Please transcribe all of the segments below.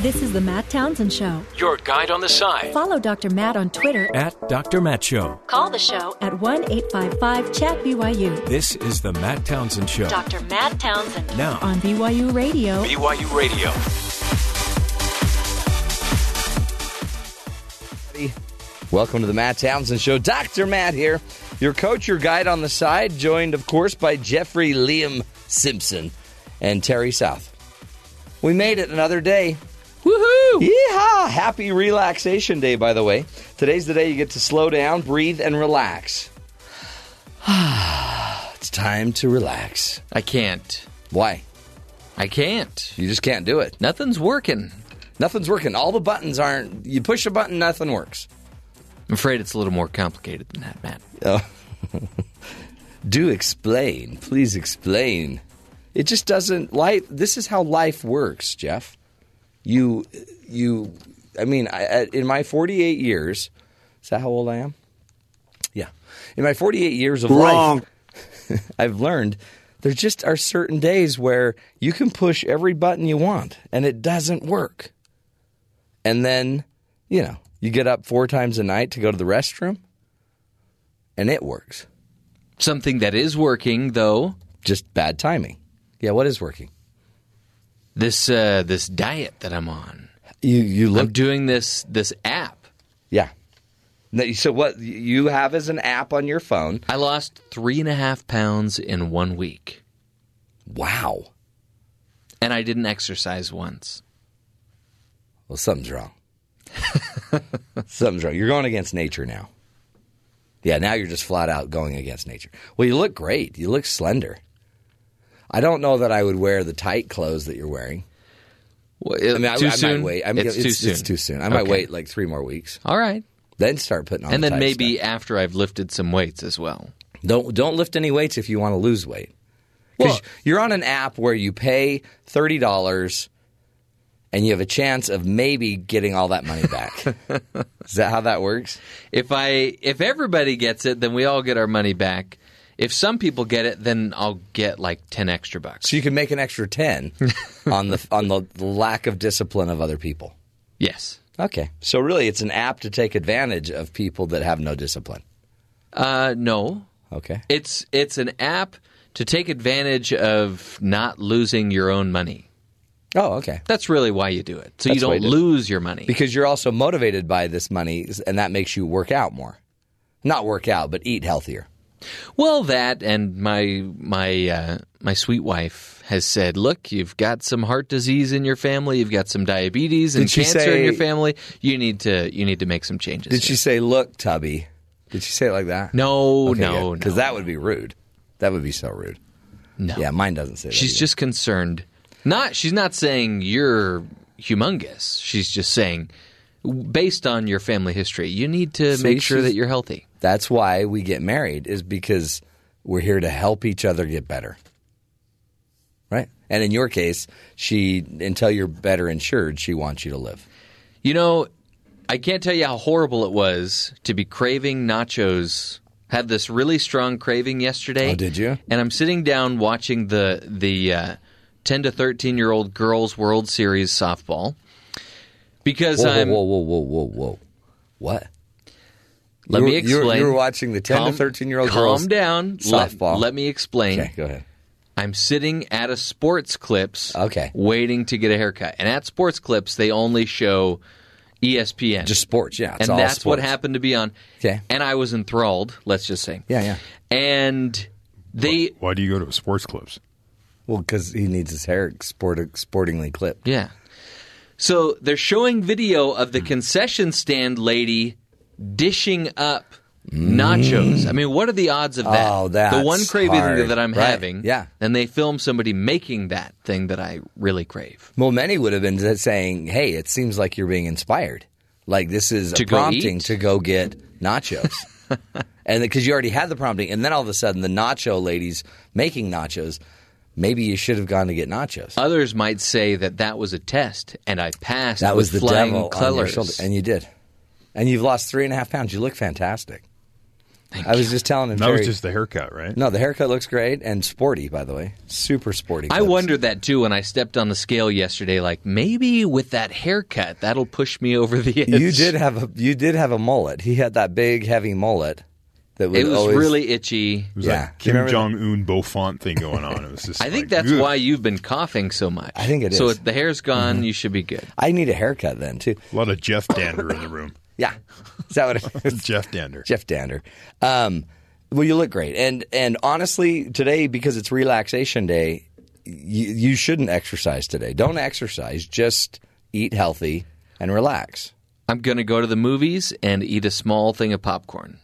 This is the Matt Townsend Show. Your guide on the side. Follow Dr. Matt on Twitter. At Dr. Matt Show. Call the show at 1 855 Chat BYU. This is the Matt Townsend Show. Dr. Matt Townsend. Now. On BYU Radio. BYU Radio. Welcome to the Matt Townsend Show. Dr. Matt here, your coach, your guide on the side, joined, of course, by Jeffrey Liam Simpson and Terry South. We made it another day. Woohoo! Yeehaw! Happy relaxation day, by the way. Today's the day you get to slow down, breathe, and relax. it's time to relax. I can't. Why? I can't. You just can't do it. Nothing's working. Nothing's working. All the buttons aren't. You push a button, nothing works. I'm afraid it's a little more complicated than that, Matt. Oh. do explain. Please explain. It just doesn't life. This is how life works, Jeff. You, you. I mean, I, in my 48 years, is that how old I am? Yeah, in my 48 years of Wrong. life, I've learned there just are certain days where you can push every button you want and it doesn't work. And then, you know, you get up four times a night to go to the restroom and it works. Something that is working, though, Just bad timing. Yeah, what is working? This uh, this diet that I'm on. You you I'm doing this this app. Yeah. So what you have is an app on your phone. I lost three and a half pounds in one week, Wow. and I didn't exercise once. Well, something's wrong. something's wrong. You're going against nature now. Yeah, now you're just flat out going against nature. Well, you look great. You look slender. I don't know that I would wear the tight clothes that you're wearing. Well, I mean, I, too I might wait. I mean, it's, it's, too soon. It's too soon. I might Okay. wait like three more weeks, All right, then start putting on. and the then maybe stuff. after I've lifted some weights as well. Don't don't lift any weights if you want to lose weight. Because Well- you're on an app where you pay thirty dollars, and you have a chance of maybe getting all that money back. Is that how that works? If I if everybody gets it, then we all get our money back. If some people get it, then I'll get like ten extra bucks. So you can make an extra ten on the on the lack of discipline of other people. Yes. Okay, so really, it's an app to take advantage of people that have no discipline. Uh, no, Okay, it's it's an app to take advantage of not losing your own money. oh, okay, That's really why you do it, so That's you don't you lose your money. because you're also motivated by this money, and that makes you work out more. Not work out, but eat healthier. Well, that and my my uh, my sweet wife has said, "Look, you've got some heart disease in your family, you've got some diabetes and cancer say- in your family. You need to you need to make some changes." Did here." she say, "Look, Tubby"? Did she say it like that? No, no, because no. that would be rude. That would be so rude. No. Yeah, mine doesn't say that. She's just concerned. Not she's not saying you're humongous. She's just saying based on your family history, you need to See, make sure that you're healthy. That's why we get married is because we're here to help each other get better. Right? And in your case, she until you're better insured, she wants you to live. You know, I can't tell you how horrible it was to be craving nachos. Had this really strong craving yesterday. Oh, did you? And I'm sitting down watching the the uh, 10 to 13 year old girls World Series softball because Whoa, I'm whoa, whoa, whoa, whoa, whoa. What? Let You me were- you were- explain. You were watching the 10 Calm- to 13 year old girls. Calm down. Softball. Let, me explain. Okay, go ahead. I'm sitting at a Sports Clips. Okay. Waiting to get a haircut, and at Sports Clips they only show ESPN. Just sports, yeah. It's and all that's what happened to be on. Okay. And I was enthralled. Let's just say. Yeah, yeah. And they, Why do you go to sports clips? Well, because he needs his hair sport, sportingly clipped. yeah. So they're showing video of the concession stand lady dishing up nachos. I mean, what are the odds of that? Oh, that's the one craving hard. that I'm Right. having. Yeah. And they film somebody making that thing that I really crave. Well, many would have been saying, "Hey, it seems like you're being inspired. Like this is To a go prompting eat? to go get nachos." and because you already had the prompting, and then all of a sudden the nacho ladies making nachos, maybe you should have gone to get nachos. Others might say that that was a test, and I passed. that was with the flying devil on your colors. shoulder, and you did. And you've lost three and a half pounds. You look fantastic. I was just telling him. That was just the haircut, right? no. The haircut looks great and sporty, by the way, super sporty. I wondered that too when I stepped on the scale yesterday. Like maybe with that haircut, that'll push me over the edge. You did have a you did have a mullet. He had that big, heavy mullet. That was It was always, really itchy. It was Yeah. like Kim Jong Un Beaufont thing going on. It was just. I think like, that's ugh. why you've been coughing so much. I think it So is. if the hair's gone, you should be good. I need a haircut then too. a lot of Jeff Dander in the room. Yeah, is that what it is? Jeff Dander. Jeff Dander. Um, well, you look great, and and honestly, today because it's relaxation day, you, you shouldn't exercise today. Don't exercise. Just eat healthy and relax. I'm going to go to the movies and eat a small thing of popcorn.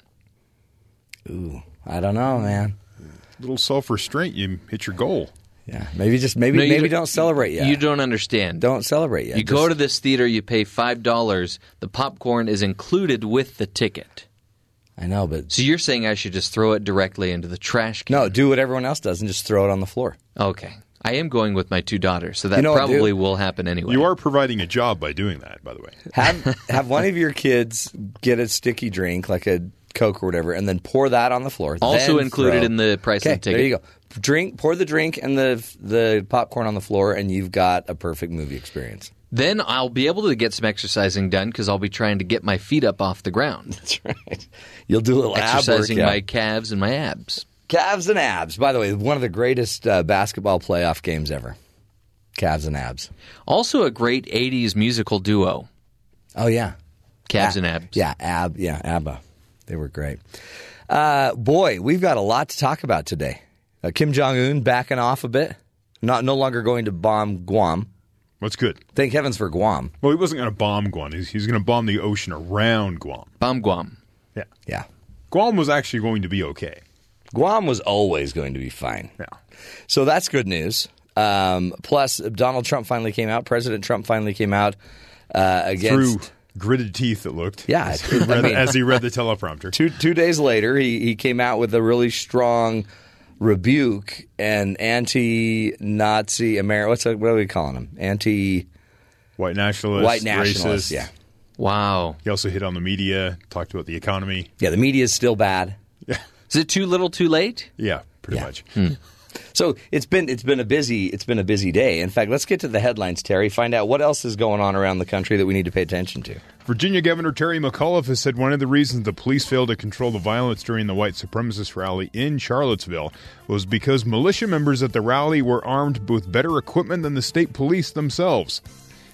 Ooh, I don't know, man. A Little self restraint, you hit your goal. Yeah, maybe just maybe No, maybe don't, celebrate yet. You don't understand. don't celebrate yet. You go to this theater, you pay five dollars. The popcorn is included with the ticket. I know, but So you're saying I should just throw it directly into the trash can? no, do what everyone else does and just throw it on the floor. Okay. I am going with my two daughters, so that You know probably dude? will happen anyway. You are providing a job by doing that, by the way. Have have one of your kids get a sticky drink like a Coke or whatever, and then pour that on the floor. Also included throw- in the price of the ticket. there you go. Drink, pour the drink and the the popcorn on the floor, and you've got a perfect movie experience. Then I'll be able to get some exercising done because I'll be trying to get my feet up off the ground, That's right. You'll do a little exercising my calves and my abs. calves and abs. By the way, one of the greatest uh, basketball playoff games ever. Calves and abs. Also, a great '80s musical duo, Oh yeah, calves A- and abs. Yeah, ab. Yeah, ABBA. They were great. Uh, boy, we've got a lot to talk about today. Uh, Kim Jong Un backing off a bit, not no longer going to bomb Guam. What's good? Thank heavens for Guam. Well, he wasn't going to bomb Guam. He's, he's going to bomb the ocean around Guam. Bomb Guam. Yeah. Yeah, Guam was actually going to be okay. Guam was always going to be fine. Yeah. So that's good news. Um, plus, Donald Trump finally came out. President Trump finally came out uh, against. Through gritted teeth, it looked. Yeah, As it- he I read, mean- as he read the teleprompter. two two days later, he he came out with a really strong rebuke and anti-Nazi America. What's that, what are we calling him? Anti White nationalist. white nationalist. Racist. Yeah, Wow. He also hit on the media, talked about the economy. yeah. The media is still bad. Yeah. Is it too little, too late? Yeah, pretty Yeah. much. Hmm. So it's been it's been a busy it's been a busy day. In fact, let's get to the headlines, Terry. Find out what else is going on around the country that we need to pay attention to. Virginia Governor Terry McAuliffe has said one of the reasons the police failed to control the violence during the white supremacist rally in Charlottesville was because militia members at the rally were armed with better equipment than the state police themselves.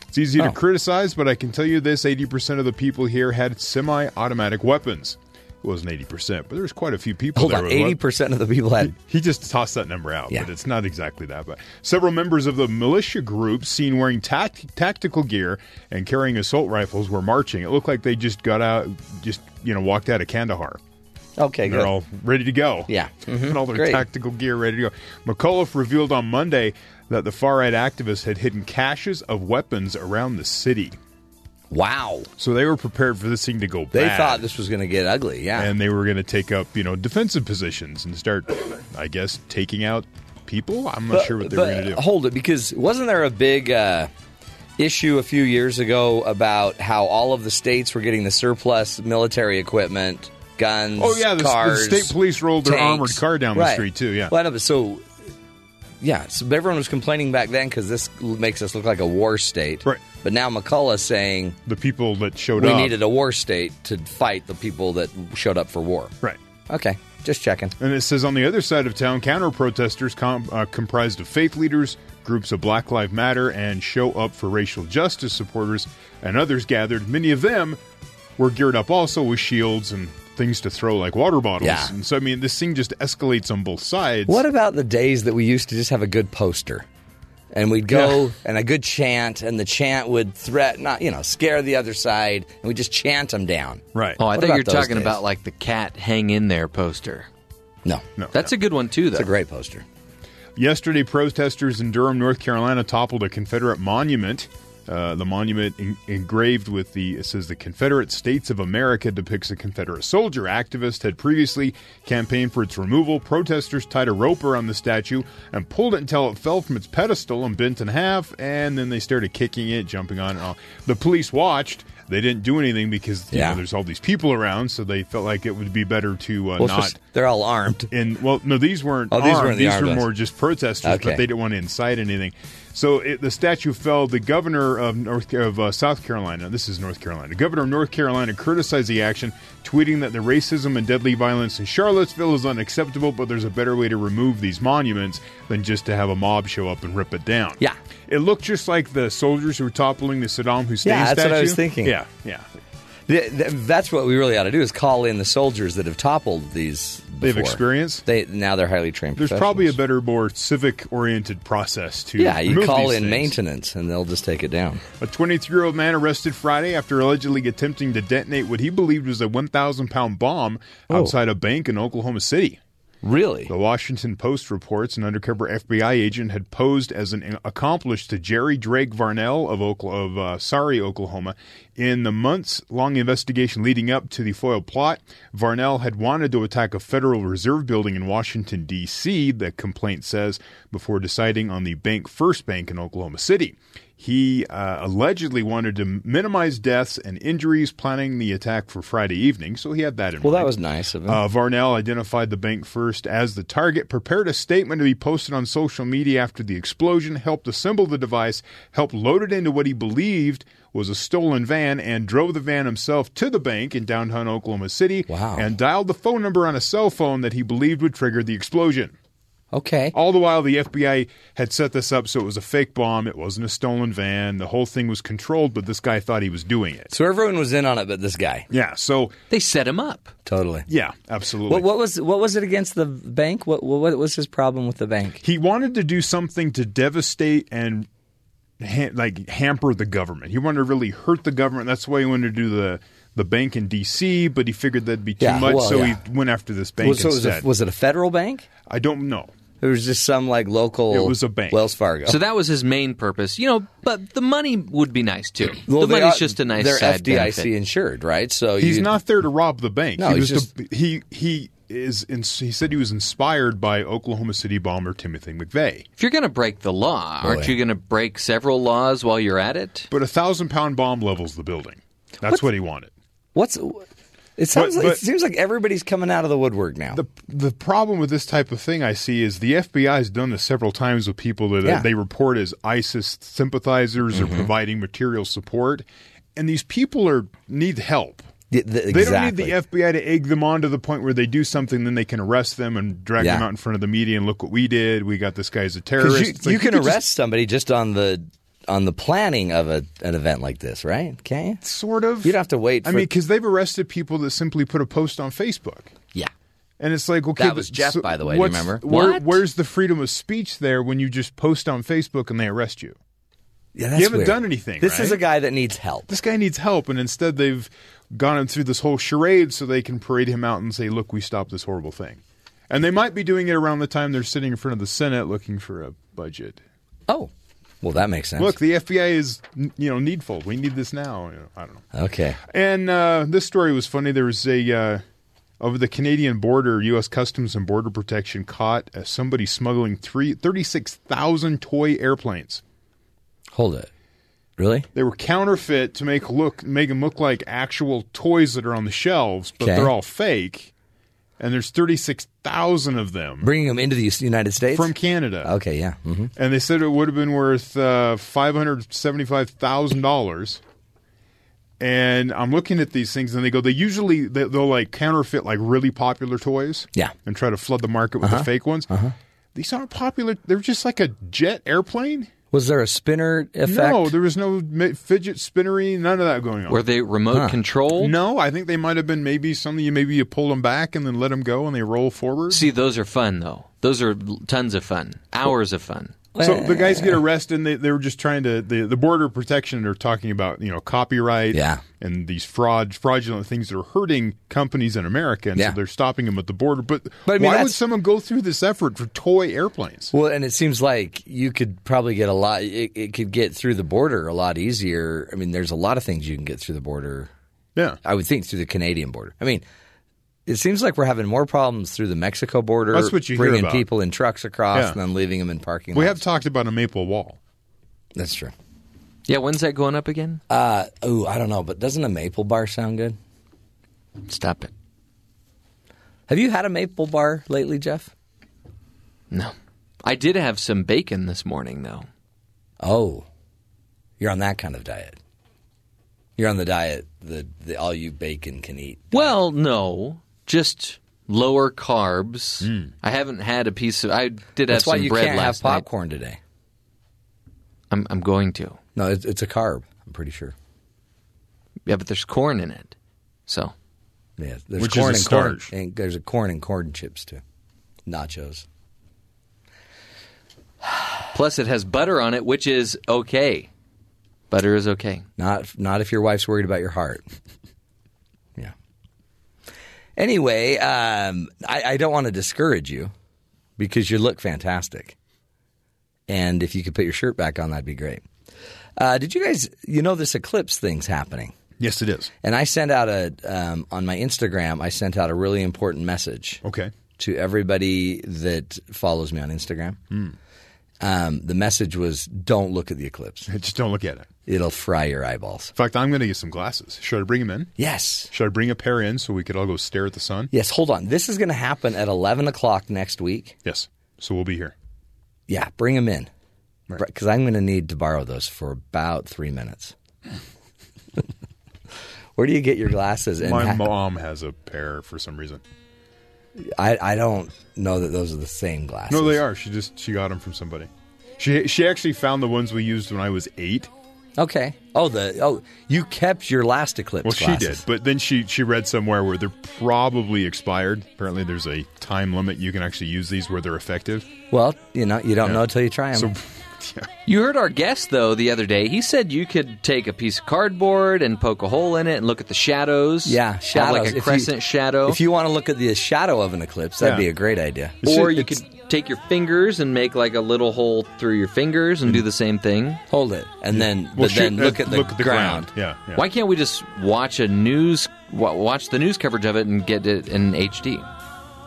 It's easy Oh. to criticize, but I can tell you this 80% of the people here had semi automatic weapons. It wasn't 80%, but there was quite a few people Hold there on, eighty percent of the people had. He just tossed that number out, Yeah. but it's not exactly that. But several members of the militia group seen wearing tact- tactical gear and carrying assault rifles were marching. It looked like they just got out, just you know, walked out of Kandahar. Okay, They're good. all ready to go. Yeah. Mhm. and all their Great. tactical gear ready to go. McAuliffe revealed on Monday that the far right activists had hidden caches of weapons around the city, wow, so they were prepared for this thing to go bad. they bad. thought this was going to get ugly. Yeah, and they were going to take up, you know, defensive positions and start, I guess, taking out people. I'm not sure what they were going to do. Hold it, because wasn't there a big uh, issue a few years ago about how all of the states were getting the surplus military equipment, guns, Oh yeah, the, the cars, state police rolled their tanks. armored car down the Right. street too. Yeah, Well, I know, but so yeah, so everyone was complaining back then because this makes us look like a war state, Right. But now McCullough's saying the people that showed we up. We needed a war state to fight the people that showed up for war. right. Okay, just checking. And it says on the other side of town, counter protesters com- uh, comprised of faith leaders, groups of Black Lives Matter, and Show Up for Racial Justice supporters, and others gathered. Many of them were geared up also with shields and things to throw like water bottles. Yeah. And so, I mean, this thing just escalates on both sides. What about the days that we used to just have a good poster? And we'd go Yeah. and a good chant, and the chant would threaten, not you know, scare the other side, and we just chant them down. Right. Oh, I What thought you were those talking days? about like the cat hang in there poster. No, No. That's a good one too, though. it's a great poster. Yesterday, protesters in Durham, North Carolina, toppled a Confederate monument. Uh, the monument en- engraved with the it says the Confederate States of America depicts a Confederate soldier. Activists had previously campaigned for its removal. Protesters tied a rope around the statue and pulled it until it fell from its pedestal and bent in half. And then they started kicking it, jumping on it. all. The police watched. They didn't do anything because you Yeah. know, there's all these people around, so they felt like it would be better to uh, Well, not. just- they're all armed. And well, no, these weren't. Oh, these armed. weren't the These were more just protesters, Okay. but they didn't want to incite anything. So it, the statue fell. The governor of North of uh, South Carolina. This is North Carolina. The governor of North Carolina criticized the action, tweeting that the racism and deadly violence in Charlottesville is unacceptable, but there's a better way to remove these monuments than just to have a mob show up and rip it down. Yeah. it looked just like the soldiers who were toppling the Saddam Hussein Yeah, that's statue. what I was thinking. Yeah, yeah. Th- th- That's what we really ought to do is call in the soldiers that have toppled these. They have before. experience? They now they're highly trained. There's probably a better, more civic-oriented process to Yeah, you call in things. maintenance and they'll just take it down. A 23 year old man arrested Friday after allegedly attempting to detonate what he believed was a 1,000 pound bomb Oh. outside a bank in Oklahoma City. Really? The Washington Post reports an undercover FBI agent had posed as an accomplice to Jerry Drake Varnell of, Okla- of uh, Surrey, Oklahoma. In the months long investigation leading up to the foiled plot, Varnell had wanted to attack a Federal Reserve building in Washington, D.C., the complaint says, before deciding on the BancFirst Bank in Oklahoma City. He uh, allegedly wanted to minimize deaths and injuries, planning the attack for Friday evening, so he had that in Well, mind. Well, that was nice of him. Uh, Varnell identified the BancFirst as the target, prepared a statement to be posted on social media after the explosion, helped assemble the device, helped load it into what he believed was a stolen van, and drove the van himself to the bank in downtown Oklahoma City Wow. and dialed the phone number on a cell phone that he believed would trigger the explosion. Okay. All the while, the FBI had set this up so it was a fake bomb. It wasn't a stolen van. The whole thing was controlled, but this guy thought he was doing it. So everyone was in on it, but this guy. Yeah, so, They set him up. Totally. yeah, absolutely. What, what was what was it against the bank? What, what what was his problem with the bank? he wanted to do something to devastate and ha- like hamper the government. He wanted to really hurt the government. That's why he wanted to do the the bank in D.C. But he figured that'd be too Yeah, much, well, so yeah. he went after this bank Was, so it was, instead. a, was it a federal bank? I don't know. It was just some like local. It was a bank. Wells Fargo. So that was his main purpose, you know. But the money would be nice too. Well, the money's are- just a nice They're side FDIC benefit. insured, right? So He's you- not there to rob the bank. No, he he's was to- he he is. In, he said he was inspired by Oklahoma City bomber Timothy McVeigh. If you're going to break the law, aren't Boy. you going to break several laws while you're at it? But a thousand pound bomb levels the building. That's what he wanted. What's it sounds But- like, but- it seems like everybody's coming out of the woodwork now. The the problem with this type of thing I see is the FBI has done this several times with people that Yeah. Mm-hmm. they report as ISIS sympathizers or providing material support, and these people are need help. The- the- They don't need the FBI to egg them on to the point where they do something, then they can arrest them and drag them out in front of the media and look what we did. We got this guy as a terrorist. You, like, you can could arrest just- somebody just on the on the planning of a, an event like this, right? You? sort of. You don't have to wait. I mean, because they've arrested people that simply put a post on Facebook. yeah. And it's like, okay, That was Jeff, so by the way. Do you remember? Where, What? Where's the freedom of speech there when you just post on Facebook and they arrest you? Yeah, that's haven't weird. done anything, This is a guy that needs help. This guy needs help, and instead they've gone him through this whole charade so they can parade him out and say, "Look, we stopped this horrible thing." And they might be doing it around the time they're sitting in front of the Senate looking for a budget. Oh, well, that makes sense. Look, the FBI is you know needful. We need this now. You know, I don't know. okay. And uh, this story was funny. There was a uh, over the Canadian border, U.S. Customs and Border Protection caught uh, somebody smuggling three thirty-six thousand toy airplanes. Hold it. Really? They were counterfeit to make look make them look like actual toys that are on the shelves, but Okay. they're all fake. And there's thirty-six thousand of them Bringing them into the United States from Canada. Okay, yeah. hmm and they said it would have been worth uh, five hundred seventy-five thousand dollars. And I'm looking at these things, and they go. They usually they, they'll like counterfeit like really popular toys, Yeah. and try to flood the market with the fake ones. These aren't popular. They're just like a jet airplane. Was there a spinner effect? No, there was no fidget spinnery, none of that going on. Were they remote controlled? no, I think they might have been maybe something you maybe you pull them back and then let them go and they roll forward. See, those are fun though. Those are tons of fun. Hours of fun. So the guys get arrested. and They, they were just trying to the the border protection. They're talking about you know copyright, Yeah. and these fraud fraudulent things that are hurting companies in America, and Yeah. so they're stopping them at the border. But, But I mean, why would someone go through this effort for toy airplanes? Well, and it seems like you could probably get a lot. It, it could get through the border a lot easier. I mean, there's a lot of things you can get through the border. Yeah, I would think through the Canadian border. I mean, it seems like we're having more problems through the Mexico border. That's what you hear bringing about. people in trucks across Yeah. and then leaving them in parking lots. we lots. have talked about a maple wall. That's true. Yeah, when's that going up again? Uh, ooh, I don't know, but doesn't a maple bar sound good? Stop it. Have you had a maple bar lately, Jeff? No. I did have some bacon this morning, though. Oh, you're on that kind of diet. You're on the diet the, the all you bacon can eat. Well, no, just lower carbs. Hmm. I haven't had a piece of. I did That's have why some you bread can't have last night. popcorn today. I'm, I'm going to. No, it's, it's a carb. I'm pretty sure. Yeah, but there's corn in it, so Yeah, there's Which is corn a and corn. starch. And there's a corn and corn chips too. Nachos. plus it has butter on it, which is okay. Butter is okay. Not not if your wife's worried about your heart. Anyway, um, I, I don't want to discourage you because you look fantastic, and if you could put your shirt back on, that'd be great. Uh, did you guys, you know, this eclipse thing's happening, Yes, it is. and I sent out a um, on my Instagram. I sent out a really important message Okay. to everybody that follows me on Instagram. Um, the message was, "Don't look at the eclipse; Just don't look at it. It'll fry your eyeballs." In fact, I'm going to get some glasses. Should I bring them in? Yes. Should I bring a pair in so we could all go stare at the sun? Yes, hold on. This is going to happen at 11 o'clock next week. Yes. So we'll be here. Yeah, bring them in. Because I'm going to need to borrow those for about three minutes. Where do you get your glasses? And My ha- mom has a pair for some reason. I, I don't know that those are the same glasses. No, they are. She just she got them from somebody. She she actually found the ones we used when I was eight. Okay. Oh, the oh, you kept your last eclipse Well, she did, but then she she read somewhere where they're probably expired. Apparently, there's a time limit you can actually use these where they're effective. Well, you know, you don't Yeah. know until you try them. So, yeah. You heard our guest though the other day. He said you could take a piece of cardboard and poke a hole in it and look at the shadows. yeah, shadows. like If a you- crescent shadow. If you want to look at the shadow of an eclipse, that'd Yeah. be a great idea. It's or just- you it's- could take your fingers and make like a little hole through your fingers and do mm. the same thing. Hold it, and then Well, but then uh, look uh, at the, look at the ground. Yeah, yeah. Why can't we just watch a news wa- watch the news coverage of it and get it in HD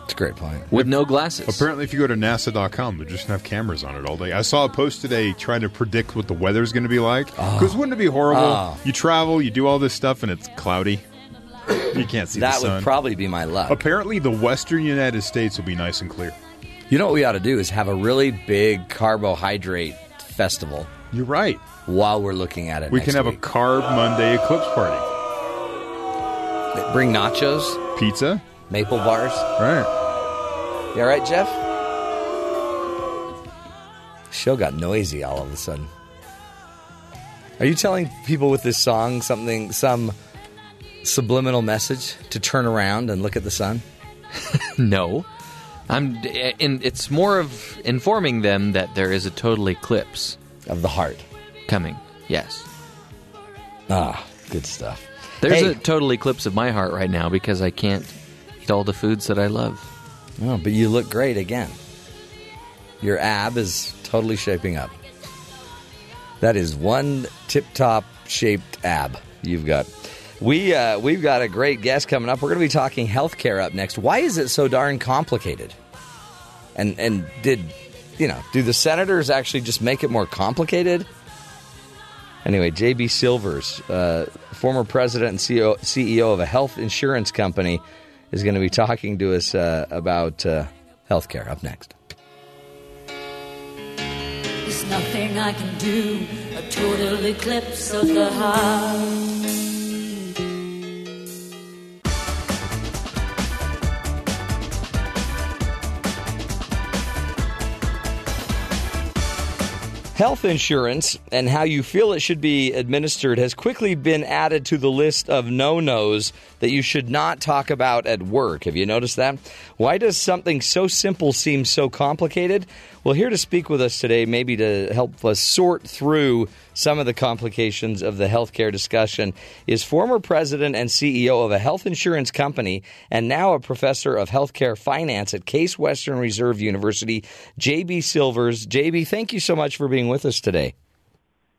It's a great point. with no glasses? Apparently, if you go to NASA.com, they just have cameras on it all day. I saw a post today trying to predict what the weather's going to be like. Because ah. wouldn't it be horrible? Oh. You travel, you do all this stuff, and it's cloudy. You can't see That the sun. would probably be my luck. Apparently, the western United States will be nice and clear. You know what we ought to do is have a really big carbohydrate festival You're right. while we're looking at it. We next can have a. Carb Monday eclipse party. bring nachos, Pizza? maple bars. Right. You all right, Jeff? Show got noisy all of a sudden. Are you telling people with this song something, some subliminal message to turn around and look at the sun? no. I'm and it's more of informing them that there is a total eclipse Of the heart. coming. Yes. Ah, good stuff. There's Hey. a total eclipse of my heart right now because I can't eat all the foods that I love. Oh, but you look great again. Your ab is totally shaping up. That is one tip-top shaped ab you've got. We uh, we've got a great guest coming up. We're going to be talking healthcare up next. Why is it so darn complicated? And and did you know? Do the senators actually just make it more complicated? Anyway, JB Silvers, uh, former president and CEO, CEO of a health insurance company, is going to be talking to us uh, about uh, healthcare up next. There's nothing I can do, a total eclipse of the heart. Health insurance and how you feel it should be administered has quickly been added to the list of no nos that you should not talk about at work. Have you noticed that? Why does something so simple seem so complicated? Well, here to speak with us today, maybe to help us sort through some of the complications of the healthcare discussion, is former president and CEO of a health insurance company and now a professor of healthcare finance at Case Western Reserve University, JB Silvers. JB, thank you so much for being with us today.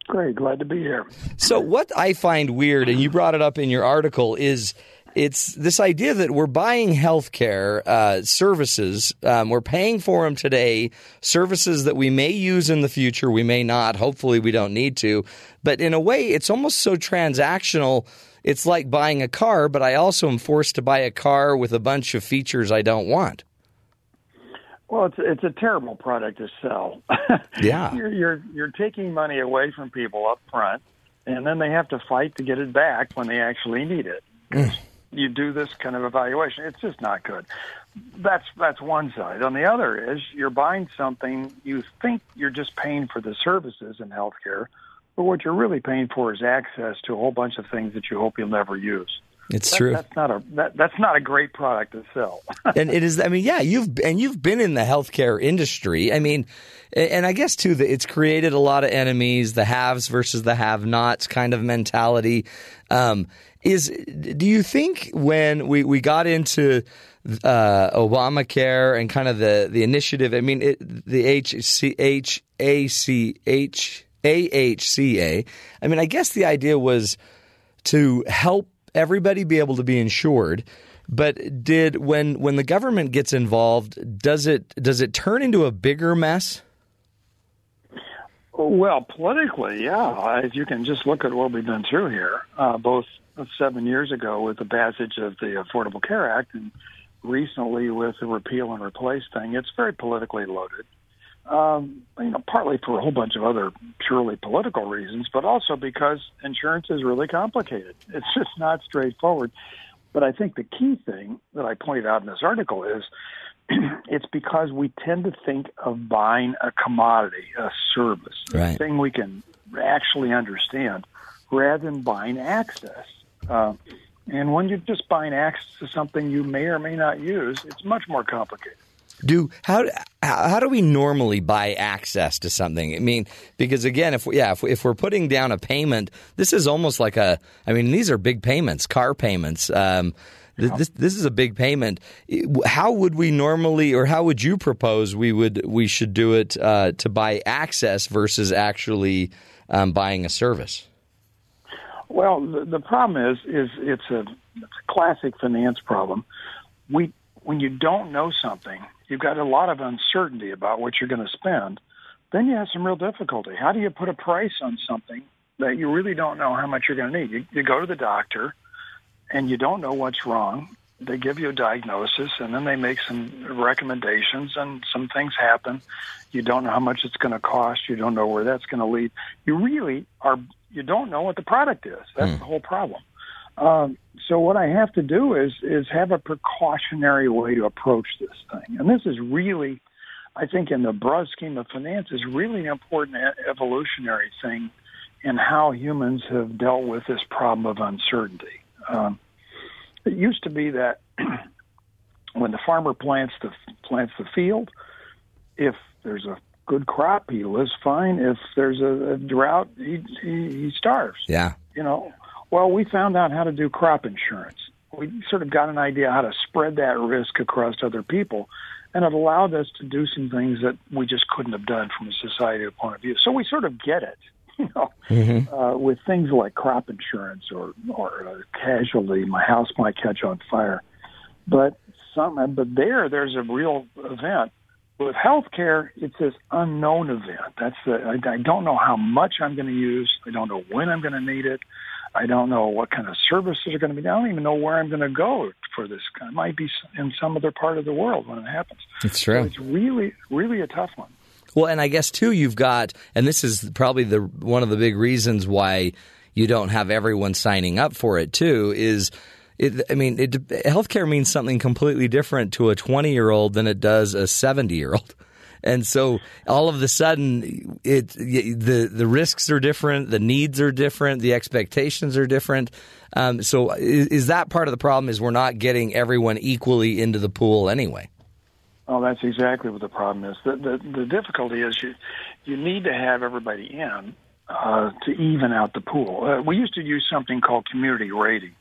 Great, glad to be here. So, what I find weird, and you brought it up in your article, is it's this idea that we're buying healthcare uh, services, um, we're paying for them today, services that we may use in the future, we may not. Hopefully, we don't need to. But in a way, it's almost so transactional. It's like buying a car, but I also am forced to buy a car with a bunch of features I don't want. Well, it's it's a terrible product to sell. Yeah. you're you're you're taking money away from people up front, and then they have to fight to get it back when they actually need it. Mm. You do this kind of evaluation; it's just not good. That's that's one side. On the other is you're buying something you think you're just paying for the services in healthcare, but what you're really paying for is access to a whole bunch of things that you hope you'll never use. It's That- true. That's not a that, that's not a great product to sell. and it is. I mean, yeah, you've and you've been in the healthcare industry. I mean, and I guess too that it's created a lot of enemies, the haves versus the have-nots kind of mentality. Um, is do you think when we we got into uh, Obamacare and kind of the the initiative? I mean, it, the H C H A C H A H C A. I mean, I guess the idea was to help everybody be able to be insured. But did when when the government gets involved, does it does it turn into a bigger mess? Well, politically, yeah. If you can just look at what we've been through here, uh, both seven years ago with the passage of the Affordable Care Act and recently with the repeal and replace thing, it's very politically loaded. Um, you know, partly for a whole bunch of other purely political reasons, but also because insurance is really complicated. It's just not straightforward. But I think the key thing that I pointed out in this article is it's because we tend to think of buying a commodity, a service, Right. a thing we can actually understand, rather than buying access. Uh, and when you're just buying access to something you may or may not use, it's much more complicated. Do how how do we normally buy access to something? I mean, because again, if we, yeah, if, if we're putting down a payment, this is almost like a. I mean, these are big payments, car payments. Um, th- this this is a big payment. How would we normally, or how would you propose we would we should do it uh, to buy access versus actually um, buying a service? Well, the, the problem is, is it's a, it's a classic finance problem. We, when you don't know something, you've got a lot of uncertainty about what you're going to spend. Then you have some real difficulty. How do you put a price on something that you really don't know how much you're going to need? You, you go to the doctor, and you don't know what's wrong. They give you a diagnosis, and then they make some recommendations, and some things happen. You don't know how much it's going to cost. You don't know where that's going to lead. You really are. You don't know what the product is. That's hmm. the whole problem. Um, so what I have to do is is have a precautionary way to approach this thing, and this is really, I think, in the broad scheme of finance, is really an important evolutionary thing in how humans have dealt with this problem of uncertainty. Um, it used to be that when the farmer plants the plants the field, if there's a good crop, he lives fine. If there's a, a drought, he, he he starves Yeah, you know, well, we found out how to do crop insurance. We sort of got an idea how to spread that risk across other people, and it allowed us to do some things that we just couldn't have done from a societal point of view. So we sort of get it, you know, uh, with things like crop insurance or or uh, casualty. My house might catch on fire, but some, but there, there's a real event. With healthcare, it's this unknown event. That's the, I, I don't know how much I'm going to use. I don't know when I'm going to need it. I don't know what kind of services are going to be. I don't even know where I'm going to go for this. It might be in some other part of the world when it happens. it's So true. it's really, really a tough one. Well, and I guess too, you've got, and this is probably the one of the big reasons why you don't have everyone signing up for it too. Is it, I mean, it, healthcare means something completely different to a twenty-year-old than it does a seventy-year-old. And so all of a sudden, it the the risks are different, the needs are different, the expectations are different. Um, so is, is that part of the problem? Is we're not getting everyone equally into the pool anyway? Oh, that's exactly what the problem is. The the, the difficulty is you you need to have everybody in uh, to even out the pool. Uh, we used to use something called community rating.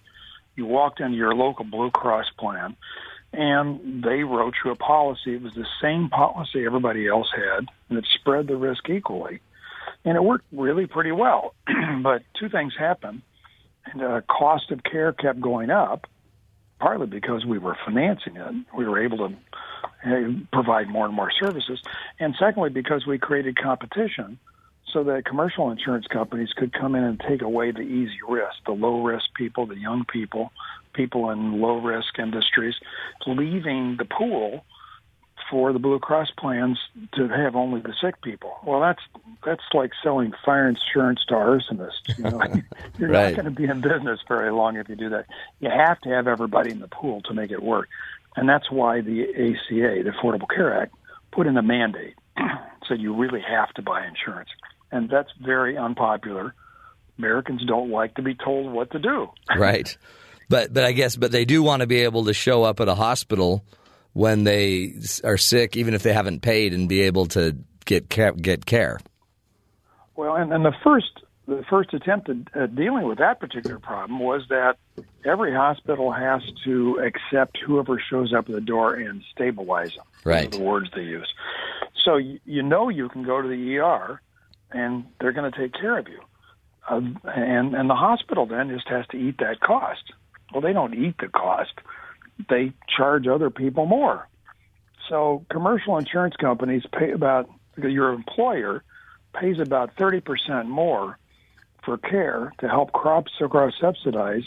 You walked into your local Blue Cross plan, and they wrote you a policy. It was the same policy everybody else had, and it spread the risk equally, and it worked really pretty well. but two things happened. And, uh, cost of care kept going up, partly because we were financing it. We were able to provide more and more services, and secondly because we created competition so that commercial insurance companies could come in and take away the easy risk, the low risk people, the young people, people in low risk industries, leaving the pool for the Blue Cross plans to have only the sick people. Well, that's that's like selling fire insurance to arsonists. You know, you're Right. not going to be in business very long if you do that. You have to have everybody in the pool to make it work, and that's why the ACA, the Affordable Care Act, put in a mandate, said you really have to buy insurance, and that's very unpopular. Americans don't like to be told what to do. right. But but I guess but they do want to be able to show up at a hospital when they are sick, even if they haven't paid, and be able to get care, get care. Well, and, and the first the first attempt at, at dealing with that particular problem was that every hospital has to accept whoever shows up at the door and stabilize them. Right. the words they use. So you, you know you can go to the ER, and they're going to take care of you. Uh, and and the hospital then just has to eat that cost. Well, they don't eat the cost; they charge other people more. So commercial insurance companies pay about your employer pays about thirty percent more for care to help crops cross subsidize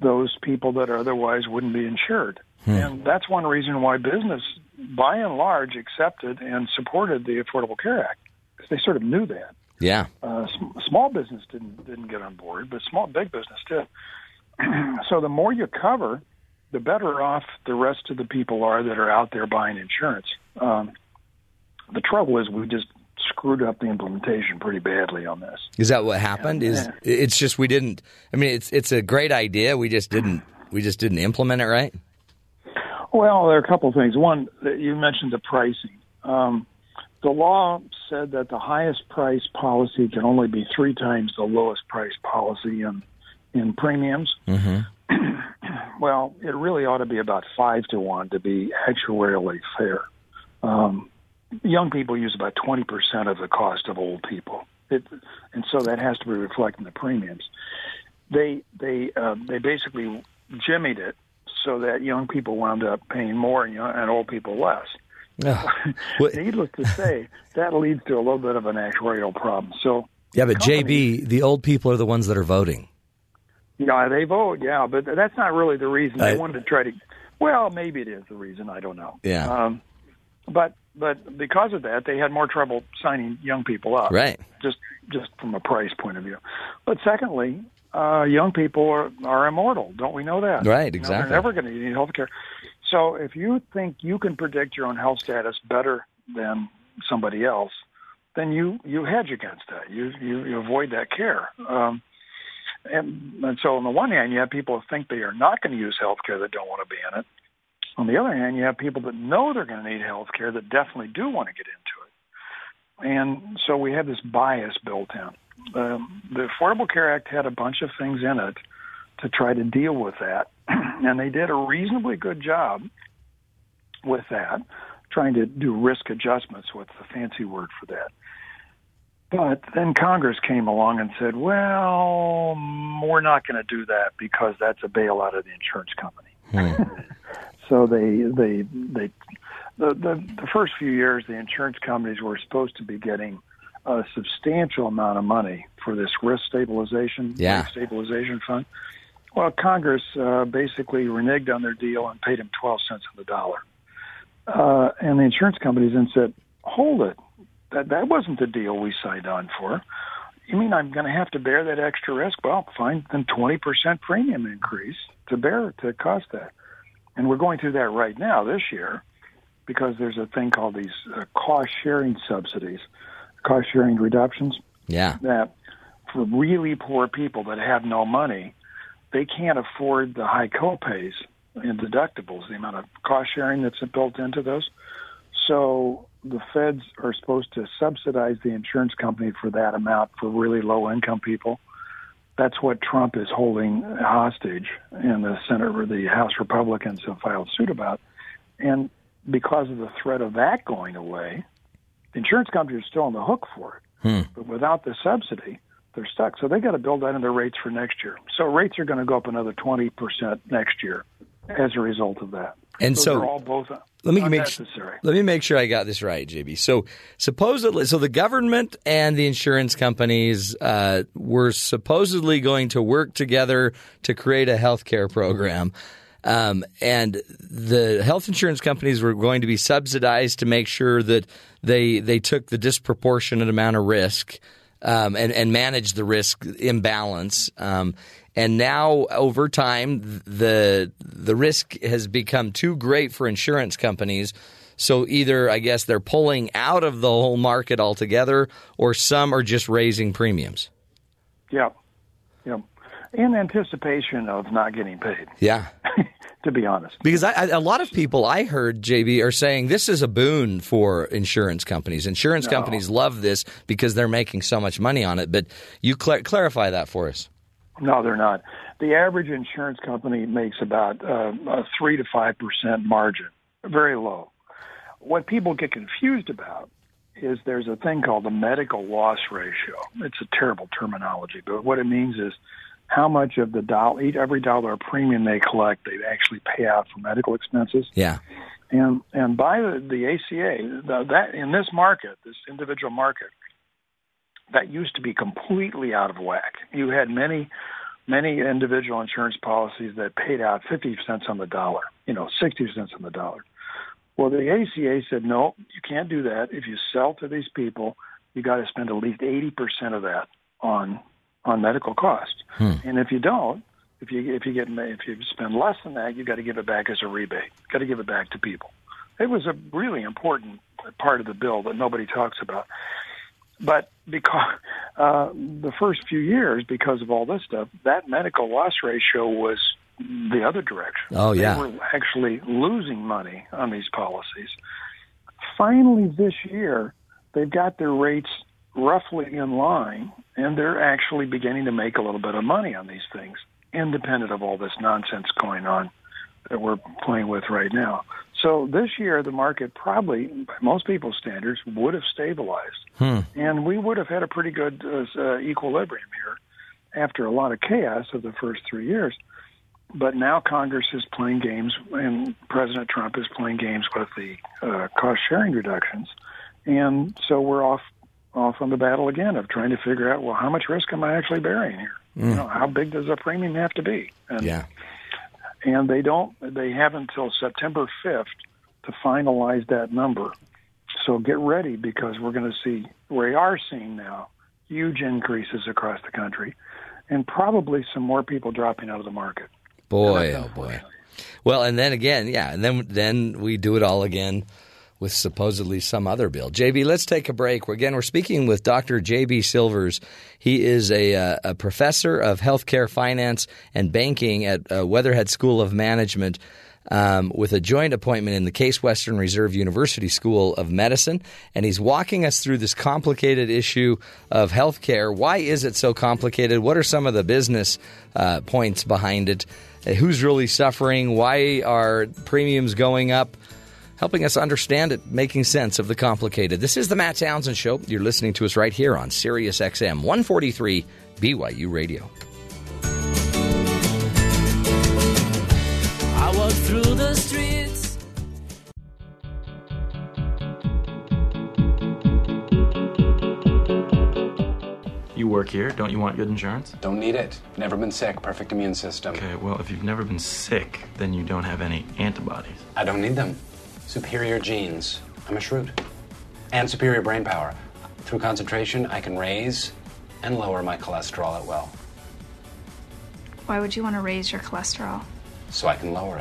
those people that otherwise wouldn't be insured. And that's one reason why business, by and large, accepted and supported the Affordable Care Act because they sort of knew that. Yeah. Uh, sm- small business didn't didn't get on board, but small big business did. so the more you cover, the better off the rest of the people are that are out there buying insurance. Um, the trouble is, we just screwed up the implementation pretty badly on this. Is that what happened? Is it's just we didn't? I mean, it's it's a great idea. We just didn't we just didn't implement it right. Well, there are a couple of things. One, you mentioned the pricing. Um, the law said that the highest price policy can only be three times the lowest price policy in in premiums. well, it really ought to be about five to one to be actuarially fair. Um, young people use about twenty percent of the cost of old people, it, and so that has to be reflected in the premiums. They they uh, they basically jimmied it so that young people wound up paying more and, young, and old people less. What- Needless to say, that leads to a little bit of an actuarial problem. So, Yeah, but companies- JB, the old people are the ones that are voting. Yeah, they vote, yeah, but that's not really the reason. They I- wanted to try to. Well, maybe it is the reason. I don't know. Yeah. Um, but but because of that, they had more trouble signing young people up. Right. Just just from a price point of view. But secondly, uh, young people are, are immortal. Don't we know that? Right, You know, exactly. they're never going to need health care. So if you think you can predict your own health status better than somebody else, then you you hedge against that. You you, you avoid that care. Um, and, and so on the one hand, you have people who think they are not going to use health care that don't want to be in it. On the other hand, you have people that know they're going to need health care that definitely do want to get into it. And so we have this bias built in. Um, the Affordable Care Act had a bunch of things in it to try to deal with that, and they did a reasonably good job with that, trying to do risk adjustments. What's the fancy word for that? But then Congress came along and said, "Well, we're not going to do that because that's a bailout of the insurance company." so they they they the, the the first few years, the insurance companies were supposed to be getting a substantial amount of money for this risk stabilization Yeah. risk stabilization fund. Well, Congress uh, basically reneged on their deal and paid them twelve cents on the dollar. Uh, and the insurance companies then said, "Hold it, that that wasn't the deal we signed on for. You mean I'm going to have to bear that extra risk? Well, fine, then twenty percent premium increase to bear to cost that." And we're going through that right now this year because there's a thing called these uh, cost sharing subsidies, cost sharing reductions Yeah. that for really poor people that have no money, they can't afford the high copays and deductibles, the amount of cost sharing that's built into those. So the feds are supposed to subsidize the insurance company for that amount for really low income people. That's what Trump is holding hostage, and the Senate or the House Republicans have filed suit about. And because of the threat of that going away, the insurance companies are still on the hook for it. Hmm. But without the subsidy, they're stuck. So they got to build that into their rates for next year. So rates are going to go up another 20% next year as a result of that. And Those so- both Let me make let me make sure I got this right, JB. So supposedly, so the government and the insurance companies uh, were supposedly going to work together to create a healthcare program. Um, and the health insurance companies were going to be subsidized to make sure that they they took the disproportionate amount of risk um, and and managed the risk imbalance. Um, and now, over time, the the risk has become too great for insurance companies. So either I guess they're pulling out of the whole market altogether, or some are just raising premiums. Yeah, yeah. In anticipation of not getting paid, Yeah. to be honest. Because I, I, a lot of people I heard, JB, are saying this is a boon for insurance companies. Insurance companies love this because they're making so much money on it. But you cla clarify that for us. No, they're not. The average insurance company makes about uh, a three to five percent margin, very low. What people get confused about is there's a thing called the medical loss ratio. It's a terrible terminology, but what it means is how much of the dollar, every dollar of premium they collect, they actually pay out for medical expenses. Yeah. And and by the, the ACA, the, that in this market, this individual market, that used to be completely out of whack. You had many many individual insurance policies that paid out 50 cents on the dollar, you know, 60 cents on the dollar. Well, the ACA said, no, you can't do that. If you sell to these people, you got to spend at least 80% of that on on medical costs. Hmm. And if you don't, if you if you get if you spend less than that, you got to give it back as a rebate. Got to give it back to people. It was a really important part of the bill that nobody talks about. But because uh, the first few years, because of all this stuff, that medical loss ratio was the other direction. Oh, yeah. they were actually losing money on these policies. Finally, this year, they've got their rates roughly in line, and they're actually beginning to make a little bit of money on these things, independent of all this nonsense going on that we're playing with right now. So this year, the market probably, by most people's standards, would have stabilized, and we would have had a pretty good uh, uh, equilibrium here after a lot of chaos of the first three years. But now Congress is playing games, and President Trump is playing games with the uh, cost sharing reductions, and so we're off off on the battle again of trying to figure out well how much risk am I actually bearing here? You know, how big does the premium have to be? And Yeah. And they don't they have until September 5th to finalize that number. So get ready because we're going to see we are seeing now huge increases across the country and probably some more people dropping out of the market. Boy, oh boy. Well, and then again, yeah, and then then we do it all again with supposedly some other bill. JB, let's take a break. Again, we're speaking with Dr. JB Silvers. He is a, uh, a professor of healthcare finance and banking at uh, Weatherhead School of Management. Um, with a joint appointment in the Case Western Reserve University School of Medicine. And he's walking us through this complicated issue of healthcare. Why is it so complicated? What are some of the business uh, points behind it? Uh, Who's really suffering? Why are premiums going up? Helping us understand it, making sense of the complicated. This is the Matt Townsend Show. You're listening to us right here on Sirius XM 143 BYU Radio. I walk through the streets. You work here. Don't you want good insurance? Don't need it. Never been sick. Perfect immune system. Okay, well, if you've never been sick, then you don't have any antibodies. I don't need them. Superior genes. I'm a Schrute. And superior brain power. Through concentration, I can raise and lower my cholesterol at will. Why would you want to raise your cholesterol? So I can lower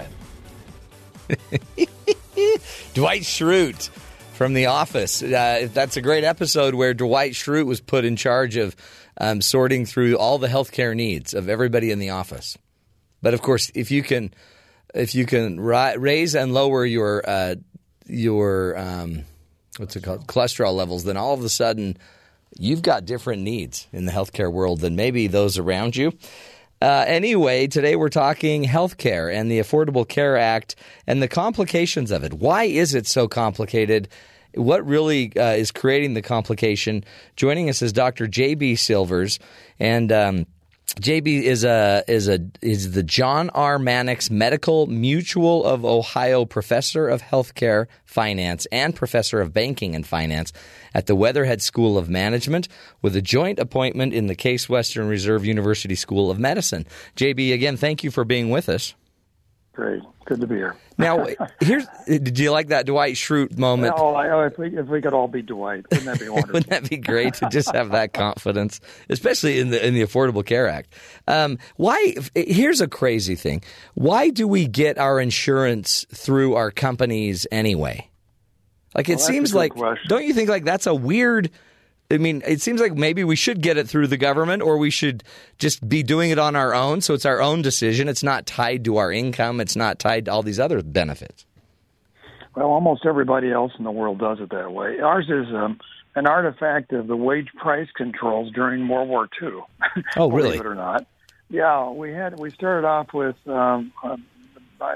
it. Dwight Schrute from The Office. Uh, that's a great episode where Dwight Schrute was put in charge of um, sorting through all the healthcare needs of everybody in the office. But of course, if you can, if you can ri- raise and lower your uh, your um, what's it called cholesterol levels, then all of a sudden you've got different needs in the healthcare world than maybe those around you. Uh, anyway, today we're talking healthcare and the Affordable Care Act and the complications of it. Why is it so complicated? What really uh, is creating the complication? Joining us is Dr. J.B. Silvers, and um, JB is a is a is the John R. Mannix Medical Mutual of Ohio Professor of Healthcare Finance and Professor of Banking and Finance at the Weatherhead School of Management with a joint appointment in the Case Western Reserve University School of Medicine. JB, again, thank you for being with us. Great. Good to be here. Now, here's did you like that Dwight Schrute moment? Oh, I, if, we, if we could all be Dwight, wouldn't that be wonderful? Wouldn't that be great to just have that confidence, especially in the in the Affordable Care Act? Um, why? Here's a crazy thing. Why do we get our insurance through our companies anyway? Like it Well, seems like, question. don't you think like that's a weird? I mean, it seems like maybe we should get it through the government, or we should just be doing it on our own. So it's our own decision. It's not tied to our income. It's not tied to all these other benefits. Well, almost everybody else in the world does it that way. Ours is um, an artifact of the wage price controls during World War II. Oh, really? Believe it or not. Yeah, we had we started off with, um, uh,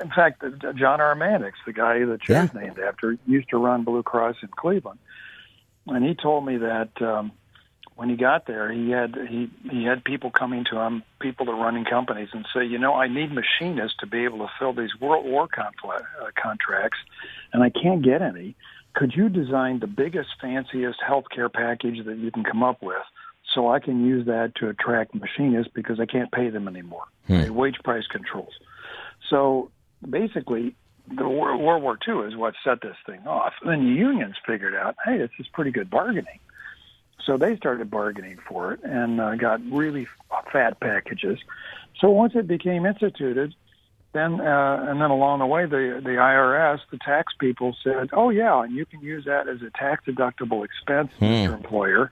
in fact, uh, John R. Mannix, the guy the chair's named after, used to run Blue Cross in Cleveland, and he told me that um, when he got there, he had he he had people coming to him, people that are running companies, and say, you know, I need machinists to be able to fill these World War uh, contracts, and I can't get any. Could you design the biggest, fanciest healthcare package that you can come up with, so I can use that to attract machinists because I can't pay them anymore? The wage price controls. So basically, the World War II is what set this thing off. Then the unions figured out, hey, this is pretty good bargaining. So they started bargaining for it and uh, got really fat packages. So once it became instituted, then uh, and then along the way, the the IRS, the tax people said, "Oh yeah, and you can use that as a tax deductible expense, Hmm. Mr. Employer,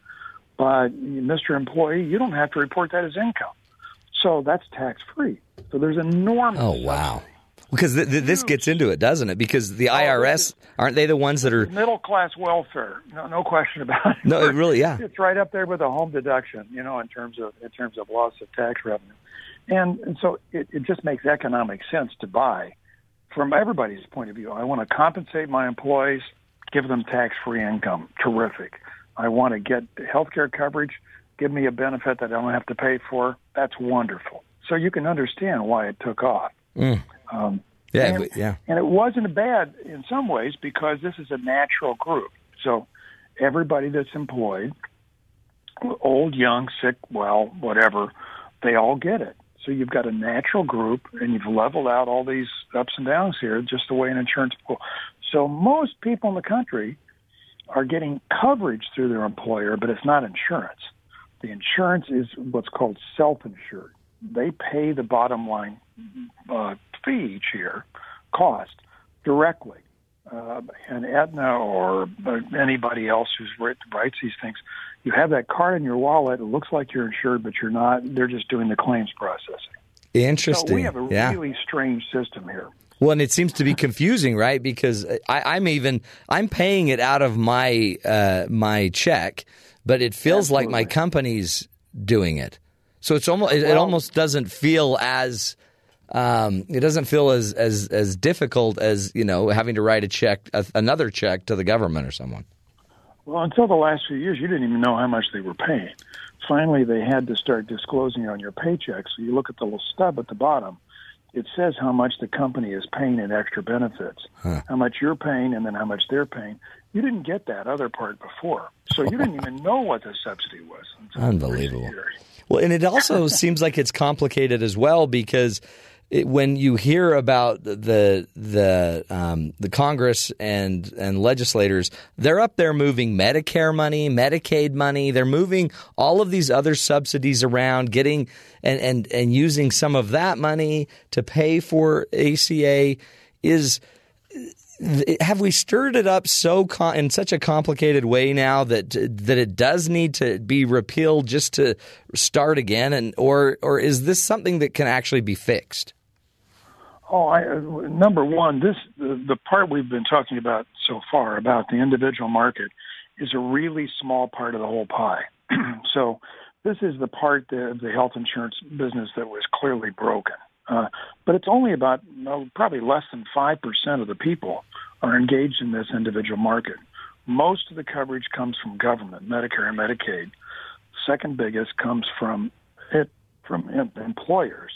but Mr. Employee, you don't have to report that as income." So that's tax free. So there's enormous. Oh wow! Because th- th- this gets into it, doesn't it? Because Oh, the IRS aren't they the ones that are? middle class welfare. No, no question about it. No, it really, yeah. It's right up there with a home deduction, you know, in terms of in terms of loss of tax revenue, and and so it, it just makes economic sense to buy from everybody's point of view. I want to compensate my employees, give them tax free income. Terrific. I want to get health care coverage, give me a benefit that I don't have to pay for. That's wonderful. So you can understand why it took off. Mm. Um, Yeah, and, but- yeah. and it wasn't bad in some ways because this is a natural group. So everybody that's employed, old, young, sick, well, whatever, they all get it. So you've got a natural group, and you've leveled out all these ups and downs here, just the way an insurance pool. So most people in the country are getting coverage through their employer, but it's not insurance. The insurance is what's called self-insured. They pay the bottom line uh, fee each year, cost directly. Uh, and Aetna or uh, anybody else who's writ- writes these things, you have that card in your wallet. It looks like you're insured, but you're not. They're just doing the claims processing. Interesting. So we have a yeah. really strange system here. Well, and it seems to be confusing, right? Because I, I'm even I'm paying it out of my uh, my check, but it feels like my company's doing it. So it's almost it, it almost doesn't feel as um, it doesn't feel as as as difficult as you know having to write a check a, another check to the government or someone. Well, until the last few years, you didn't even know how much they were paying. Finally, they had to start disclosing on your paycheck. So you look at the little stub at the bottom. It says how much the company is paying in extra benefits, how much you're paying, and then how much they're paying. You didn't get that other part before, so you didn't even know what the subsidy was. Unbelievable. Well, and it also seems like it's complicated as well because it, when you hear about the the um, the Congress and and legislators, they're up there moving Medicare money, Medicaid money. They're moving all of these other subsidies around, getting and and and using some of that money to pay for ACA. Is have we stirred it up so com- in such a complicated way now that that it does need to be repealed just to start again and or or is this something that can actually be fixed Oh, I, number one, this the, the part we've been talking about so far about the individual market is a really small part of the whole pie. so this is the part of the health insurance business that was clearly broken. Uh, but it's only about no, probably less than five percent of the people are engaged in this individual market. Most of the coverage comes from government, Medicare and Medicaid. Second biggest comes from it from employers.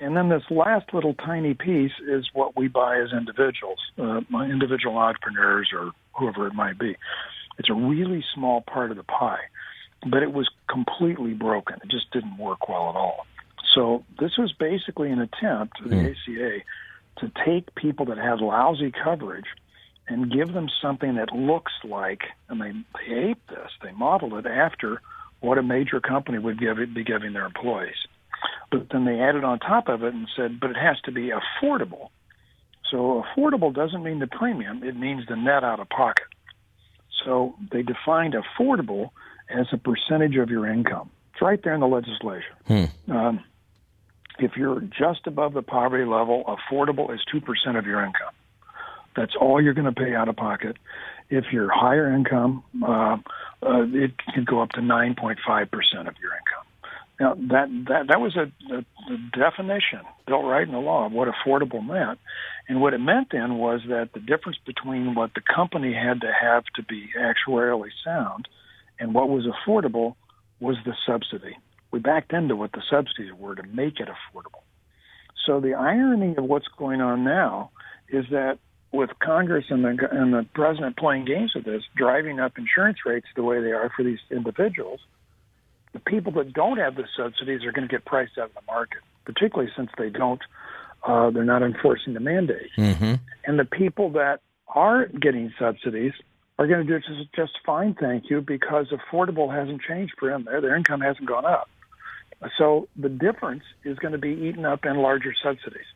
And then this last little tiny piece is what we buy as individuals, uh, individual entrepreneurs or whoever it might be. It's a really small part of the pie, but it was completely broken. It just didn't work well at all. So this was basically an attempt, the ACA, to take people that had lousy coverage and give them something that looks like, and they, they aped this, they modeled it after what a major company would give be giving their employees. But then they added on top of it and said, but it has to be affordable. So affordable doesn't mean the premium, it means the net out of pocket. So they defined affordable as a percentage of your income. It's right there in the legislation. Um, if you're just above the poverty level, affordable is 2% of your income. That's all you're going to pay out of pocket. If you're higher income, uh, uh, it can go up to 9.5% of your income. Now that that that was a, a, a definition built right in the law of what affordable meant, and what it meant then was that the difference between what the company had to have to be actuarially sound and what was affordable was the subsidy. We backed into what the subsidies were to make it affordable. So the irony of what's going on now is that with Congress and the and the president playing games with this, driving up insurance rates the way they are for these individuals, the people that don't have the subsidies are going to get priced out of the market, particularly since they don't, uh, they're not enforcing the mandate. Mm-hmm. And the people that are getting subsidies are going to do just, just fine, thank you, because affordable hasn't changed for them. Their, their income hasn't gone up. So the difference is going to be eaten up in larger subsidies.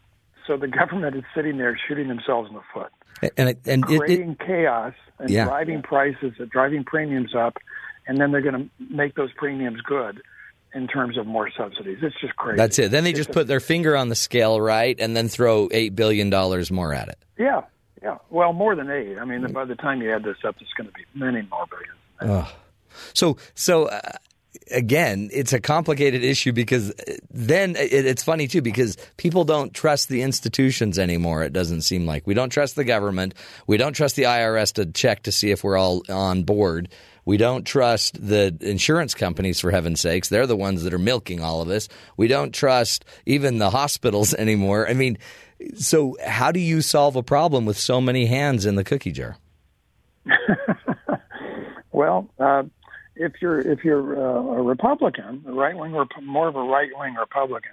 So the government is sitting there shooting themselves in the foot And it- and it, it, creating chaos and Yeah. driving prices, uh, driving premiums up, and then they're going to make those premiums good in terms of more subsidies. It's just crazy. that's it. Then they just put their finger on the scale, right, and then throw eight billion dollars more at it. yeah, yeah. Well, more than eight. I mean, by the time you add this up, it's going to be many more billions. So, so uh, again, it's a complicated issue because then it, it's funny too because people don't trust the institutions anymore. It doesn't seem like we don't trust the government. We don't trust the IRS to check to see if we're all on board. We don't trust the insurance companies for heaven's sakes. They're the ones that are milking all of us. We don't trust even the hospitals anymore. I mean, so how do you solve a problem with so many hands in the cookie jar? Well, uh, if you're if you're uh, a Republican, a right wing, more of a right wing Republican,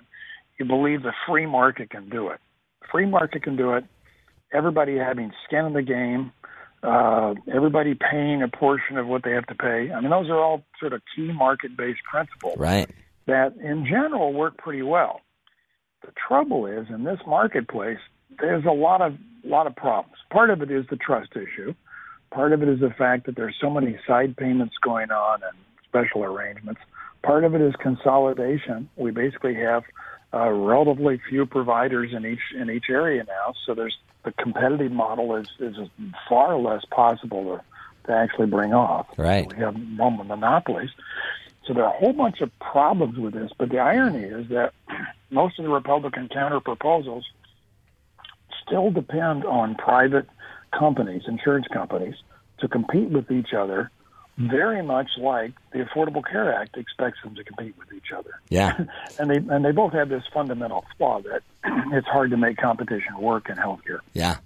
you believe the free market can do it. Free market can do it. Everybody having skin in the game, uh, everybody paying a portion of what they have to pay. I mean, those are all sort of key market based principles Right. that, in general, work pretty well. The trouble is in this marketplace, there's a lot of lot of problems. Part of it is the trust issue. Part of it is the fact that there's so many side payments going on and special arrangements. Part of it is consolidation. We basically have uh, relatively few providers in each in each area now, so there's the competitive model is is far less possible to, to actually bring off. Right. We have mon- monopolies. So there are a whole bunch of problems with this, but the irony is that most of the Republican counter proposals still depend on private companies, insurance companies, to compete with each other, very much like the Affordable Care Act expects them to compete with each other. Yeah. And they and they both have this fundamental flaw that it's hard to make competition work in healthcare. Yeah.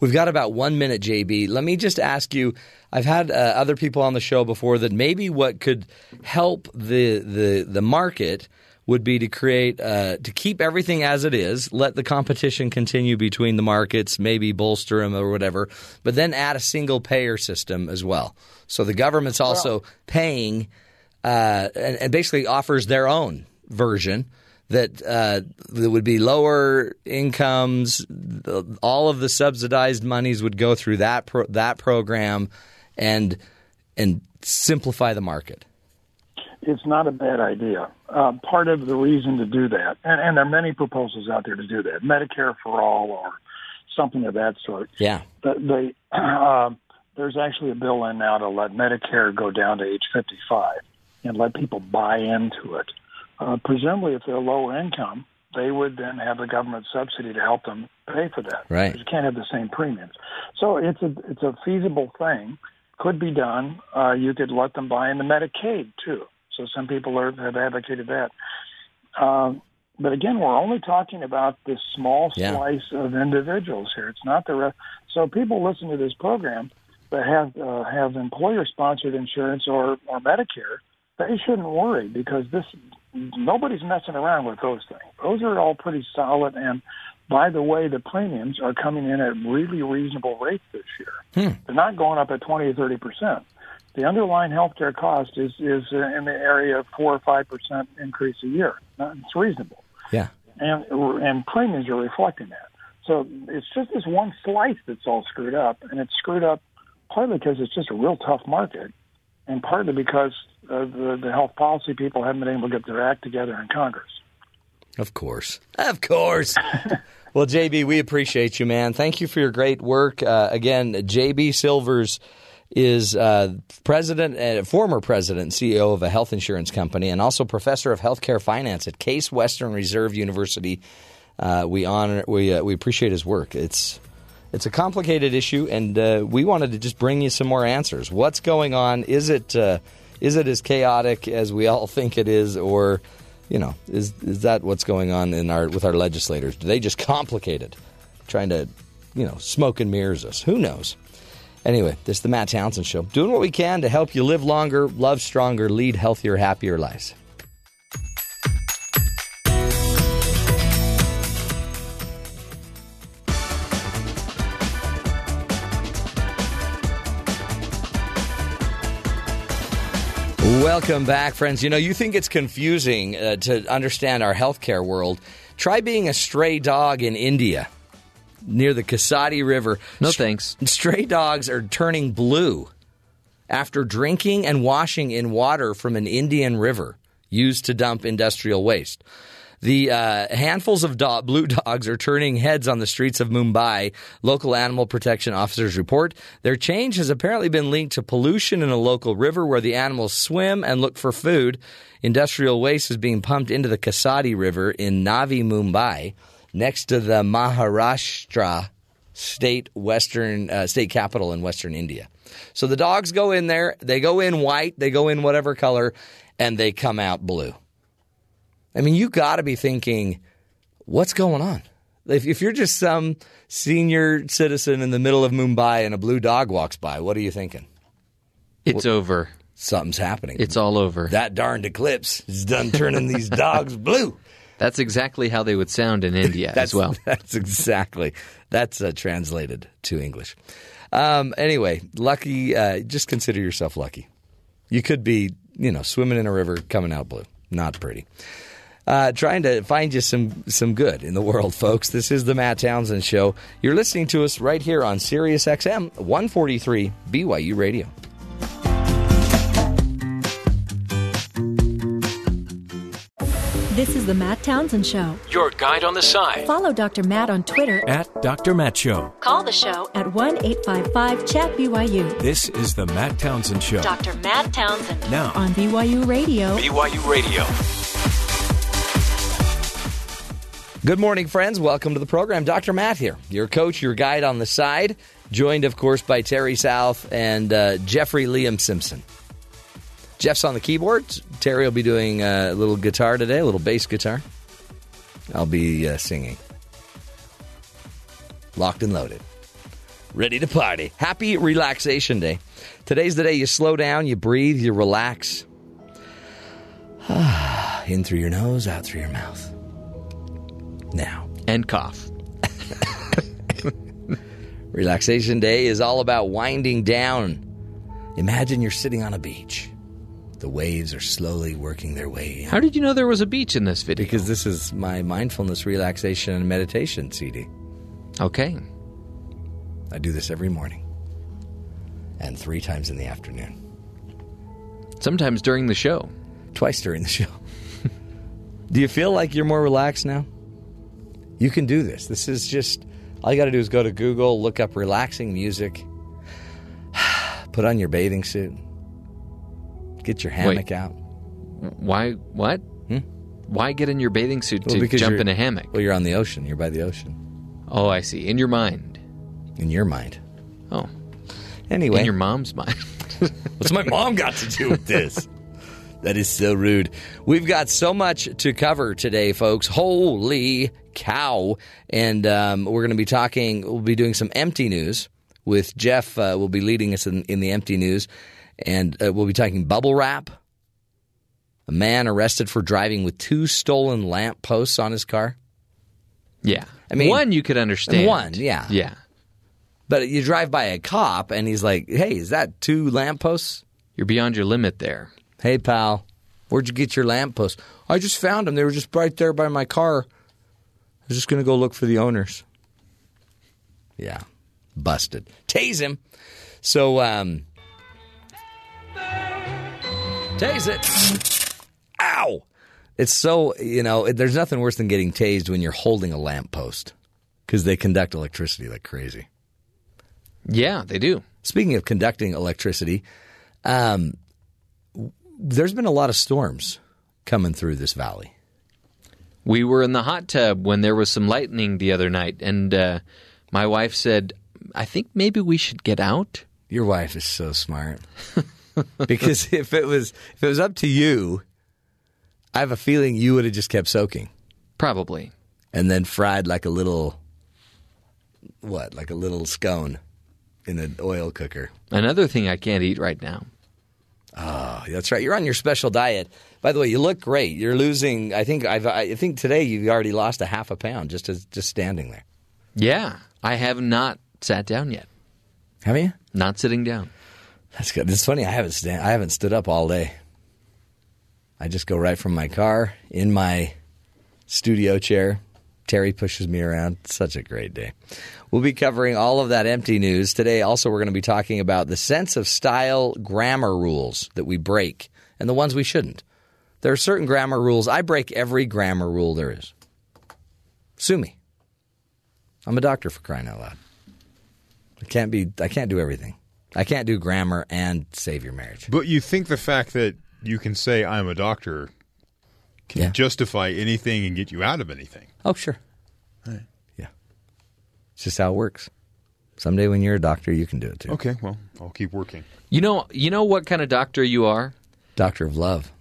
We've got about one minute, JB. Let me just ask you I've had uh, other people on the show before that maybe what could help the, the, the market would be to create uh, to keep everything as it is, let the competition continue between the markets, maybe bolster them or whatever, but then add a single payer system as well. So the government's also paying uh, and, and basically offers their own version that uh, that would be lower incomes. All of the subsidized monies would go through that pro- that program, and and simplify the market. It's not a bad idea. Uh, part of the reason to do that, and, and there are many proposals out there to do that, Medicare for all or something of that sort. Yeah. But they, uh, there's actually a bill in now to let Medicare go down to age 55 and let people buy into it. Uh, presumably, if they're lower income, they would then have a government subsidy to help them pay for that. Right. You can't have the same premiums. So it's a it's a feasible thing. Could be done. Uh, you could let them buy into Medicaid too. So some people are, have advocated that. Um, but again, we're only talking about this small Yeah. slice of individuals here. It's not the rest. So people listen to this program that have uh, have employer sponsored insurance or or Medicare. They shouldn't worry because this nobody's messing around with those things. Those are all pretty solid. And by the way, the premiums are coming in at really reasonable rates this year. They're not going up at twenty or thirty percent. The underlying healthcare cost is is uh, in the area of four or five percent increase a year. It's reasonable Yeah. and and premiums are reflecting that. So it's just this one slice that's all screwed up, and it's screwed up partly because it's just a real tough market, and partly because uh, the the health policy people haven't been able to get their act together in Congress. Of course. Of course. well, JB, we appreciate you, man. Thank you for your great work. Uh, again, JB Silvers is uh, president, uh, former president CEO of a health insurance company, and also professor of healthcare finance at Case Western Reserve University. Uh, we honor, we uh, we appreciate his work. It's it's a complicated issue, and uh, we wanted to just bring you some more answers. What's going on? Is it uh, is it as chaotic as we all think it is, or you know, is is that what's going on in our with our legislators? Do they just complicate it, trying to you know smoke and mirrors us? Who knows? Anyway, this is the Matt Townsend Show, doing what we can to help you live longer, love stronger, lead healthier, happier lives. Welcome back, friends. You know, you think it's confusing uh, to understand our healthcare world. Try being a stray dog in India near the Kasadi River. No thanks. Stray dogs are turning blue after drinking and washing in water from an Indian river used to dump industrial waste. The uh, handfuls of blue dogs are turning heads on the streets of Mumbai. Local animal protection officers report their change has apparently been linked to pollution in a local river where the animals swim and look for food. Industrial waste is being pumped into the Kasadi River in Navi Mumbai, next to the Maharashtra state western uh, state capital in western India. So the dogs go in there, they go in white, they go in whatever color, and they come out blue. I mean, you got to be thinking, what's going on? If, if you're just some senior citizen in the middle of Mumbai and a blue dog walks by, what are you thinking? It's over. Something's happening. It's all over. that darned eclipse is done turning these dogs blue. That's exactly how they would sound in India as well. That's exactly. That's uh, translated to English. Um, anyway, lucky. Uh, just consider yourself lucky. You could be, you know, swimming in a river, coming out blue. Not pretty. Uh, trying to find you some some good in the world, folks. This is the Matt Townsend Show. You're listening to us right here on Sirius XM 143 BYU Radio. This is the Matt Townsend Show. Your guide on the side Follow Dr. Matt on Twitter. at Dr. Matt Show. Call the show at 1 855 Chat BYU. This is the Matt Townsend Show. Dr. Matt Townsend Now, on BYU Radio. BYU Radio. Good morning, friends. Welcome to the program. Dr. Matt here, your coach, your guide on the side, joined, of course, by Terry South and uh, Jeffrey Liam Simpson. Jeff's on the keyboards. Terry will be doing uh, a little guitar today, a little bass guitar. I'll be uh, singing. Locked and loaded. Ready to party. Happy Relaxation Day. Today's the day you slow down, you breathe, you relax. In through your nose, out through your mouth. Now. And cough. Relaxation Day is all about winding down. Imagine you're sitting on a beach. The waves are slowly working their way in. How did you know there was a beach in this video? Because this is my mindfulness, relaxation, and meditation CD. Okay. I do this every morning and three times in the afternoon, Sometimes during the show. twice during the show. do you feel like you're more relaxed now? You can do this. This is just all you got to do is go to Google, look up relaxing music, put on your bathing suit, get your hammock Wait. out. Why? What? Why get in your bathing suit Well, to jump in a hammock? Well, you're on the ocean. You're by the ocean. Oh, I see. In your mind. In your mind. Oh. Anyway, In your mom's mind. what's my mom got to do with this? That is so rude. We've got so much to cover today, folks. Holy cow. And um, we're going to be talking, we'll be doing some empty news with Jeff. Uh, will be leading us in, in the empty news. And uh, we'll be talking bubble wrap. A man arrested for driving with two stolen lamp posts on his car. Yeah. I mean, one you could understand. One, yeah. Yeah. But you drive by a cop and he's like, hey, is that two lampposts? You're beyond your limit there. Hey, pal, where'd you get your lampposts? I just found them. They were just right there by my car. I was just going to go look for the owners. Yeah, busted. Tase him. So, um, tase it. Ow! It's so, you know, there's nothing worse than getting tased when you're holding a lamppost because they conduct electricity like crazy. Yeah, they do. Speaking of conducting electricity, um, there's been a lot of storms coming through this valley. We were in the hot tub when there was some lightning the other night, and uh, my wife said, "I think maybe we should get out." Your wife is so smart. because if it was if it was up to you, I have a feeling you would have just kept soaking Probably. and then fried like a little what, like a little scone in an oil cooker. Another thing I can't eat right now. Oh, that's right. You're on your special diet. By the way, you look great. You're losing. I think I've. I think today you've already lost a half a pound just as just standing there. Yeah, I have not sat down yet. Have you? Not sitting down. That's good. It's funny. I haven't stand, I haven't stood up all day. I just go right from my car in my studio chair. Terry pushes me around. Such a great day. We'll be covering all of that empty news today. Also, we're going to be talking about the sense of style grammar rules that we break and the ones we shouldn't. There are certain grammar rules. I break every grammar rule there is. Sue me. I'm a doctor for crying out loud. I can't be. I can't do everything. I can't do grammar and save your marriage. But you think the fact that you can say I'm a doctor can Yeah. justify anything and get you out of anything? Oh, sure. Yeah. It's just how it works. Someday when you're a doctor, you can do it too. Okay, well, I'll keep working. You know, you know what kind of doctor you are. Doctor of love.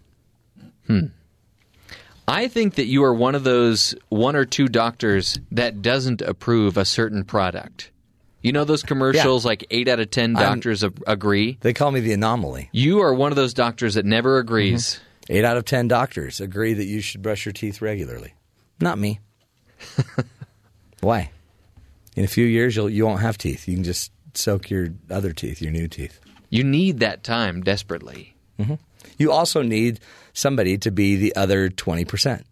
Hmm. I think that you are one of those one or two doctors that doesn't approve a certain product. You know those commercials like 8 out of 10 I'm- doctors ag- agree? They call me the anomaly. You are one of those doctors that never agrees. Mm-hmm. Eight out of ten doctors agree that you should brush your teeth regularly. Not me. Why? In a few years, you'll you won't have teeth. You can just soak your other teeth, your new teeth. You need that time desperately. Mm-hmm. You also need somebody to be the other twenty percent.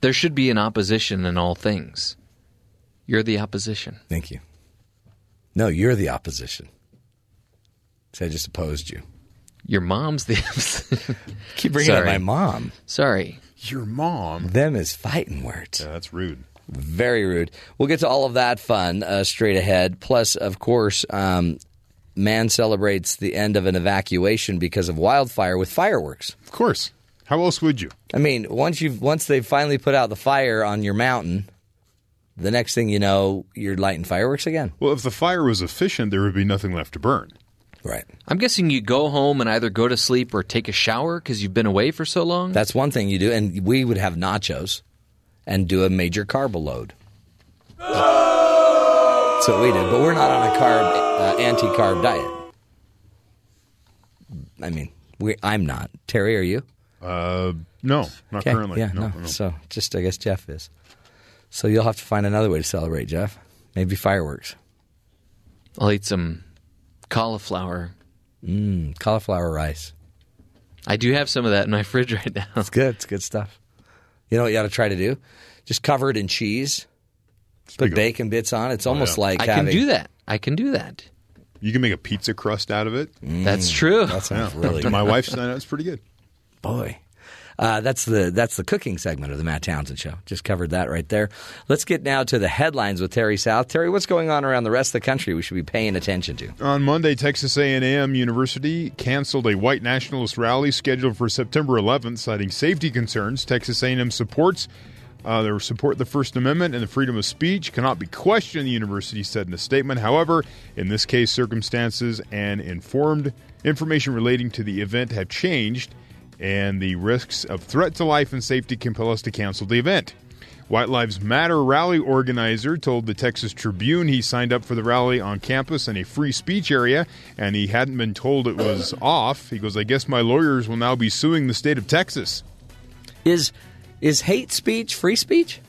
There should be an opposition in all things. You're the opposition. Thank you. No, you're the opposition. So I just opposed you. Your mom's the opposition. Keep bringing Sorry. up my mom. Sorry. Your mom? Them is fighting words. Yeah, that's rude. Very rude. We'll get to all of that fun uh, straight ahead. Plus, of course, um, man celebrates the end of an evacuation because of wildfire with fireworks. Of course. How else would you? I mean, once you've once they've finally put out the fire on your mountain, the next thing you know, you're lighting fireworks again. Well, if the fire was efficient, there would be nothing left to burn. Right. I'm guessing you go home and either go to sleep or take a shower because you've been away for so long. That's one thing you do, and we would have nachos and do a major carb load. That's what we did, but we're not on a carb uh, anti-carb diet. I mean, we I'm not. Terry, are you? Uh, no, not Okay, currently. Yeah, no. no. So just I guess Jeff is. So you'll have to find another way to celebrate, Jeff. Maybe fireworks. I'll eat some cauliflower. Mm, cauliflower rice. I do have some of that in my fridge right now. It's good. It's good stuff. You know what you ought to try to do? Just cover it in cheese. Put Speak of- bacon bits on. It's almost yeah. like I can do that. I can do that. You can make a pizza crust out of it. That's true. That sounds Yeah. really My wife said that's pretty good. boy. Uh, that's the that's the cooking segment of the Matt Townsend Show. Just covered that right there. Let's get now to the headlines with Terry South. Terry, what's going on around the rest of the country? We should be paying attention to. On Monday, Texas A&M University canceled a white nationalist rally scheduled for September 11th, citing safety concerns. Texas A&M supports uh, they support the First Amendment and the freedom of speech cannot be questioned. The university said in a statement. However, in this case, circumstances and informed Information relating to the event have changed, and the risks of threat to life and safety compel us to cancel the event. White Lives Matter rally organizer told the Texas Tribune he signed up for the rally on campus in a free speech area and he hadn't been told it was off. He goes, I guess my lawyers will now be suing the state of Texas. Is is hate speech free speech?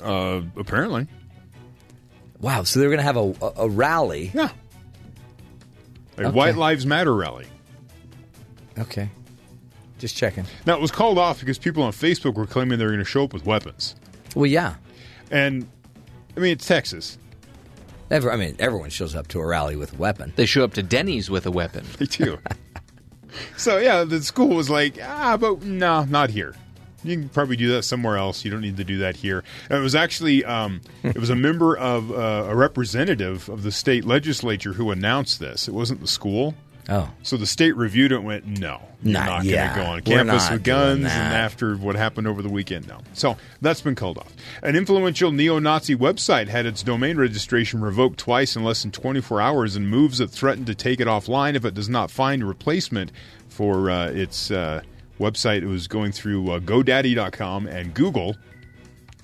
Uh, apparently. Wow. So they're going to have a, a, a rally. Yeah. A Okay. White Lives Matter rally. Okay. Just checking. Now, it was called off because people on Facebook were claiming they were going to show up with weapons. Well, yeah. And, I mean, it's Texas. Every, I mean, everyone shows up to a rally with a weapon. They show up to Denny's with a weapon. They do. so, yeah, the school was like, ah, but no, not here. You can probably do that somewhere else. You don't need to do that here. And it was actually, um, it was a member of uh, a representative of the state legislature who announced this. It wasn't the school. Oh. So the state reviewed it and went, no, you're Not- not going to go on campus with guns. And after what happened over the weekend, no. So that's been called off. An influential neo Nazi website had its domain registration revoked twice in less than 24 hours and moves that threatened to take it offline if it does not find a replacement for uh, its uh, website. It was going through uh, GoDaddy.com and Google.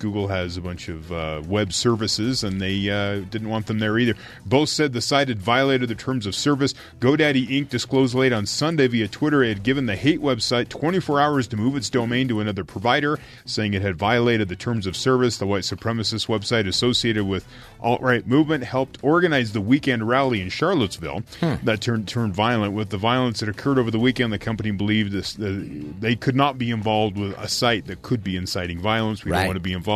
Google has a bunch of uh, web services, and they uh, didn't want them there either. Both said the site had violated the terms of service. GoDaddy Inc. disclosed late on Sunday via Twitter it had given the hate website 24 hours to move its domain to another provider, saying it had violated the terms of service. The white supremacist website associated with alt right movement helped organize the weekend rally in Charlottesville that turned turned violent. With the violence that occurred over the weekend, the company believed this, uh, they could not be involved with a site that could be inciting violence. We Right. don't want to be involved.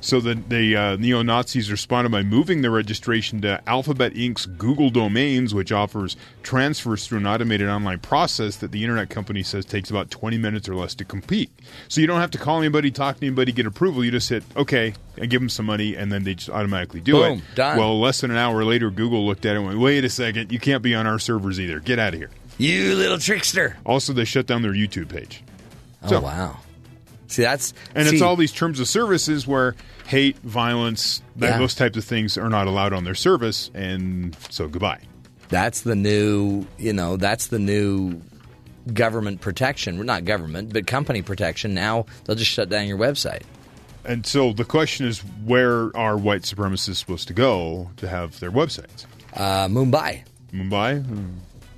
So the, the uh, neo Nazis responded by moving their registration to Alphabet Inc.'s Google Domains, which offers transfers through an automated online process that the internet company says takes about 20 minutes or less to complete. So you don't have to call anybody, talk to anybody, get approval. You just hit OK and give them some money, and then they just automatically do Boom, it. done. Well, less than an hour later, Google looked at it and went, "Wait a second, you can't be on our servers either. Get out of here." You little trickster. Also, they shut down their YouTube page. Oh, So- wow. See, that's. And see, it's all these terms of services where hate, violence, that, Yeah. those types of things are not allowed on their service, and so goodbye. That's the new, you know, that's the new government protection. Not government, but company protection. Now they'll just shut down your website. And so the question is, where are white supremacists supposed to go to have their websites? Uh, Mumbai. Mumbai? Hmm.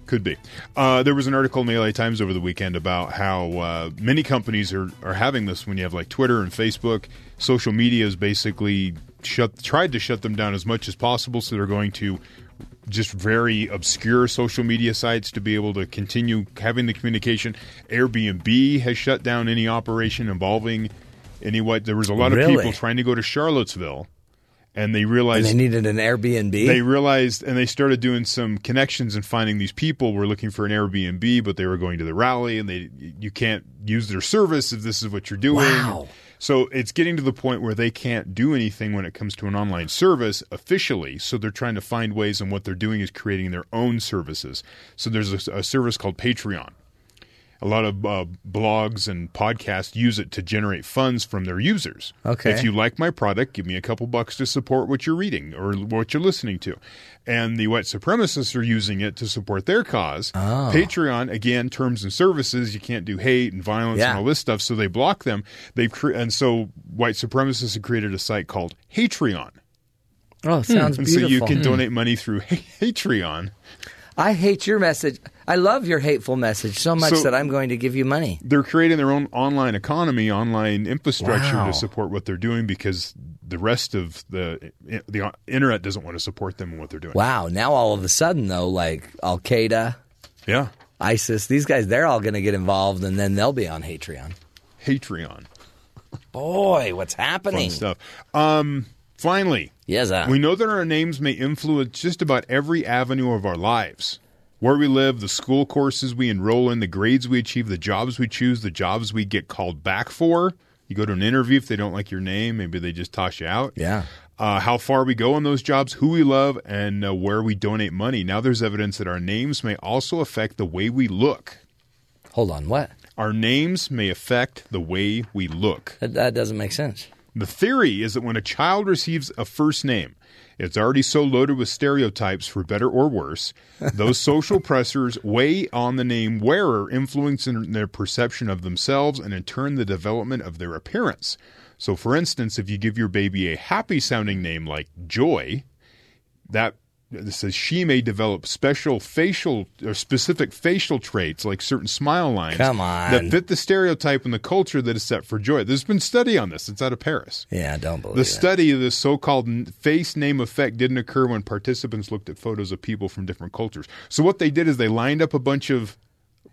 Could be. Uh, there was an article in the LA Times over the weekend about how uh, many companies are, are having this when you have like Twitter and Facebook. Social media is basically shut tried to shut them down as much as possible, so they're going to just very obscure social media sites to be able to continue having the communication. Airbnb has shut down any operation involving any white. There was a lot of people trying to go to Charlottesville, and they And realized they needed an Airbnb. they realized and they started doing some connections and finding these people were looking for an Airbnb, but they were going to the rally and they you can't use their service if this is what you're doing. Wow. So it's getting to the point where they can't do anything when it comes to an online service officially. So they're trying to find ways, and what they're doing is creating their own services. So there's a, a service called Patreon. A lot of uh, blogs and podcasts use it to generate funds from their users. Okay. If you like my product, give me a couple bucks to support what you're reading or what you're listening to. And the white supremacists are using it to support their cause. Oh. Patreon, again, terms and services, you can't do hate and violence Yeah. and all this stuff, so they block them. They've cre- and so white supremacists have created a site called Hatreon. oh, sounds And beautiful. so you can donate money through Hatreon. I hate your message. I love your hateful message so much So- that I'm going to give you money. They're creating their own online economy, online infrastructure Wow. to support what they're doing because the rest of the the internet doesn't want to support them and what they're doing. Wow. Now all of a sudden, though, like Al Qaeda, Yeah. ISIS, these guys, they're all going to get involved, and then they'll be on Patreon. Patreon. Boy, what's Fun happening? stuff. Um, finally, Yes, uh, we know that our names may influence just about every avenue of our lives. Where we live, the school courses we enroll in, the grades we achieve, the jobs we choose, the jobs we get called back for. You go to an interview, if they don't like your name, maybe they just toss you out. Yeah. Uh, how far we go in those jobs, who we love, and uh, where we donate money. Now, there's evidence that our names may also affect the way we look. Hold on. What? Our names may affect the way we look. That, that doesn't make sense. The theory is that when a child receives a first name, it's already so loaded with stereotypes for better or worse. Those social pressures weigh on the name wearer, influencing their perception of themselves and in turn the development of their appearance. So, for instance, if you give your baby a happy sounding name like Joy, that this says she may develop special facial or specific facial traits like certain smile lines Come on. that fit the stereotype and the culture that is set for joy. There's been study on this. It's out of Paris. Yeah, don't believe it. The it. study of this so-called face name effect didn't occur when participants looked at photos of people from different cultures. So what they did is they lined up a bunch of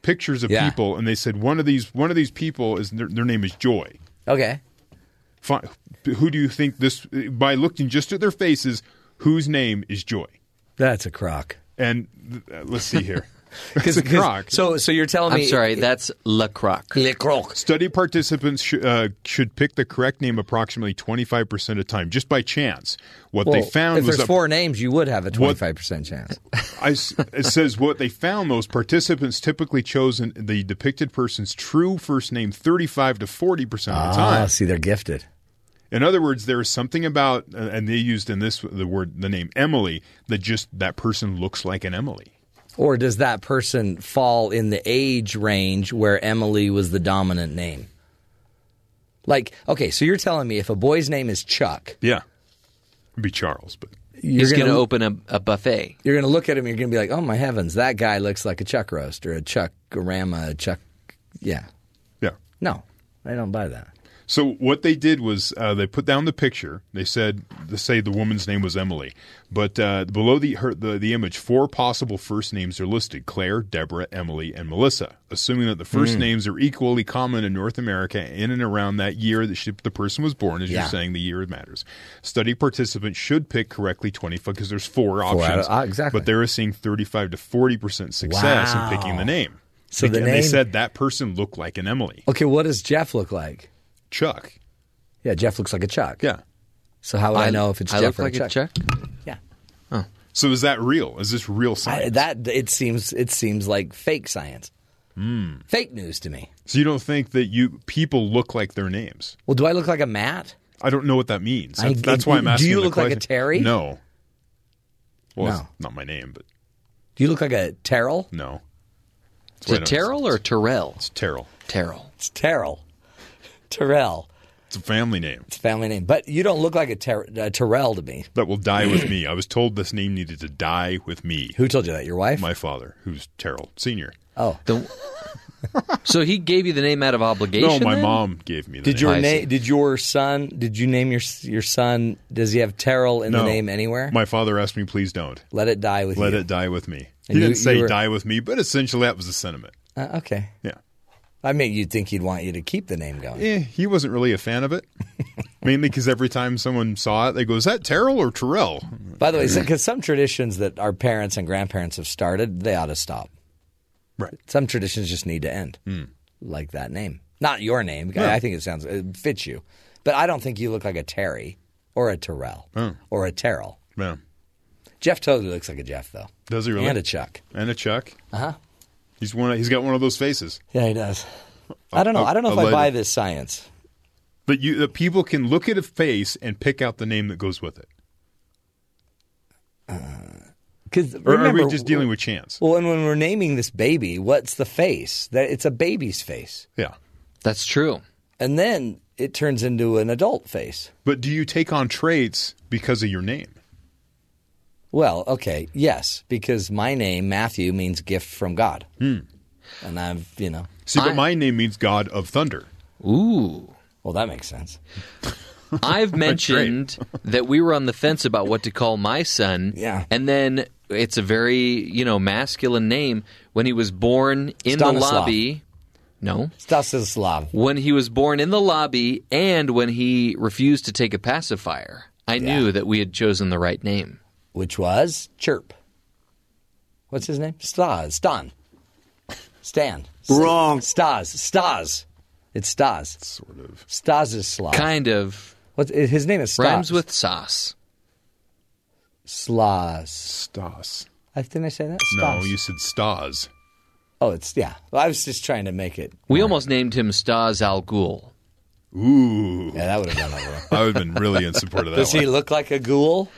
pictures of Yeah. people and they said one of these one of these people is their, their name is Joy. Okay. Fi- Who do you think this by looking just at their faces whose name is Joy? That's a crock. And uh, let's see here. Because It's a crock. So, so you're telling I'm me? sorry, that's Le Croc. Le croc. Study participants sh- uh, should pick the correct name approximately 25% of the time, just by chance. What Well, they found if was there's that four names, you would have a 25 percent chance. I s it says what they found those participants typically chose in the depicted person's true first name 35 to 40% of the Ah, time. see, they're gifted. In other words, there is something about, uh, and they used in this the word, the name Emily, that just that person looks like an Emily. Or does that person fall in the age range where Emily was the dominant name? Like, okay, so you're telling me if a boy's name is Chuck, Yeah. It'd be Charles, but you're He's going gonna to open a, a buffet. You're going to look at him. You're going to be like, "Oh my heavens, that guy looks like a Chuck roast or a Chuck Rama, a Chuck." Yeah, yeah. no, I don't buy that. So what they did was uh, they put down the picture. They said to say the woman's name was Emily, but uh, below the, her, the the image, four possible first names are listed: Claire, Deborah, Emily, and Melissa. Assuming that the first Mm. names are equally common in North America in and around that year that she, the person was born, as Yeah. you're saying, the year matters. Study participants should pick correctly twenty five because there's four, Four options. of- ah, exactly. But they were seeing thirty five to forty percent success Wow. in picking the name. So the and they said that person looked like an Emily. Okay, what does Jeff look like? Chuck. Yeah, Jeff looks like a Chuck. Yeah. So how would I, know if it's I Jeff look or like a Chuck? Yeah. Oh. So is that real? Is this real I, science? that it seems it seems like fake science, Hmm. fake news to me. So you don't think that you people look like their names? Well, do I look like a Matt? I don't know what that means. I- That's, that's why I'm asking. do asking. you the look like a. Terry? No. Well, No. it's not my name, but Do you look like a Terrell? no. Is it Terrell or Terrell? It's Terrell. Terrell. It's Terrell. Terrell. It's a family name It's a family name, but you don't look like a, ter- a Terrell to me. that will die with me. I was told this name needed to die with me. Who told you that? Your wife? My father, who's Terrell Senior. oh, The, so he gave you the name out of obligation? No, my then? mom gave me. The did name. your name? Did your son? Did you name your your son? Does he have Terrell in no. the name anywhere? My father asked me, please don't Let it die with you. let you. it die with me. And he you- didn't say were- die with me, but essentially that was the sentiment. Uh, okay. Yeah. I mean, you'd think he'd want you to keep the name going. Eh, he wasn't really a fan of it. Mainly because every time someone saw it, they go, "Is that Terrell or Terrell?" By the way, because some traditions that our parents and grandparents have started, they ought to stop. Right. Some traditions just need to end, like that name. Not your name. No. I think it sounds it fits you, but I don't think you look like a Terry or a Terrell Oh. or a Terrell. Yeah. Jeff totally looks like a Jeff though, Does he really? and a Chuck. And a Chuck. Uh huh. He's one. He's got one of those faces. Yeah, he does. I don't know. I don't know if I Alleged- buy this science. But you, that people can look at a face and pick out the name that goes with it. Uh, because Or are we just dealing with chance? Well, and when we're naming this baby, what's the face? That it's a baby's face, Yeah. That's true. and then it turns into an adult face. But do you take on traits because of your name? Well, okay, yes, because my name Matthew means gift from God, hmm. and I've you know, See, but I- my name means God of Thunder. Ooh. well that makes sense. I've mentioned that we were on the fence about what to call my son. Yeah. And then it's a very, you know, masculine name. When he was born in the lobby. No. Stanislav. When he was born in the lobby and when he refused to take a pacifier, I knew that we had chosen the right name. Which was Chirp. What's his name? Stas. Stan. Stan. Wrong. Stas. Stas. It's Stas. Sort of. Stasislav. Kind of What, his name is Stas. rhymes with sauce. Slas. Stas. I, didn't I say that? No, Stas. you said Stas. Oh, it's yeah. Well, I was just trying to make it. We almost named him Stas Al Ghul. Ooh. Yeah, that would have gone over. I would have been really in support of that Does one. he look like a ghoul?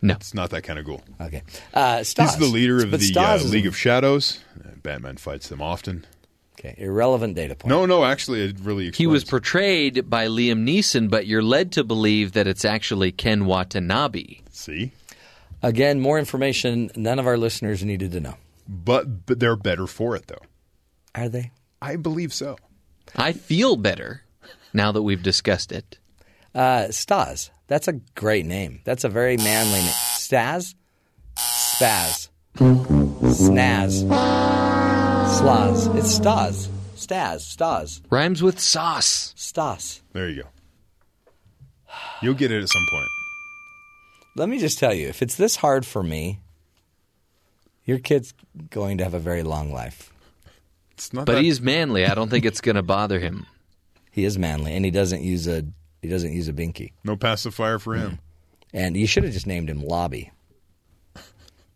No. It's not that kind of ghoul. Okay. Uh, Stas. He's the leader of But the uh, League of Shadows. Uh, Batman fights them often. Okay, irrelevant data point. No, no, actually, it really explains. He was portrayed by Liam Neeson, but you're led to believe that it's actually Ken Watanabe. See? Again, more information none of our listeners needed to know. But, but they're better for it, though. Are they? I believe so. I feel better now that we've discussed it. Uh, Stas. That's a great name. That's a very manly name. Stas? Spaz. Snaz. Slaz. It's Stas. Stas. Stas. Rhymes with sauce. Stas. There you go. You'll get it at some point. Let me just tell you, if it's this hard for me, your kid's going to have a very long life. It's not But that- he's manly. I don't think it's going to bother him. He is manly, and he doesn't use a he doesn't use a binky. no pacifier for him. And you should have just named him Lobby.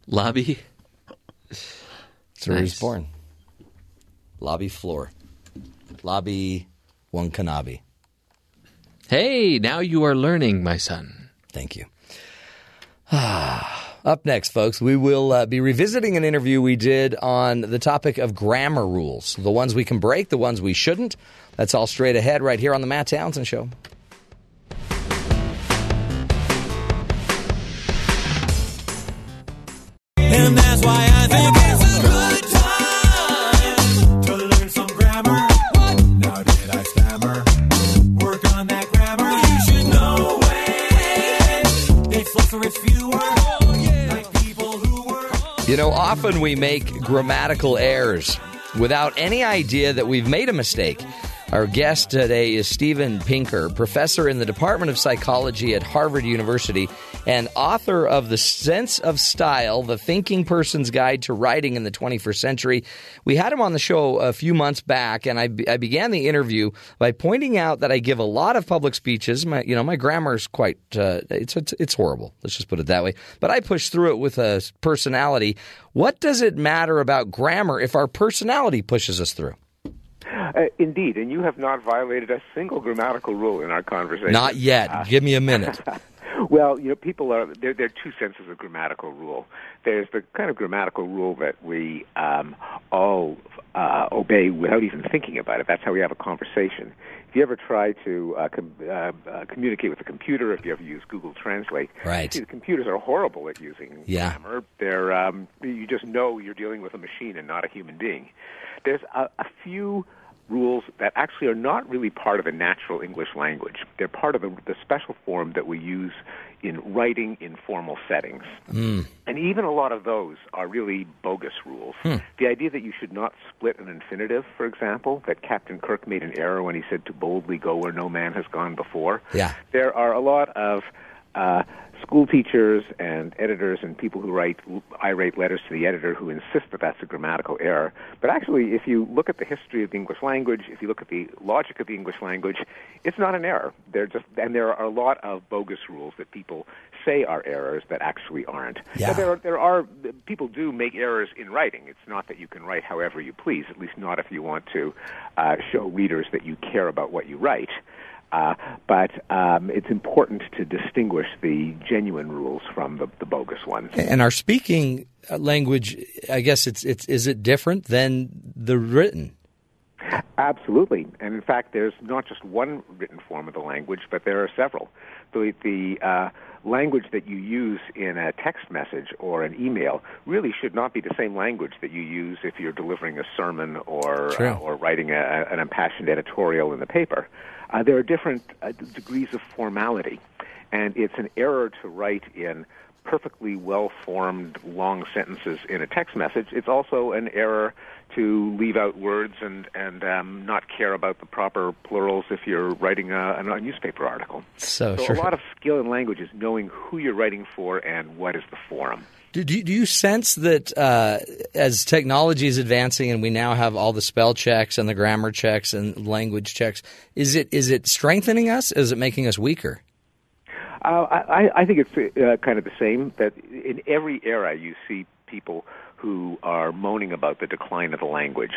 Lobby? That's where he was Nice. born. Lobby floor. Lobby Wankanabe. Hey, now you are learning, my son. Thank you. Up next, folks, we will uh, be revisiting an interview we did on the topic of grammar rules the ones we can break, the ones we shouldn't. That's all straight ahead right here on The Matt Townsend Show. And that's why I think it's a good time to learn some grammar. Now did I stammer? Work on that grammar. You should know it. It's less or it's. Oh, like people who were. You know, often we make grammatical errors without any idea that we've made a mistake. Our guest today is Steven Pinker, professor in the Department of Psychology at Harvard University and author of The Sense of Style, The Thinking Person's Guide to Writing in the 21st Century. We had him on the show a few months back, and I, I began the interview by pointing out that I give a lot of public speeches. My, you know, my grammar is quite, uh, it's, it's, it's horrible. Let's just put it that way. But I push through it with a personality. What does it matter about grammar if our personality pushes us through? Uh, indeed, and you have not violated a single grammatical rule in our conversation. Not yet. Give me a minute. Well, you know, people are there. There are two senses of grammatical rule. There's the kind of grammatical rule that we um, all uh, obey without even thinking about it. That's how we have a conversation. If you ever try to uh, com- uh, uh, communicate with a computer, if you ever use Google Translate, Right. see, the computers are horrible at using Yeah. grammar. They're um, you just know you're dealing with a machine and not a human being. There's a, a few rules that actually are not really part of the natural English language. They're part of the, the special form that we use in writing in formal settings. Mm. And even a lot of those are really bogus rules. Hmm. The idea that you should not split an infinitive, for example, that Captain Kirk made an error when he said to boldly go where no man has gone before. Yeah. There are a lot of uh, school teachers and editors and people who write irate letters to the editor who insist that that's a grammatical error. But actually, if you look at the history of the English language, if you look at the logic of the English language, it's not an error. They're just, and there are a lot of bogus rules that people say are errors that actually aren't. Yeah. Now, there are, there are people do make errors in writing. It's not that you can write however you please, at least not if you want to uh, show readers that you care about what you write. Uh, but um, it's important to distinguish the genuine rules from the, the bogus ones. And our speaking uh, language, I guess it's it's is it different than the written? Absolutely, and in fact, there's not just one written form of the language, but there are several. The the uh, language that you use in a text message or an email really should not be the same language that you use if you're delivering a sermon or uh, or writing a, an impassioned editorial in the paper. Uh, there are different uh, degrees of formality, and it's an error to write in perfectly well formed long sentences in a text message. It's also an error to leave out words and and um, not care about the proper plurals if you're writing a, a newspaper article. So, so sure. a lot of skill in language is knowing who you're writing for and what is the forum. Do, do, do you sense that uh, as technology is advancing and we now have all the spell checks and the grammar checks and language checks, is it is it strengthening us? Is it making us weaker? Uh, I, I think it's uh, kind of the same. That in every era you see people who are moaning about the decline of the language.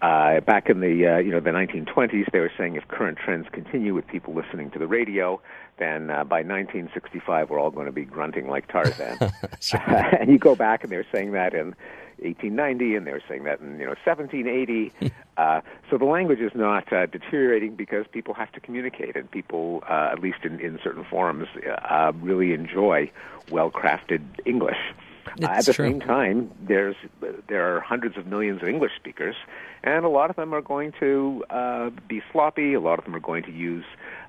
Uh, back in the uh, you know the 1920s, they were saying if current trends continue with people listening to the radio, then uh, by 1965 we're all going to be grunting like Tarzan. and you go back, and they were saying that in 1890, and they were saying that in you know 1780. uh, so the language is not uh, deteriorating because people have to communicate, and people, uh, at least in, in certain forums, uh, really enjoy well-crafted English. Uh, at the true. same time, there's there are hundreds of millions of English speakers, and a lot of them are going to uh, be sloppy. A lot of them are going to use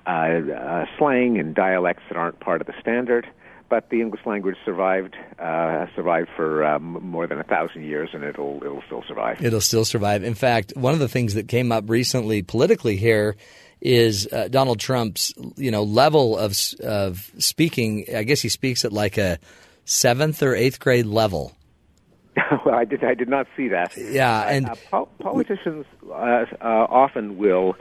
uh, uh, slang and dialects that aren't part of the standard. But the English language survived uh, survived for um, more than a thousand years, and it'll it'll still survive. It'll still survive. In fact, one of the things that came up recently politically here is uh, Donald Trump's you know level of of speaking. I guess he speaks at like a seventh or eighth grade level. well, I did I did not see that. Yeah, and uh, po- politicians uh, uh, often will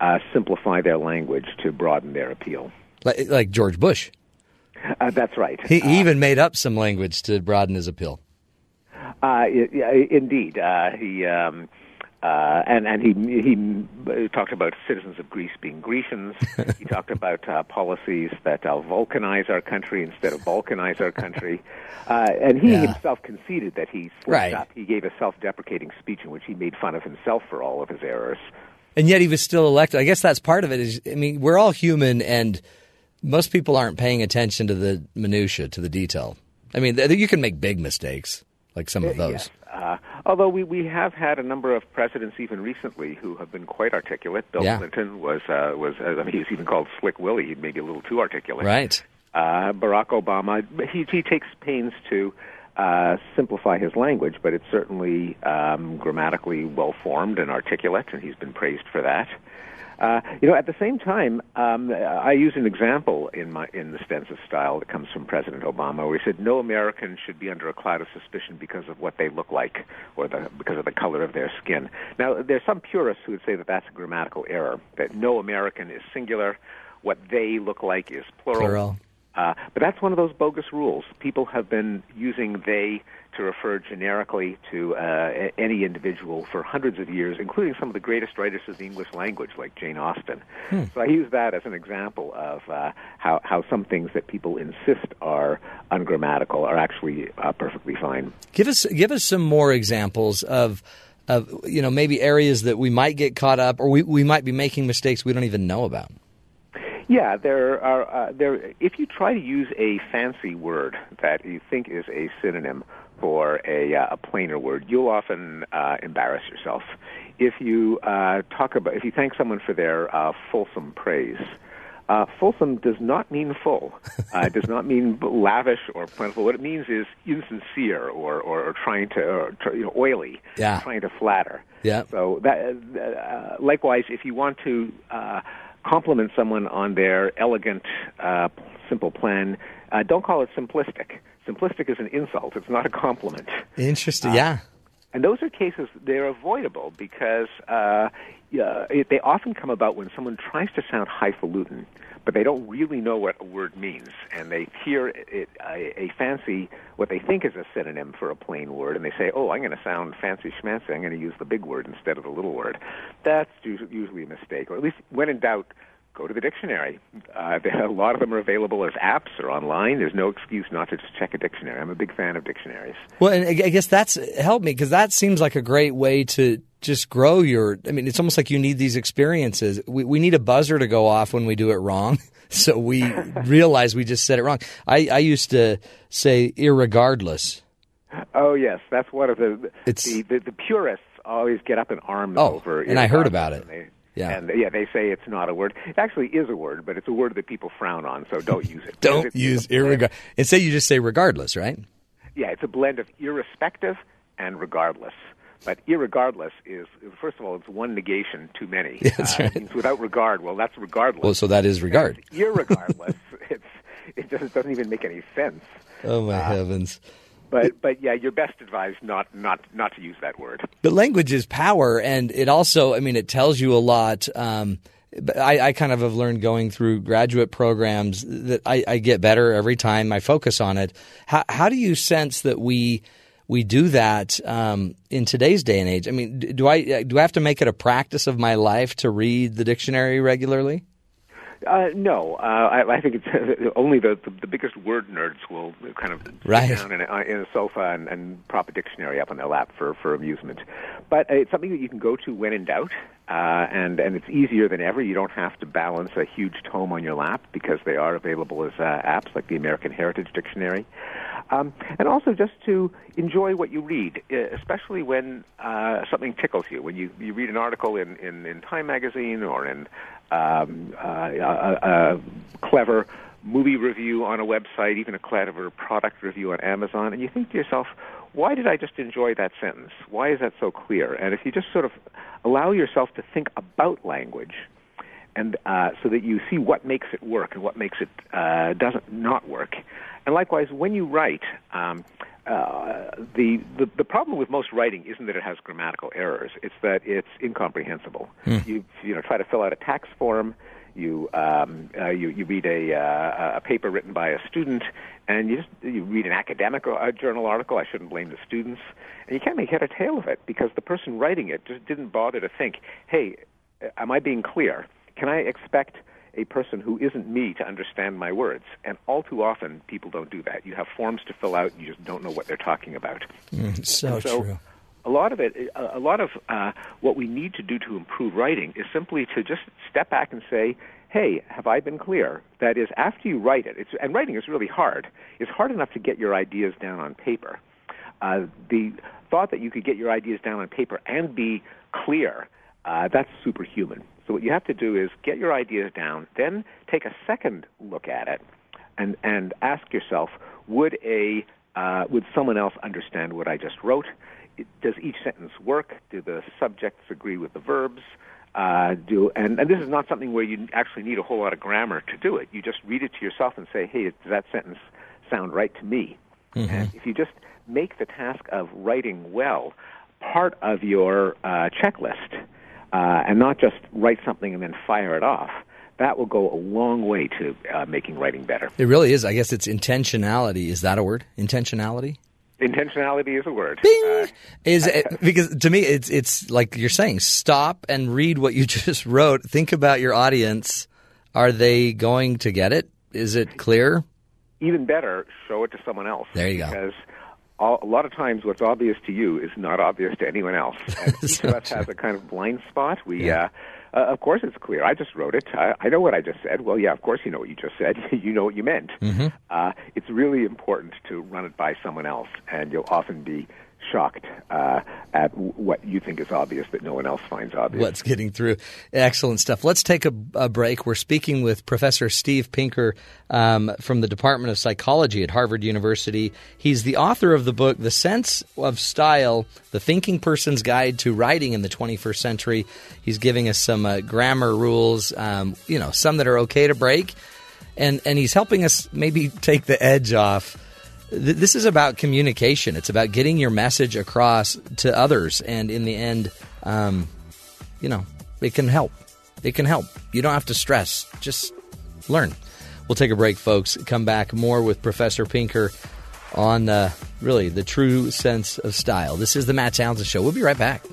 uh, simplify their language to broaden their appeal. like, like George Bush. Uh, that's right. He, he even made up some language to broaden his appeal. Uh, yeah, indeed, uh, he um, uh, and and he he talked about citizens of Greece being Grecians. he talked about uh, policies that uh, vulcanize our country instead of balkanize our country. Uh, and he Yeah. himself conceded that he slipped Right. up. He gave a self-deprecating speech in which he made fun of himself for all of his errors. And yet he was still elected. I guess that's part of it. Is I mean, we're all human, and most people aren't paying attention to the minutia, to the detail. I mean, th- you can make big mistakes, like some of those. Yes. Uh, although we, we have had a number of presidents even recently who have been quite articulate. Bill Yeah. Clinton was uh, was uh, I mean he's even called Slick Willie. He may be a little too articulate. Right. Uh, Barack Obama he he takes pains to uh, simplify his language, but it's certainly um, grammatically well formed and articulate, and he's been praised for that. Uh, you know, at the same time, um, I use an example in my in the Sense of Style that comes from President Obama, where he said, "No American should be under a cloud of suspicion because of what they look like or the, because of the color of their skin." Now, there's some purists who would say that that's a grammatical error. That no American is singular, what they look like is plural. Plural. Uh, but that's one of those bogus rules. People have been using they to refer generically to uh, any individual for hundreds of years, including some of the greatest writers of the English language, like Jane Austen. Hmm. So I use that as an example of uh, how, how some things that people insist are ungrammatical are actually uh, perfectly fine. Give us give us some more examples of of you know maybe areas that we might get caught up, or we, we might be making mistakes we don't even know about. Yeah, there are uh, there. If you try to use a fancy word that you think is a synonym for a, uh, a plainer word, you'll often uh, embarrass yourself. If you uh, talk about, if you thank someone for their uh, fulsome praise, uh, fulsome does not mean full. Uh, it does not mean lavish or plentiful. What it means is insincere or, or, or trying to, or, you know, oily, Yeah. trying to flatter. Yeah. So that, uh, likewise, if you want to uh, compliment someone on their elegant, uh, simple plan, uh, don't call it simplistic. Simplistic is an insult. It's not a compliment. Interesting. Uh, yeah. And those are cases they're avoidable because uh, yeah, it, they often come about when someone tries to sound highfalutin, but they don't really know what a word means, and they hear it, a, a fancy what they think is a synonym for a plain word, and they say, "Oh, I'm going to sound fancy schmancy. I'm going to use the big word instead of the little word." That's usually a mistake, or at least when in doubt. Go to the dictionary. Uh, a lot of them are available as apps or online. There's no excuse not to just check a dictionary. I'm a big fan of dictionaries. Well, and I I guess that's helped me because that seems like a great way to just grow your. I mean, it's almost like you need these experiences. We we need a buzzer to go off when we do it wrong, so we realize we just said it wrong. I I used to say irregardless. Oh yes, that's one of the It's- the, the, the purists always get up in arms Oh, over. and I heard about it. they- Yeah. and yeah, they say it's not a word. It actually is a word, but it's a word that people frown on, so don't use it. Don't use irregard. Instead, you just say regardless, right? Yeah, it's a blend of irrespective and regardless. But irregardless is first of all, it's one negation too many. Yeah, that's Uh, right. without regard. Well, that's regardless. Well, so that is regard. irregardless. it's it just doesn't even make any sense. Oh my heavens! But but yeah, you're best advised not not not to use that word. But language is power, and it also, I mean, it tells you a lot. Um, but I, I kind of have learned going through graduate programs that I, I get better every time I focus on it. How, how do you sense that we we do that um, in today's day and age. I mean, do I do I have to make it a practice of my life to read the dictionary regularly? Uh, no, uh, I, I think it's only the, the the biggest word nerds will kind of Right. sit down in a, in a sofa and, and prop a dictionary up on their lap for for amusement. But uh, it's something that you can go to when in doubt, uh, and and it's easier than ever. You don't have to balance a huge tome on your lap because they are available as uh, apps like the American Heritage Dictionary, um, and also just to enjoy what you read, uh, especially when uh, something tickles you. When you you read an article in in, in Time magazine or in um, uh, a, a clever movie review on a website, even a clever product review on Amazon, and you think to yourself, why did I just enjoy that sentence? Why is that so clear? And if you just sort of allow yourself to think about language, and uh, so that you see what makes it work and what makes it uh, doesn't not work, and likewise when you write. Um, uh, the, the the problem with most writing isn't that it has grammatical errors; it's that it's incomprehensible. You you know try to fill out a tax form, you um, uh, you you read a uh, a paper written by a student, and you just you read an academic uh, journal article. I shouldn't blame the students, and you can't make head or tail of it because the person writing it just didn't bother to think, hey, am I being clear? Can I expect a person who isn't me to understand my words? And all too often, people don't do that. You have forms to fill out, and you just don't know what they're talking about. Mm, so, so true. a lot of it, a a lot of uh, what we need to do to improve writing is simply to just step back and say, "Hey, have I been clear?" That is, after you write it, it's, and writing is really hard. It's hard enough to get your ideas down on paper. Uh, the thought that you could get your ideas down on paper and be clear, uh, that's superhuman. So what you have to do is get your ideas down, then take a second look at it, and and ask yourself, would a uh, would someone else understand what I just wrote? It- Does each sentence work? Do the subjects agree with the verbs? Uh, do and, and this is not something where you actually need a whole lot of grammar to do it. You just read it to yourself and say, "Hey, does that sentence sound right to me?" And if you just make the task of writing well part of your uh, checklist, uh, and not just write something and then fire it off, that will go a long way to uh, making writing better. It really is. I guess it's intentionality. Is that a word? Intentionality? Intentionality is a word. Uh, Is it, because to me it's it's like you're saying stop and read what you just wrote. Think about your audience. Are they going to get it? Is it clear? even better, show it to someone else. There you go. Because all, a lot of times, what's obvious to you is not obvious to anyone else. And each of us has a kind of blind spot. We, uh, uh, of course, it's clear. I just wrote it. I, I know what I just said. Well, yeah, of course, you know what you just said. you know what you meant. Uh, it's really important to run it by someone else, and you'll often be shocked uh, at what you think is obvious that no one else finds obvious. What's getting through? Excellent stuff. Let's take a, a break. We're speaking with Professor Steve Pinker um, from the Department of Psychology at Harvard University. He's the author of the book, The Sense of Style The Thinking Person's Guide to Writing in the 21st Century. He's giving us some uh, grammar rules, um, you know, some that are okay to break. And, and he's helping us maybe take the edge off th- this is about communication. It's about getting your message across to others, and in the end, um, you know, it can help. It can help. You don't have to stress. Just learn. We'll take a break, folks. Come back more with Professor Pinker on uh, really the true sense of style. This is the Matt Townsend Show. We'll be right back.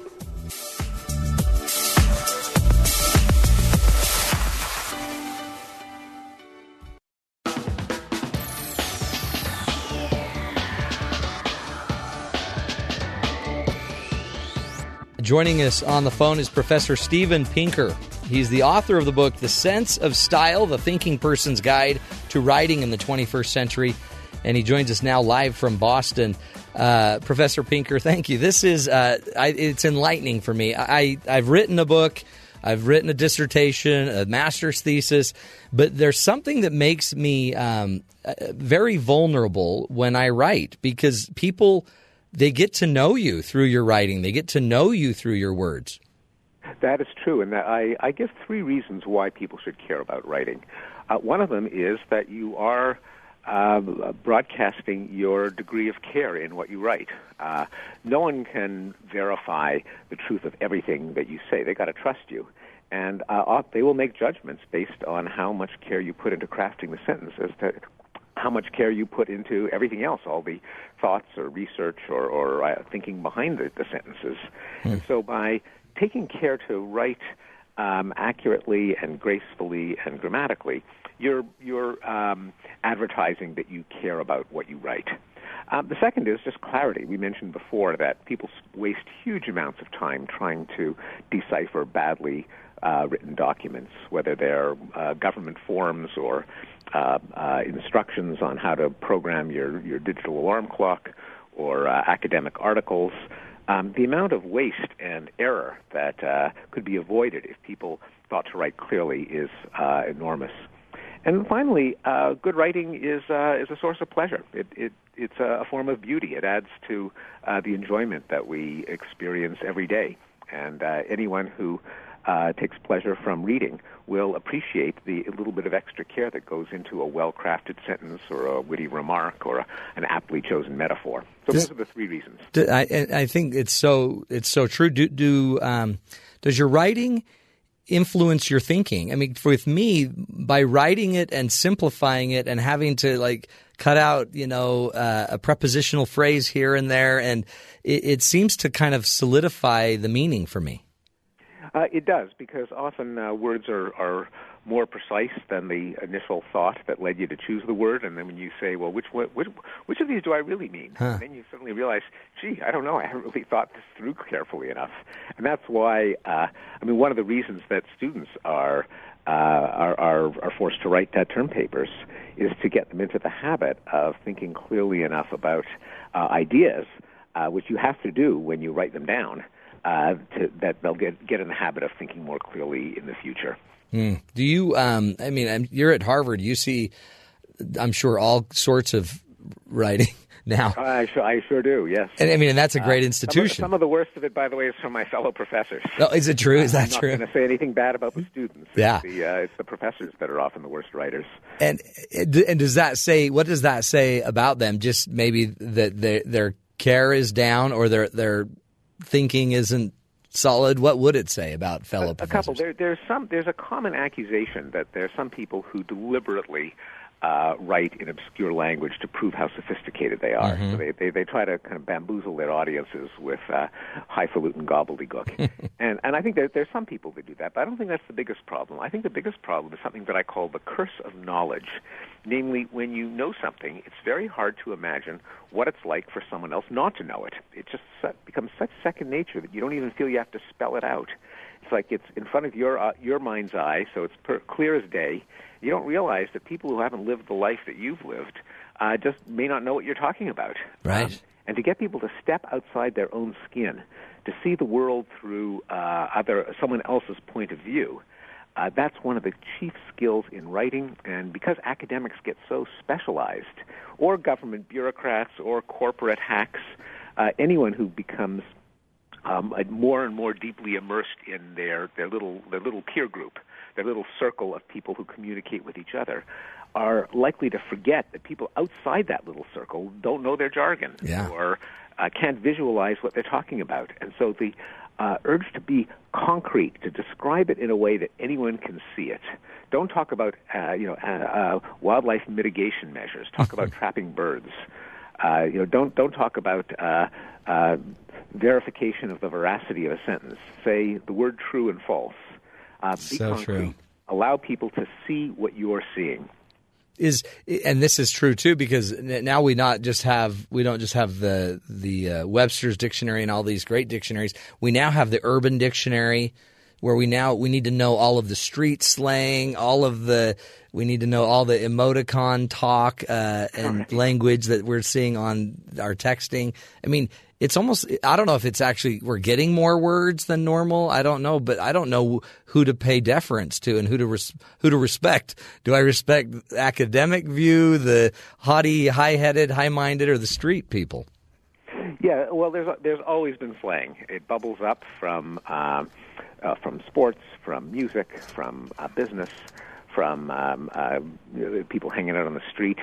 Joining us on the phone is Professor Steven Pinker. He's the author of the book, The Sense of Style The Thinking Person's Guide to Writing in the 21st Century. And he joins us now live from Boston. Uh, Professor Pinker, thank you. This is, uh, I, it's enlightening for me. I, I've written a book, I've written a dissertation, a master's thesis, but there's something that makes me um, uh, very vulnerable when I write because people they get to know you through your writing. They get to know you through your words. That is true, and I, I give three reasons why people should care about writing. Uh, one of them is that you are uh, broadcasting your degree of care in what you write. Uh, no one can verify the truth of everything that you say. They got to trust you, and uh, they will make judgments based on how much care you put into crafting the sentence as to how much care you put into everything else, all the thoughts or research or, or uh, thinking behind the, the sentences. And so by taking care to write um, accurately and gracefully and grammatically, you're, you're um, advertising that you care about what you write. Um, the second is just clarity. We mentioned before that people waste huge amounts of time trying to decipher badly uh, written documents, whether they're uh, government forms or uh, uh, instructions on how to program your, your digital alarm clock or uh, academic articles. Um, the amount of waste and error that uh, could be avoided if people thought to write clearly is uh, enormous. And finally, uh, good writing is uh, is a source of pleasure. It, it it's a, form of beauty. It adds to uh, the enjoyment that we experience every day. And uh, anyone who uh, takes pleasure from reading will appreciate the little bit of extra care that goes into a well-crafted sentence or a witty remark or a, an aptly chosen metaphor. So This- those are the three reasons. D- I, I think it's so it's so true. Do, do um, does your writing influence your thinking? I mean, with me, by writing it and simplifying it and having to like cut out, you know, uh, a prepositional phrase here and there, and it, it seems to kind of solidify the meaning for me. Uh, it does because often uh, words are, are more precise than the initial thought that led you to choose the word, and then when you say, "Well, which which which of these do I really mean?" Huh. then you suddenly realize, "Gee, I don't know. I haven't really thought this through carefully enough." And that's why, uh, I mean, one of the reasons that students are uh, are, are are forced to write uh, term papers is to get them into the habit of thinking clearly enough about uh, ideas, uh, which you have to do when you write them down uh, to, that they'll get get in the habit of thinking more clearly in the future. Hmm. Do you? Um, I mean, you're at Harvard. You see, I'm sure all sorts of writing now. I sure, I sure do. Yes. And I mean, and that's a great Uh, some of- institution. Some of, the worst of it, by the way, is from my fellow professors. Oh, is it true? Is that true? I'm not true? going to say anything bad about the students. Yeah. It's the, uh, it's the professors that are often the worst writers. And and does that say what does that say about them? Just maybe that their their care is down or their their thinking isn't solid. What would it say about fellow a professors? couple. There, there's some. There's a common accusation that there are some people who deliberately uh, write in obscure language to prove how sophisticated they are. Mhm. So they, they they try to kind of bamboozle their audiences with uh, highfalutin gobbledygook. and and I think that there's some people that do that, but I don't think that's the biggest problem. I think the biggest problem is something that I call the curse of knowledge. Namely, when you know something, it's very hard to imagine what it's like for someone else not to know it. It just su- becomes such second nature that you don't even feel you have to spell it out. It's like it's in front of your uh, your mind's eye, so it's per- clear as day. You don't realize that people who haven't lived the life that you've lived uh, just may not know what you're talking about. Right. And to get people to step outside their own skin, to see the world through uh, other someone else's point of view, uh, that's one of the chief skills in writing. And because academics get so specialized, or government bureaucrats, or corporate hacks, uh, anyone who becomes um, more and more deeply immersed in their, their little their little peer group, their little circle of people who communicate with each other, are likely to forget that people outside that little circle don't know their jargon Yeah. or uh, can't visualize what they're talking about, and so the uh, urge to be concrete, to describe it in a way that anyone can see it. Don't talk about uh, you know uh, uh, wildlife mitigation measures. Talk about trapping birds. Uh, you know, don't don't talk about uh, uh, verification of the veracity of a sentence. Say the word true and false. Uh, be So concrete. true. Allow people to see what you're seeing. is and this is true too because now we not just have we don't just have the the uh, Webster's dictionary and all these great dictionaries. We now have the Urban Dictionary where we now we need to know all of the street slang, all of the we need to know all the emoticon talk uh, and language that we're seeing on our texting. I mean, it's almost I don't know if it's actually we're getting more words than normal. I don't know, but I don't know who to pay deference to and who to res- who to respect. Do I respect academic view, the haughty, high-headed, high-minded, or the street people? Yeah, well, there's there's always been slang. It bubbles up from um, uh, from sports, from music, from uh, business, from um, uh, people hanging out on the street,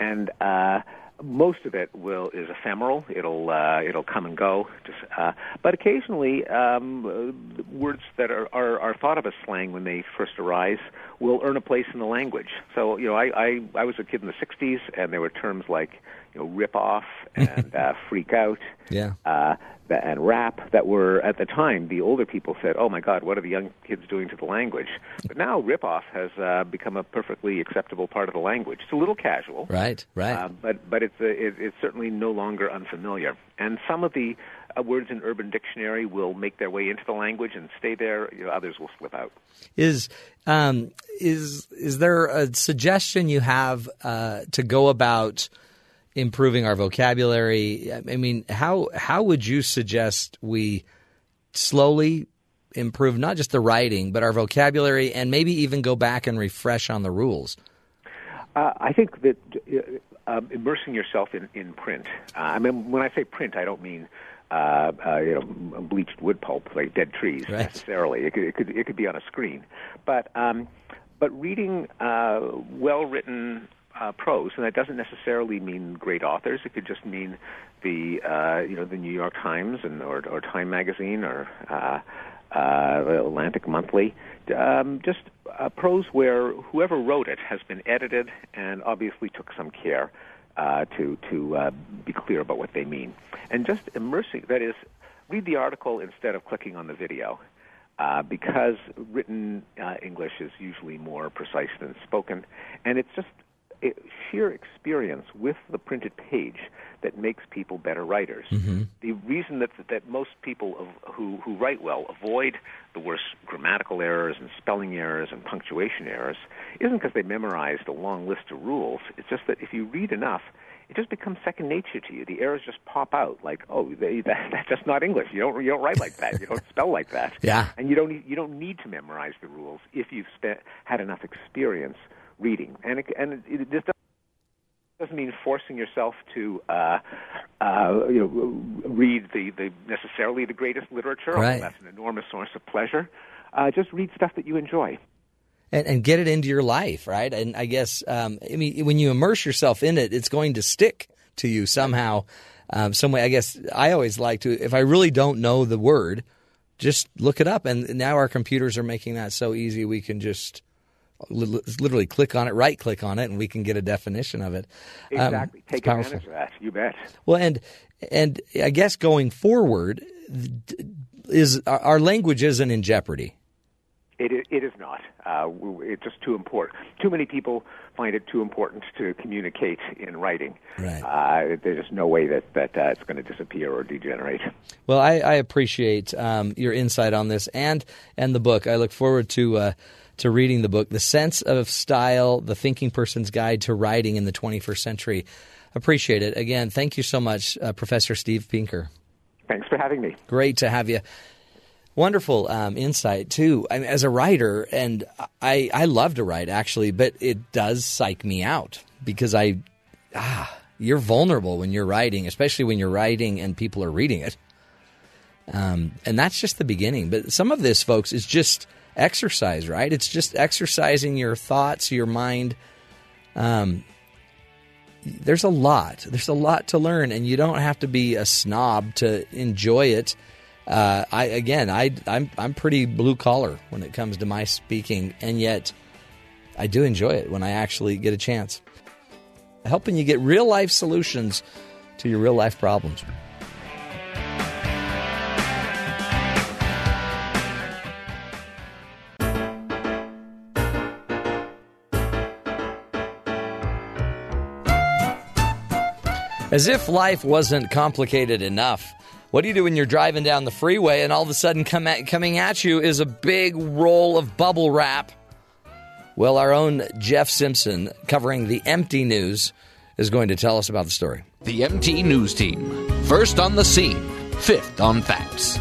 and uh, most of it will is ephemeral. It'll uh, it'll come and go. Just, uh, but occasionally, um, words that are, are are thought of as slang when they first arise will earn a place in the language. So, you know, I, I, I was a kid in the 60s, and there were terms like, you know, rip off and uh, freak out Yeah. uh, and rap that were, at the time, the older people said, oh my God, what are the young kids doing to the language? But now rip off has uh, become a perfectly acceptable part of the language. It's a little casual. Right, right. Uh, but but it's, a, it, it's certainly no longer unfamiliar. And some of the uh, words in Urban Dictionary will make their way into the language and stay there. You know, others will slip out. Is um, is is there a suggestion you have uh, to go about improving our vocabulary? I mean, how how would you suggest we slowly improve not just the writing but our vocabulary and maybe even go back and refresh on the rules? Uh, I think that uh, um, immersing yourself in, in print. Uh, I mean, when I say print, I don't mean uh, uh, you know bleached wood pulp like dead trees Right. necessarily. It could, it could it could be on a screen, but um, but reading uh, well written. Uh, prose, and that doesn't necessarily mean great authors. It could just mean the uh, you know the New York Times and or, or Time Magazine or uh, uh, Atlantic Monthly. Um, just prose where whoever wrote it has been edited and obviously took some care uh, to to uh, be clear about what they mean, and just immersing. That is, read the article instead of clicking on the video. Uh, because written uh, English is usually more precise than spoken, and it's just sheer experience with the printed page that makes people better writers. Mm-hmm. The reason that that most people of, who who write well avoid the worst grammatical errors and spelling errors and punctuation errors isn't because they memorized a long list of rules. It's just that if you read enough, it just becomes second nature to you. The errors just pop out, like, oh, they, that, that's just not English. You don't you don't write like that. You don't spell like that. Yeah. And you don't you don't need to memorize the rules if you've spent, had enough experience reading. And it, and it, it just doesn't mean forcing yourself to uh, uh, you know read the, the necessarily the greatest literature. Right. That's an enormous source of pleasure. Uh, just read stuff that you enjoy. and, and get it into your life, right? And I guess um, I mean when you immerse yourself in it, it's going to stick to you somehow, um, some way. I guess I always like to if I really don't know the word, just look it up. And now our computers are making that so easy. We can just literally click on it, right click on it, and we can get a definition of it. Um, Exactly. it's Take powerful. advantage of that. You bet. Well, and and I guess going forward, is our, our language isn't in jeopardy. It, it is not. Uh, it's just too important. Too many people find it too important to communicate in writing. Right. Uh, there's just no way that, that uh, it's going to disappear or degenerate. Well, I, I appreciate um, your insight on this and and the book. I look forward to uh, to reading the book, "The Sense of Style: The Thinking Person's Guide to Writing in the 21st Century." Appreciate it. Again, thank you so much, uh, Professor Steve Pinker. Thanks for having me. Great to have you. Wonderful um, insight too. I mean, as a writer, and I I love to write actually, but it does psych me out because I ah you're vulnerable when you're writing, especially when you're writing and people are reading it. Um, and that's just the beginning. But some of this, folks, is just exercise, right? It's just exercising your thoughts, your mind. Um, there's a lot. There's a lot to learn, and you don't have to be a snob to enjoy it. Uh, I again, I I'm I'm pretty blue collar when it comes to my speaking, and yet I do enjoy it when I actually get a chance, helping you get real life solutions to your real life problems. As if life wasn't complicated enough. What do you do when you're driving down the freeway and all of a sudden come at, coming at you is a big roll of bubble wrap? Well, our own Jeff Simpson, covering the MT News, is going to tell us about the story. The MT News Team. First on the scene, fifth on facts.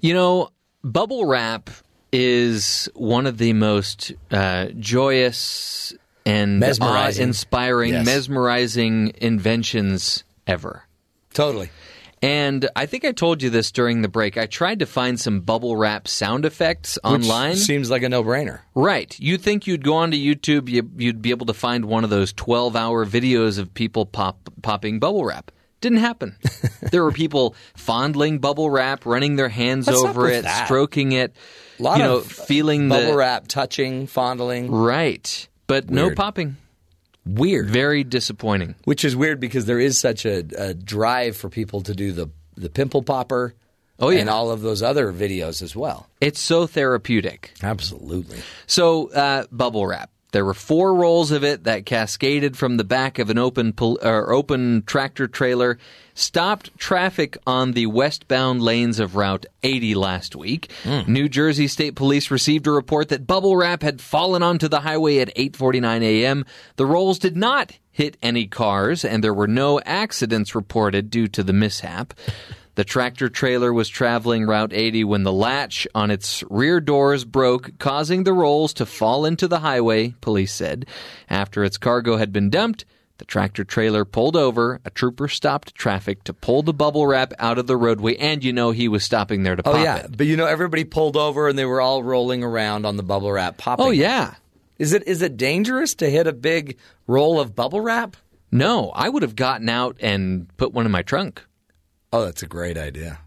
You know, bubble wrap is one of the most uh, joyous and Mesmerizing. inspiring, Yes. mesmerizing inventions ever. Totally. And I think I told you this during the break. I tried to find some bubble wrap sound effects Which online. seems like a no brainer. Right. You'd think you'd go onto YouTube, you, you'd be able to find one of those 12 hour videos of people pop, popping bubble wrap. Didn't happen. there were people fondling bubble wrap, running their hands What's over it, that? stroking it, you know, feeling bubble the wrap, touching, fondling. right, but no popping. Weird. Very disappointing. Which is weird because there is such a, a drive for people to do the the pimple popper. Oh, yeah. and all of those other videos as well. It's so therapeutic. Absolutely. So, uh, bubble wrap. There were four rolls of it that cascaded from the back of an open pol- or open tractor trailer, stopped traffic on the westbound lanes of Route 80 last week. Hmm. New Jersey State Police received a report that bubble wrap had fallen onto the highway at 8:49 a.m. The rolls did not hit any cars, and there were no accidents reported due to the mishap. The tractor trailer was traveling Route 80 when the latch on its rear doors broke, causing the rolls to fall into the highway, police said. After its cargo had been dumped, the tractor trailer pulled over. A trooper stopped traffic to pull the bubble wrap out of the roadway, and you know he was stopping there to Oh pop yeah, it. but you know everybody pulled over and they were all rolling around on the bubble wrap popping. Oh yeah. Is it is it dangerous to hit a big roll of bubble wrap? No, I would have gotten out and put one in my trunk. Oh, that's a great idea.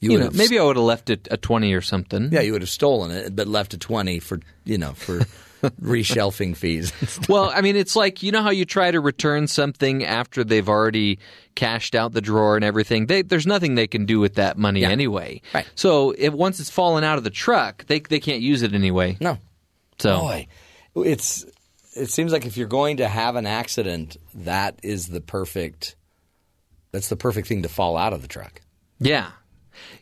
You, would know, maybe I would have left it a 20 or something. Yeah, you would have stolen it, but left a twenty for you know for reshelving fees. well, I mean, it's like you know how you try to return something after they've already cashed out the drawer and everything. They, there's nothing they can do with that money anyway. Right. So if once it's fallen out of the truck, they they can't use it anyway. No. So Boy, it's it seems like if you're going to have an accident, that is the perfect. That's the perfect thing to fall out of the truck. Yeah.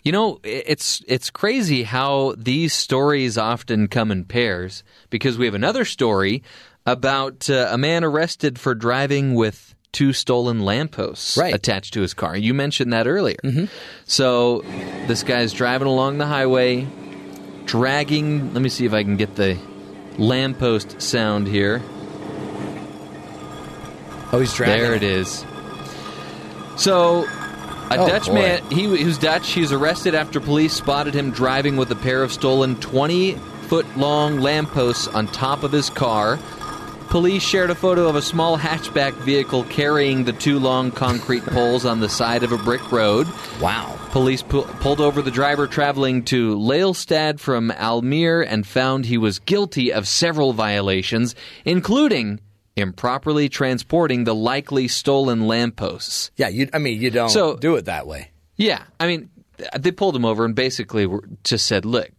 You know, it's it's crazy how these stories often come in pairs because we have another story about uh, a man arrested for driving with two stolen lampposts Right. attached to his car. You mentioned that earlier. So this guy's driving along the highway, dragging. Let me see if I can get the lamppost sound here. Oh, he's dragging. There it is. So, a Oh, Dutch boy. man, he, he was Dutch. He was arrested after police spotted him driving with a pair of stolen 20 foot long lampposts on top of his car. Police shared a photo of a small hatchback vehicle carrying the two long concrete poles on the side of a brick road. Wow. Police pu- pulled over the driver traveling to Lelystad from Almere and found he was guilty of several violations, including improperly transporting the likely stolen lampposts. Yeah, you. I mean, you don't So- do it that way. Yeah, I mean, they pulled him over and basically just said, "Look,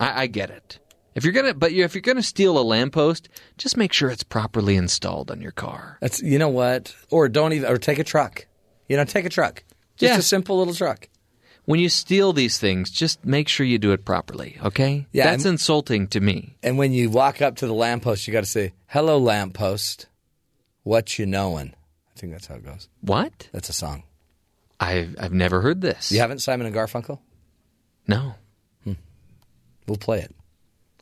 I, I get it. If you're gonna, but if you're gonna steal a lamppost, just make sure it's properly installed on your car." That's you know what, or don't even, or take a truck. You know, take a truck. Just Yeah. a simple little truck. When you steal these things, just make sure you do it properly. Okay? Yeah, that's and- insulting to me. And when you walk up to the lamppost, you got to say, "Hello, lamppost. What you knowin'?" I think that's how it goes. What? That's a song. I've I've never heard this. You haven't Simon and Garfunkel? No. We'll play it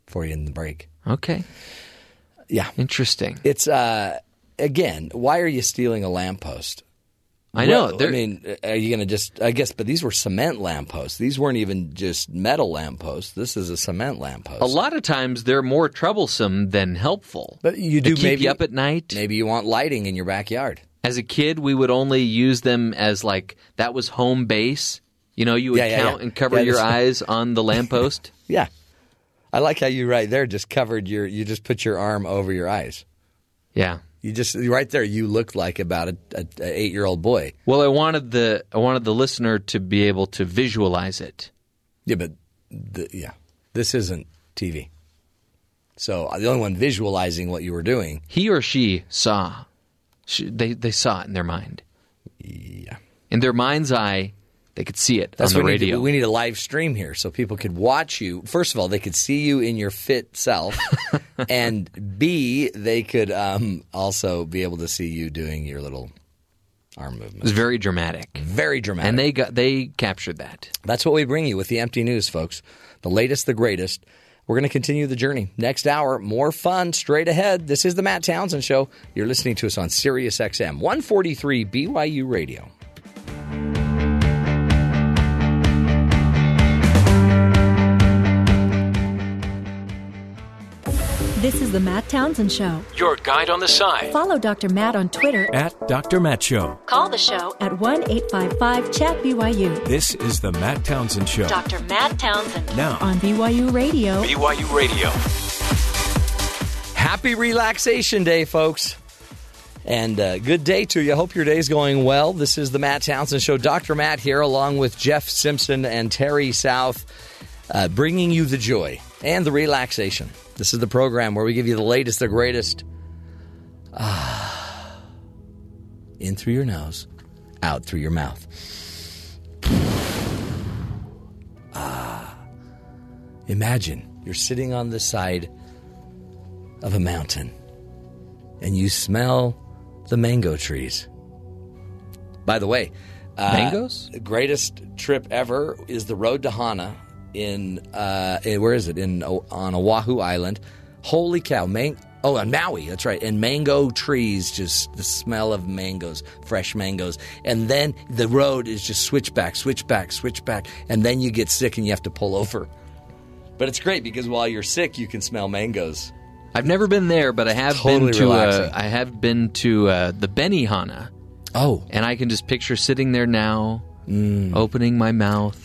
for you in the break. Okay. Yeah. Interesting. It's uh again, why are you stealing a lamppost? I know. Well, I mean, uh, are you going to just? I guess, but these were cement lampposts. These weren't even just metal lampposts. This is a cement lamppost. a lot of times they're more troublesome than helpful. But you They do keep maybe you up at night. Maybe you want lighting in your backyard. As a kid, we would only use them as like that was home base. You know, you would Yeah, yeah, count yeah. and cover your eyes on the lamppost. Yeah, I like how you right there just covered your. You just put your arm over your eyes. yeah. You just right there. You looked like about a, a, a eight year old boy. Well, I wanted the I wanted the listener to be able to visualize it. Yeah, but the, yeah, this isn't TV. So uh, the only one visualizing what you were doing. He or she saw. She, they they saw it in their mind. Yeah. In their mind's eye, they could see it That's on the what we need, radio. to, we need a live stream here so people could watch you. First of all, they could see you in your fit self, and B, they could um, also be able to see you doing your little arm movement. it was very dramatic, Very dramatic. and they got they captured that. That's what we bring you with the MT News, folks. The latest, the greatest. We're going to continue the journey. Next hour, more fun straight ahead. This is the Matt Townsend Show. You're listening to us on Sirius XM 143 BYU Radio. This is the Matt Townsend Show. Your guide on the side. Follow Dr. Matt on Twitter. At Dr. Matt Show. Call the show at 1 855 Chat BYU. This is the Matt Townsend Show. Dr. Matt Townsend. Now. On BYU Radio. BYU Radio. Happy Relaxation Day, folks. And uh, good day to you. Hope your day's going well. This is the Matt Townsend Show. Dr. Matt here, along with Jeff Simpson and Terry South, uh, bringing you the joy and the relaxation. This is the program where we give you the latest, the greatest. Ah, in through your nose, out through your mouth. Ah, imagine you're sitting on the side of a mountain and you smell the mango trees. By the way, uh, Mangoes? The greatest trip ever is the road to Hana in, uh, in- where is it? In on Oahu Island. Holy cow! Man- oh, on Maui. That's right. And mango trees, just the smell of mangoes, fresh mangoes, and then the road is just switchback, switchback, switchback, and then you get sick and you have to pull over. But it's great because while you're sick, you can smell mangoes. I've never been there, but I have Totally been to. Uh, I have been to uh, the Benihana. Oh, and I can just picture sitting there now, opening my mouth,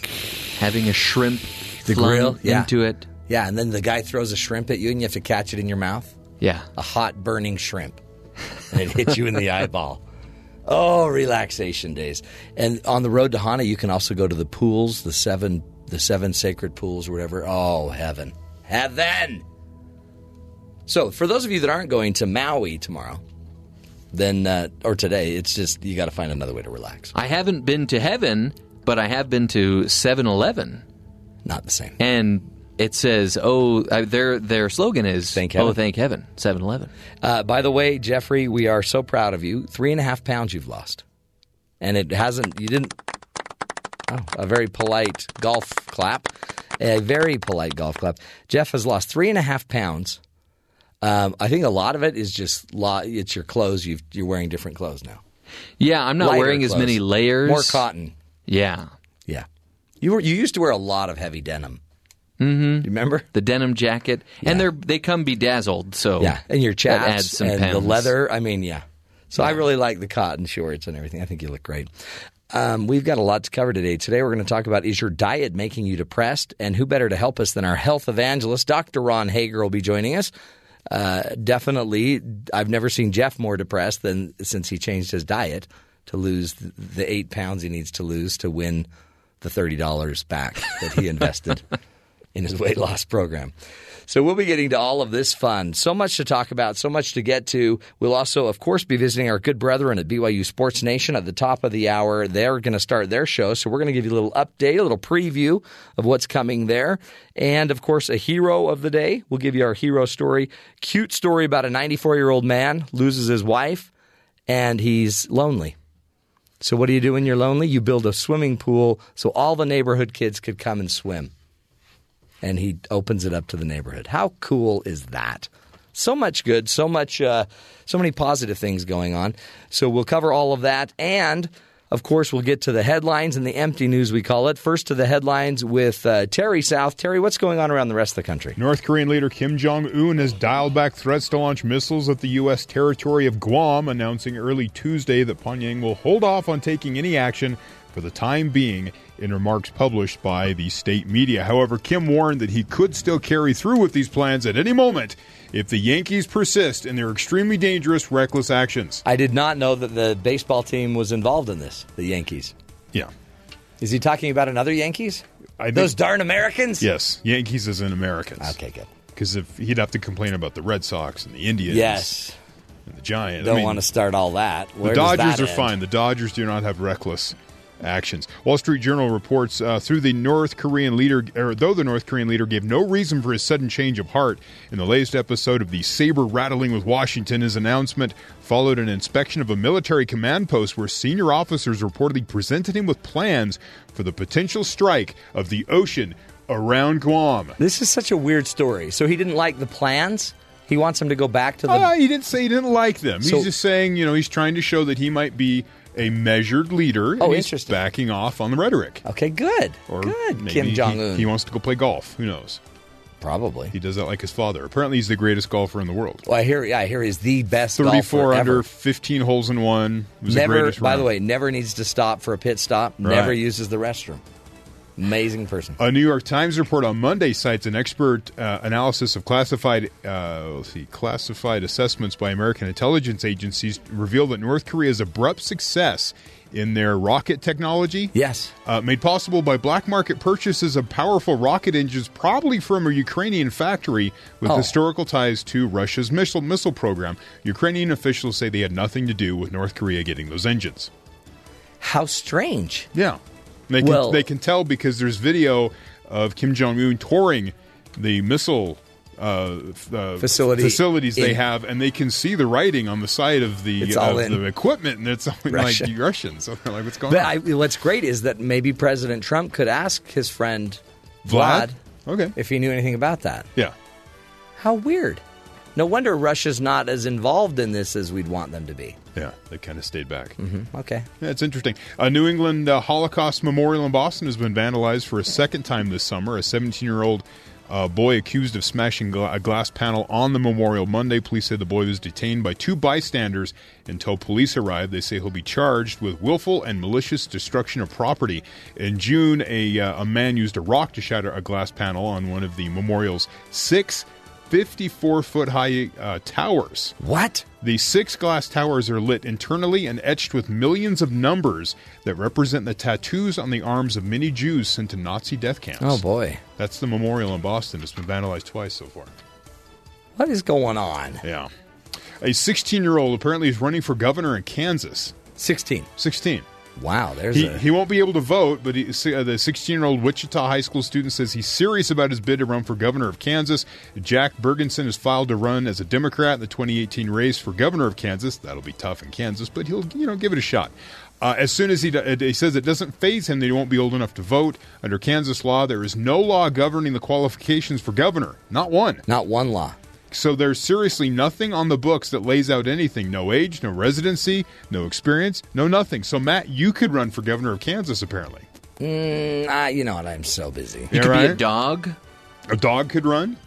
having a shrimp Mm. The grill, yeah. into it. Yeah, and then the guy throws a shrimp at you and you have to catch it in your mouth. Yeah, A hot burning shrimp. And it hits you in the eyeball. Oh, relaxation days. And on the road to Hana, you can also go to the pools, the seven the seven sacred pools or whatever. Oh, heaven. Heaven. So, for those of you that aren't going to Maui tomorrow, then uh, or today, it's just you got to find another way to relax. I haven't been to heaven, but I have been to 7-Eleven. Not the same. And it says, "Oh, their their slogan is Thank heaven. Oh, thank heaven." 7-Eleven. Uh, by the way, Jeffrey, we are so proud of you. Three and a half pounds you've lost, and it hasn't. You didn't. Oh, a very polite golf clap. A very polite golf clap. Jeff has lost three and a half pounds. Um, I think a lot of it is just lo- it's your clothes. You've, you're wearing different clothes now. Yeah, I'm not Lighter wearing as many layers. More cotton. Yeah. Yeah. You were you used to wear a lot of heavy denim. Mm-hmm. You remember? The denim jacket, and they're they come bedazzled, so Yeah, and your chaps adds some and the leather. I mean, yeah. So I really like the cotton shorts and everything. I think you look great. Um, we've got a lot to cover today. Today we're going to talk about is your diet making you depressed, and who better to help us than our health evangelist, Dr. Ron Hager, will be joining us. Uh, definitely, I've never seen Jeff more depressed than since he changed his diet to lose the, the eight pounds he needs to lose to win the thirty dollars back that he invested in his weight loss program. So we'll be getting to all of this fun. So much to talk about, so much to get to. We'll also, of course, be visiting our good brethren at BYU Sports Nation at the top of the hour. They're going to start their show, so we're going to give you a little update, a little preview of what's coming there. And, of course, a hero of the day. We'll give you our hero story. Cute story about a 94 year old man loses his wife and he's lonely. So, what do you do when you're lonely? You build a swimming pool so all the neighborhood kids could come and swim and he opens it up to the neighborhood. How cool is that? So much good, so much, uh, so many positive things going on. So we'll cover all of that, and of course we'll get to the headlines and the MT News we call it. First to the headlines with uh, Terry South. Terry, what's going on around the rest of the country? North Korean leader Kim Jong un has dialed back threats to launch missiles at the U.S. territory of Guam, announcing early Tuesday that Pyongyang will hold off on taking any action for the time being in remarks published by the state media. However, Kim warned that he could still carry through with these plans at any moment if the Yankees persist in their extremely dangerous, reckless actions. I did not know that the baseball team was involved in this. The Yankees. Yeah. Is he talking about another Yankees? I think- Those darn Americans. Yes, Yankees is in Americans. Okay, good. Because if he'd have to complain about the Red Sox and the Indians, Yes. and the Giants, Don't I mean, want to start all that. Where the Dodgers that are end? fine. The Dodgers do not have reckless actions. Wall Street Journal reports uh, through the North Korean leader, or though the North Korean leader gave no reason for his sudden change of heart in the latest episode of the saber rattling with Washington, his announcement followed an inspection of a military command post where senior officers reportedly presented him with plans for the potential strike of the ocean around Guam. This is such a weird story. So he didn't like the plans. He wants him to go back to the. Uh, he didn't say he didn't like them. So- he's just saying, you know, he's trying to show that he might be a measured leader. Oh, interesting. Backing off on the rhetoric. okay, good. Or good. Kim he- Jong Un. He, wants to go play golf. Who knows? Probably. He does that like his father. Apparently, he's the greatest golfer in the world. Well, I hear. Yeah, I hear he's the best. 34 golfer under, ever. 15 holes in one. Was the Never. greatest By the way, never needs to stop for a pit stop. Right. Never uses the restroom. Amazing person. A New York Times report on Monday cites an expert uh, analysis of classified, uh, let's see, classified assessments by American intelligence agencies reveal that North Korea's abrupt success in their rocket technology, yes, uh, made possible by black market purchases of powerful rocket engines, probably from a Ukrainian factory with Oh. historical ties to Russia's missile missile program. Ukrainian officials say they had nothing to do with North Korea getting those engines. How strange. Yeah. They can, Well- they can tell because there's video of Kim Jong Un touring the missile uh, uh, Facility facilities they have, and they can see the writing on the side of the It's all of in the equipment, and it's all Russia. like Russian. So they're like, "What's going But on?" I, what's great is that maybe President Trump could ask his friend Vlad? Vlad, okay, if he knew anything about that. Yeah. How weird. No wonder Russia's not as involved in this as we'd want them to be. Yeah, they kind of stayed back. Mm-hmm. Okay. Yeah, it's interesting. A New England uh, Holocaust memorial in Boston has been vandalized for a second time this summer. A 17 year old uh, boy accused of smashing gla- a glass panel on the memorial Monday. Police say the boy was detained by two bystanders until police arrived. They say he'll be charged with willful and malicious destruction of property. In June, a, uh, a man used a rock to shatter a glass panel on one of the memorial's six 54 foot high uh, towers. What? The six glass towers are lit internally and etched with millions of numbers that represent the tattoos on the arms of many Jews sent to Nazi death camps. Oh, boy. That's the memorial in Boston. It's been vandalized twice so far. What is going on? Yeah. A 16 year old apparently is running for governor in Kansas. 16. 16. Wow, there's He, a. he won't be able to vote, but he, uh, the 16 year old Wichita high school student says he's serious about his bid to run for governor of Kansas. Jack Bergeson has filed to run as a Democrat in the 2018 race for governor of Kansas. That'll be tough in Kansas, but he'll you know give it a shot. Uh, as soon as he do- he says it doesn't phase him that he won't be old enough to vote under Kansas law, there is no law governing the qualifications for governor. Not one. Not one law. So there's seriously nothing on the books that lays out anything. No age, no residency, no experience, no nothing. So Matt, you could run for governor of Kansas apparently. Mm, ah, you know what? I'm so busy. You Yeah, could be a dog. A dog could run.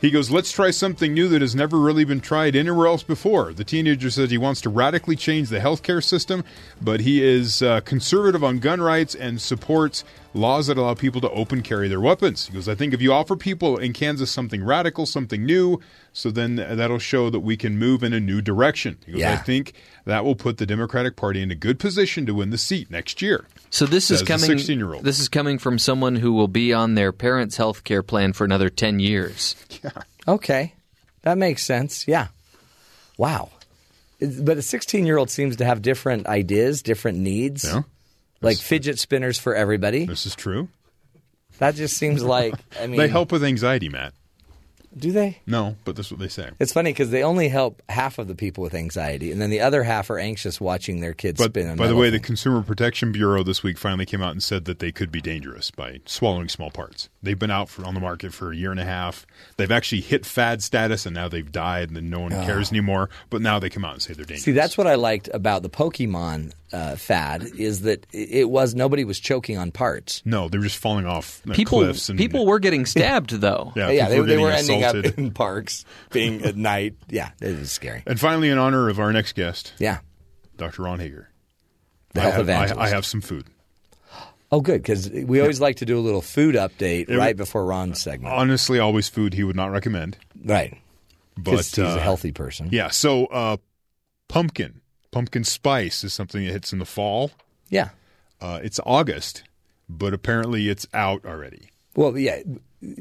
He goes, let's try something new that has never really been tried anywhere else before. The teenager says he wants to radically change the healthcare system, but he is uh, conservative on gun rights and supports laws that allow people to open carry their weapons. He goes, I think if you offer people in Kansas something radical, something new, so then that'll show that we can move in a new direction. He goes, I think that will put the Democratic Party in a good position to win the seat next year. So this is coming. 16-year-old. This is coming from someone who will be on their parents' health care plan for another ten years. Yeah. Okay. That makes sense. Yeah. Wow. But a 16 year old seems to have different ideas, different needs. Yeah. Like fidget spinners for everybody. This is true. That just seems like, I mean, they help with anxiety, Matt. do they? No, but that's what they say. It's funny because they only help half of the people with anxiety, and then the other half are anxious watching their kids But spin. by the way, the. Consumer Protection Bureau this week finally came out and said that they could be dangerous by swallowing small parts. They've been out for, on the market for a year and a half. They've actually hit fad status, and now they've died, and then no one cares anymore. But now they come out and say they're dangerous. See, that's what I liked about the Pokemon uh, fad is that it it was nobody was choking on parts. no, they were just falling off uh, People, cliffs. And, people were getting stabbed though. yeah, yeah, people they, they getting were ending up assaulted. in parks, being at night. Yeah, it was scary. And finally, in honor of our next guest, Yeah, Dr. Ron Hager, the I health have, I, evangelist. I have some food. Oh, good because we always like to do a little food update It- right before Ron's segment. Honestly, always food he would not recommend. right, But he's uh, a healthy person. Yeah, so uh, pumpkin, pumpkin spice is something that hits in the fall. Yeah. Uh, it's August, but apparently it's out already. Well, yeah,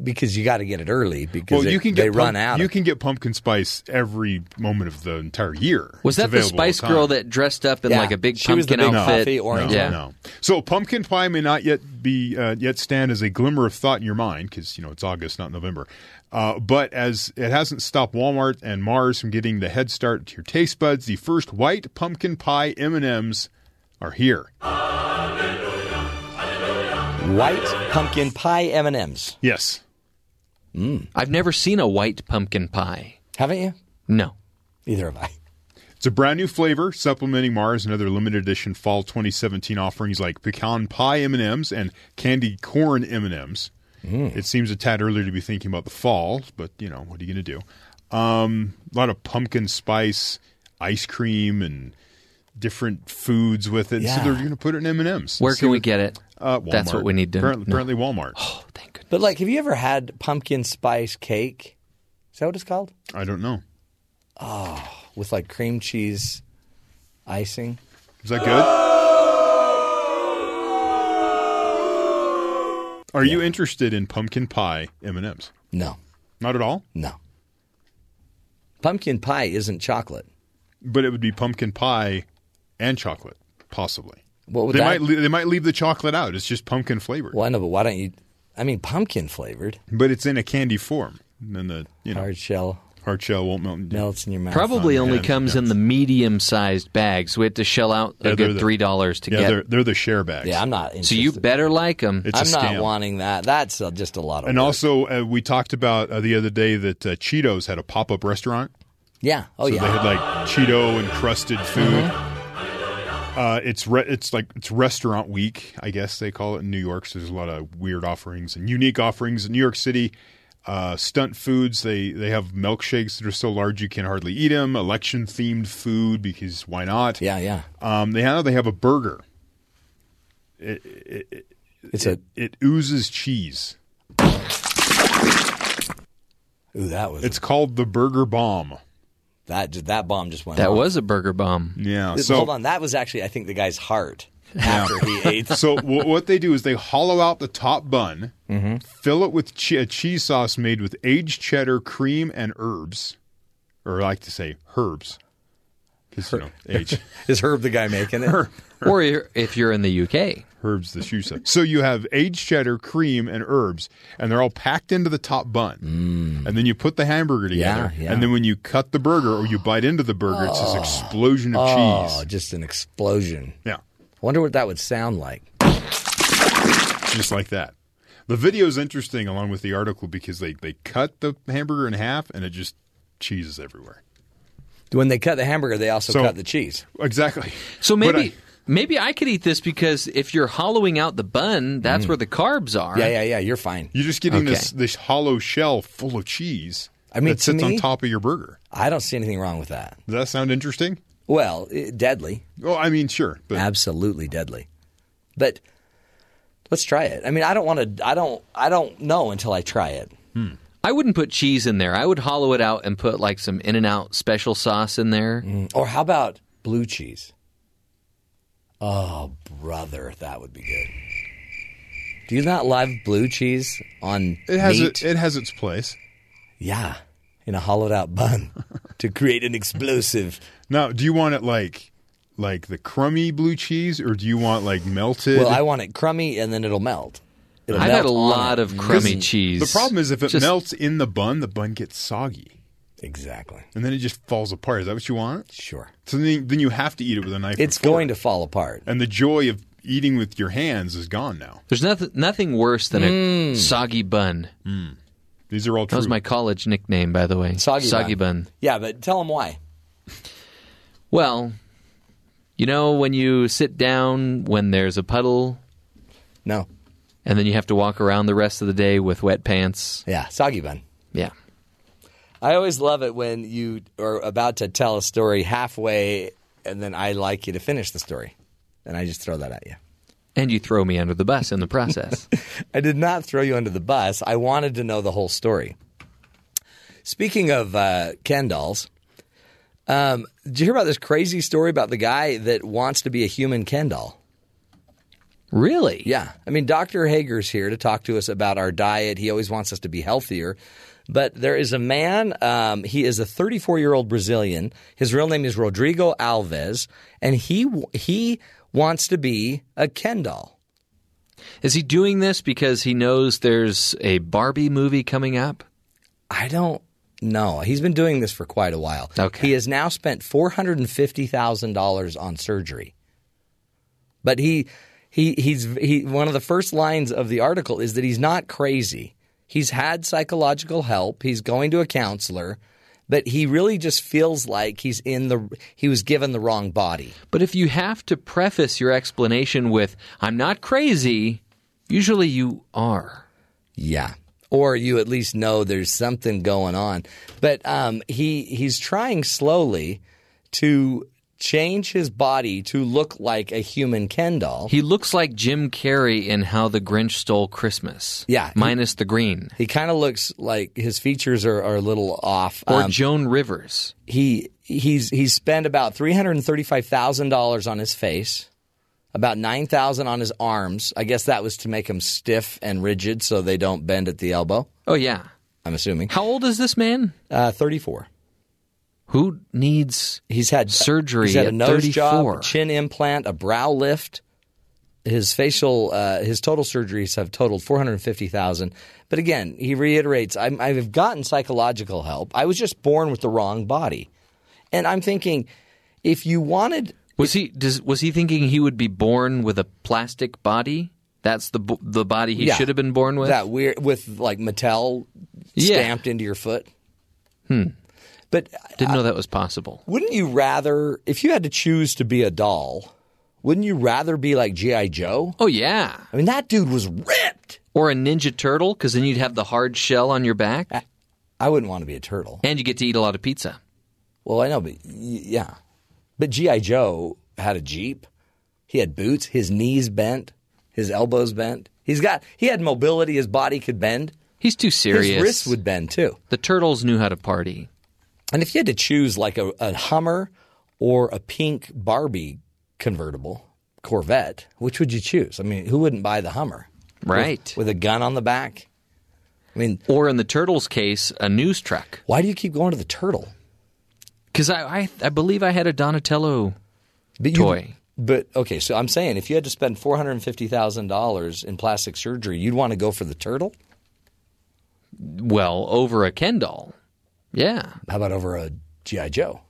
because you got to get it early because Well, you can get they pump- run out. You of- can get pumpkin spice every moment of the entire year. Was It's that the Spice. Girl that dressed up in Yeah. like a big She was the pumpkin big outfit? puffy orange No, yeah. no. So pumpkin pie may not yet be uh, yet stand as a glimmer of thought in your mind because you know it's August, not November. Uh, but as it hasn't stopped Walmart and Mars from getting the head start to your taste buds, the first white pumpkin pie M and M's are here. white pumpkin pie M and M's. Yes, I've never seen a white pumpkin pie. Haven't you? No. Neither have I. it's a brand new flavor supplementing Mars and other limited edition fall 2017 offerings like pecan pie M and M's and candy corn M and M's. Mm. It seems a tad early to be thinking about the fall, but you know what are you going to do? Um, a lot of pumpkin spice ice cream and different foods with it. So they're going to put it in M and M's. Where can we get it? Uh, Walmart. That's what we need to Apparently, know. apparently Walmart. Oh, thank goodness. But like, have you ever had pumpkin spice cake? Is that what it's called? I don't know. Oh, with like cream cheese icing. Is that good? Are you interested in pumpkin pie M and M's? No, not at all. No. Pumpkin pie isn't chocolate. But it would be pumpkin pie and chocolate, possibly. What would they that- might they might leave the chocolate out. It's just pumpkin flavored. Well, I know, but why don't you? I mean, pumpkin flavored. But it's in a candy form. And then the you know hard shell hard shell won't melt. Melts in your mouth. Probably Fun, only yeah. comes in the medium-sized bags. We have to shell out a they're good the- three dollars to yeah, get. they're they're the share bags. Yeah, I'm not. so you better like them. It's a I'm not scam. wanting that. That's uh, just a lot of. And work. also, uh, we talked about uh, the other day that uh, Cheetos had a pop up restaurant. yeah. Oh so yeah. they had like Cheeto encrusted food. Mhm. Uh, it's re- it's like it's restaurant week, I guess they call it in New York. So there's a lot of weird offerings and unique offerings in New York City. Uh, stunt foods. They they have milkshakes that are so large you can hardly eat them. Election themed food because why not? Yeah, yeah. Um, they have they have a burger. It, it, it, It's it, it oozes cheese. Ooh, that was. It's called the Burger Bomb. that. just- That bomb just went. that off. was a burger bomb. Yeah. So Hold on. That was actually, I think, the guy's heart after he ate. so w- what they do is they hollow out the top bun, Mm-hmm. fill it with che- a cheese sauce made with aged cheddar, cream, and herbs, or I like to say herbs, because you know age. Is Herb the guy making it? or you're- if you're in the UK, herbs the shoe size. So you have aged cheddar, cream, and herbs, and they're all packed into the top bun. And then you put the hamburger together, Mm. Yeah, yeah. and then when you cut the burger or you bite into the burger, it's this explosion of Oh, cheese. just an explosion. Yeah. Wonder what that would sound like. just like that. The video is interesting along with the article because they, they cut the hamburger in half and it just cheeses everywhere. When they cut the hamburger, they also So- cut the cheese. Exactly. so maybe I- maybe I could eat this because if you're hollowing out the bun, that's where the carbs are. Mm. Yeah, yeah, yeah. You're fine. You're just getting Okay. this this hollow shell full of cheese. I mean, that to sits on top of your burger. I don't see anything wrong with that. Does that sound interesting? Well, eh, deadly. Oh, I mean, sure, but Absolutely deadly. But let's try it. I mean, I don't want to. I don't. I don't know until I try it. Hmm. I wouldn't put cheese in there. I would hollow it out and put like some In and Out special sauce in there. Mm. Or how about blue cheese? Oh, brother, that would be good. Do you not love blue cheese on it has meat? it, it has its place. Yeah, in a hollowed out bun to create an explosive. Now, do you want it like like the crummy blue cheese, or do you want like melted? Well, I want it crummy and then it'll melt. It'll I've melt had a lot it. of crummy cheese. The problem is if it Just- melts in the bun, the bun gets soggy, Exactly. and then it just falls apart. Is that what you want? Sure. So then, then you have to eat it with a knife. It's going to fall apart. and the joy of eating with your hands is gone now. There's nothing nothing worse than Mm. a soggy bun. These are all That true. was my college nickname, by the way. Soggy, bun. Yeah, but tell them why. Well, you know when you sit down when there's a puddle, No. and then you have to walk around the rest of the day with wet pants. Yeah, soggy bun. Yeah. I always love it when you are about to tell a story halfway, and then I like you to finish the story, and I just throw that at you. And you throw me under the bus in the process. I did not throw you under the bus. I wanted to know the whole story. Speaking of uh, Ken dolls, um, did you hear about this crazy story about the guy that wants to be a human Ken doll? really? Yeah. I mean, Dr. Hager's here to talk to us about our diet. He always wants us to be healthier. But there is a man, um, he is a 34 year old Brazilian. His real name is Rodrigo Alves, and he, he wants to be a Ken doll. Is he doing this because he knows there's a Barbie movie coming up? I don't know. He's been doing this for quite a while. Okay. He has now spent four hundred and fifty thousand dollars on surgery. But he he he's he one of the first lines of the article is that he's not crazy. He's had psychological help. He's going to a counselor, but he really just feels like he's in the he was given the wrong body. But if you have to preface your explanation with, I'm not crazy, usually you are. Yeah. Or you at least know there's something going on. But um, he he's trying slowly to change his body to look like a human Ken doll. He looks like Jim Carrey in How the Grinch Stole Christmas. Yeah. Minus the green. He kind of looks like his features are, are a little off. Or Um, Joan Rivers. he he's he's spent about three hundred and thirty five thousand dollars on his face, about nine thousand on his arms. I guess that was to make him stiff and rigid so they don't bend at the elbow. Oh, yeah. I'm assuming. How old is this man? Uh, thirty four. Who needs He's had surgery He's had at a nose 34? job, chin implant, a brow lift. His facial, uh, his total surgeries have totaled four hundred fifty thousand. But again, he reiterates, I'm, "I've gotten psychological help. I was just born with the wrong body." And I'm thinking, if you wanted, Was he does, was he thinking he would be born with a plastic body? That's the the body he Yeah. should have been born with. that weird with like Mattel Yeah. stamped into your foot. Hmm. But Didn't know that was possible. wouldn't you rather, if you had to choose to be a doll, wouldn't you rather be like GI Joe? Oh yeah. I mean, that dude was ripped. Or a Ninja Turtle, because then you'd have the hard shell on your back, I wouldn't want to be a turtle. and you get to eat a lot of pizza. Well, I know, but yeah. But GI Joe had a jeep. He had boots. His knees bent. His elbows bent. He's got. He had mobility. His body could bend. He's too serious. His wrists would bend too. The turtles knew how to party. And if you had to choose like a, a Hummer or a pink Barbie convertible Corvette, which would you choose? I mean, who wouldn't buy the Hummer? With- Right. With, a gun on the back? I mean, Or in the turtles' case, a news truck. why do you keep going to the turtle? Because I, I I believe I had a Donatello But you- toy. But okay, so I'm saying if you had to spend four hundred and fifty thousand dollars in plastic surgery, you'd want to go for the turtle. Well, over a Ken doll. Yeah. How about over a GI Joe?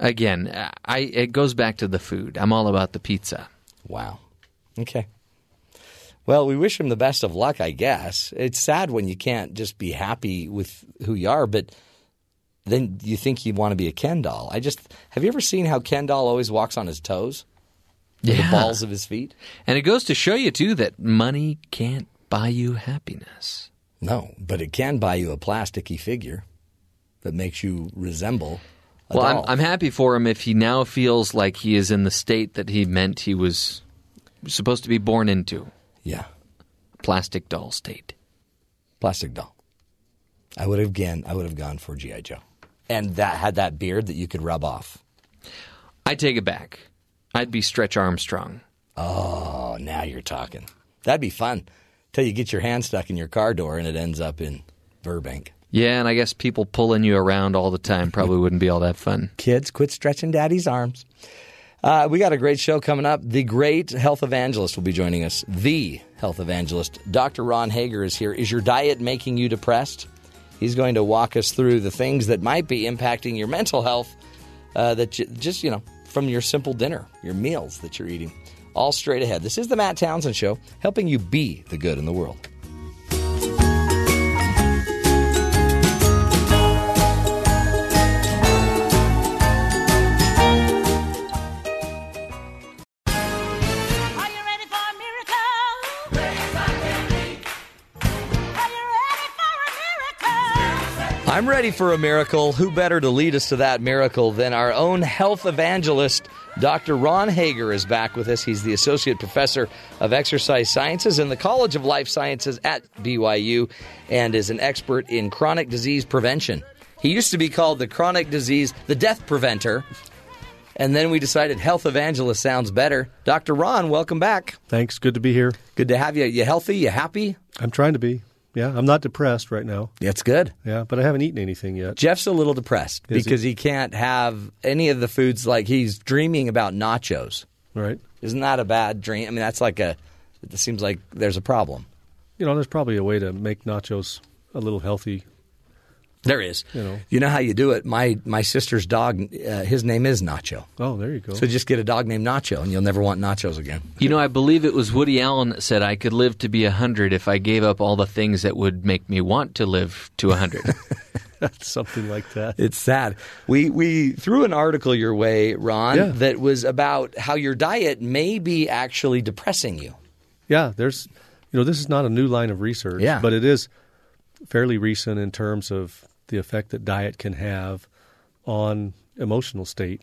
Again, I it goes back to the food. I'm all about the pizza. Wow. Okay. Well, we wish him the best of luck, I guess. It's sad when you can't just be happy with who you are, but then you think you want to be a Ken doll. I just have you ever seen how Ken doll always walks on his toes? Yeah. the balls of his feet? And it goes to show you too that money can't buy you happiness. No, but it can buy you a plasticky figure that makes you resemble a Well, I'm. I'm happy for him if he now feels like he is in the state that he meant he was supposed to be born into. yeah, Plastic doll state. plastic doll. I would have again. I would have gone for GI Joe, and that had that beard that you could rub off. I take it back. I'd be Stretch Armstrong. Oh, now you're talking. That'd be fun. Till you get your hand stuck in your car door and it ends up in Burbank. Yeah, and I guess people pulling you around all the time probably wouldn't be all that fun. Kids, quit stretching daddy's arms. Uh, we got a great show coming up. The great health evangelist will be joining us. The health evangelist, Dr. Ron Hager, is here. Is your diet making you depressed? He's going to walk us through the things that might be impacting your mental health. Uh, that you, just you know from your simple dinner, your meals that you're eating, all straight ahead. This is the Matt Townsend Show, helping you be the good in the world. I'm ready for a miracle. Who better to lead us to that miracle than our own health evangelist, Dr. Ron Hager, is back with us. He's the Associate Professor of Exercise Sciences in the College of Life Sciences at BYU and is an expert in chronic disease prevention. He used to be called the chronic disease, the death preventer. And then we decided health evangelist sounds better. Dr. Ron, welcome back. Thanks. Good to be here. Good to have you. You healthy? You happy? I'm trying to be. Yeah, I'm not depressed right now. That's good. Yeah, but I haven't eaten anything yet. Jeff's a little depressed Is he? because he? can't have any of the foods. Like he's dreaming about nachos. Right. Isn't that a bad dream? I mean, that's like a. It seems like there's a problem. You know, there's probably a way to make nachos a little healthy. There is. You know. You know how you do it. My my sister's dog. Uh, his name is Nacho. Oh, there you go. So just get a dog named Nacho, and you'll never want nachos again. You know, I believe it was Woody Allen that said I could live to be a hundred if I gave up all the things that would make me want to live to a hundred. Something like that. It's sad. We we threw an article your way, Ron, Yeah. that was about how your diet may be actually depressing you. Yeah, there's you know, this is not a new line of research, Yeah. but it is fairly recent in terms of the effect that diet can have on emotional state.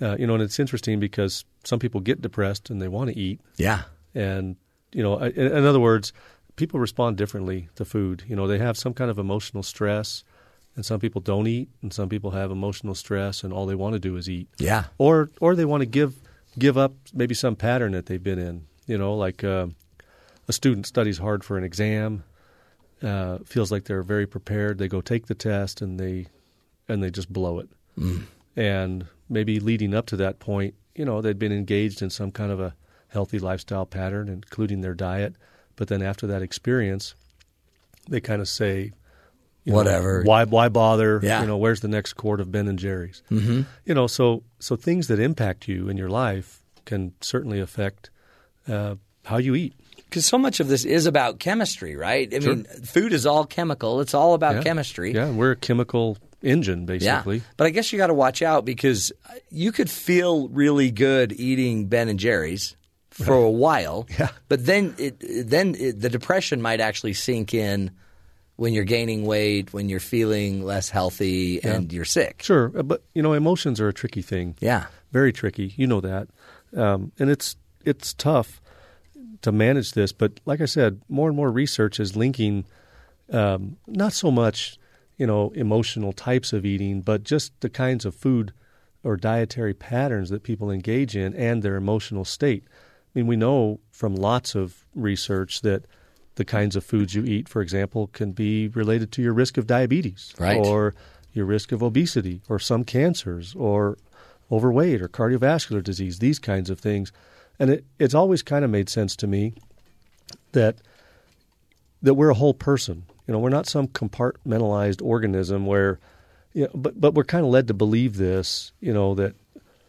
Uh, you know, and it's interesting because some people get depressed and they want to eat, Yeah. and you know, in, in other words, people respond differently to food. You know, they have some kind of emotional stress, and some people don't eat, and some people have emotional stress, and all they want to do is eat. Yeah. Or or they want to give give up maybe some pattern that they've been in. You know, like uh, a student studies hard for an exam, uh, feels like they're very prepared. They go take the test, and they and they just blow it. Mm. And maybe leading up to that point, you know, they'd been engaged in some kind of a healthy lifestyle pattern, including their diet. But then after that experience, they kind of say, you know, Whatever. why why bother? Yeah. You know, where's the next quart of Ben and Jerry's? Mhm. You know, so so things that impact you in your life can certainly affect uh, how you eat. Because so much of this is about chemistry, right? I Sure. mean, food is all chemical. It's all about Yeah. chemistry. Yeah, we're a chemical engine, basically. Yeah. But I guess you got to watch out because you could feel really good eating Ben and Jerry's for a while. Yeah. But then it then it, the depression might actually sink in when you're gaining weight, when you're feeling less healthy Yeah. and you're sick. Sure, uh, but you know, emotions are a tricky thing. Yeah. very tricky. You know that, um, and it's it's tough to manage this. But like I said, more and more research is linking um, not so much you know emotional types of eating, but just the kinds of food or dietary patterns that people engage in and their emotional state. I mean, we know from lots of research that the kinds of foods you eat, for example, can be related to your risk of diabetes Right. or your risk of obesity or some cancers or overweight or cardiovascular disease, these kinds of things. And it, it's always kind of made sense to me that that we're a whole person. You know, we're not some compartmentalized organism where, you know, but but we're kind of led to believe this. You know that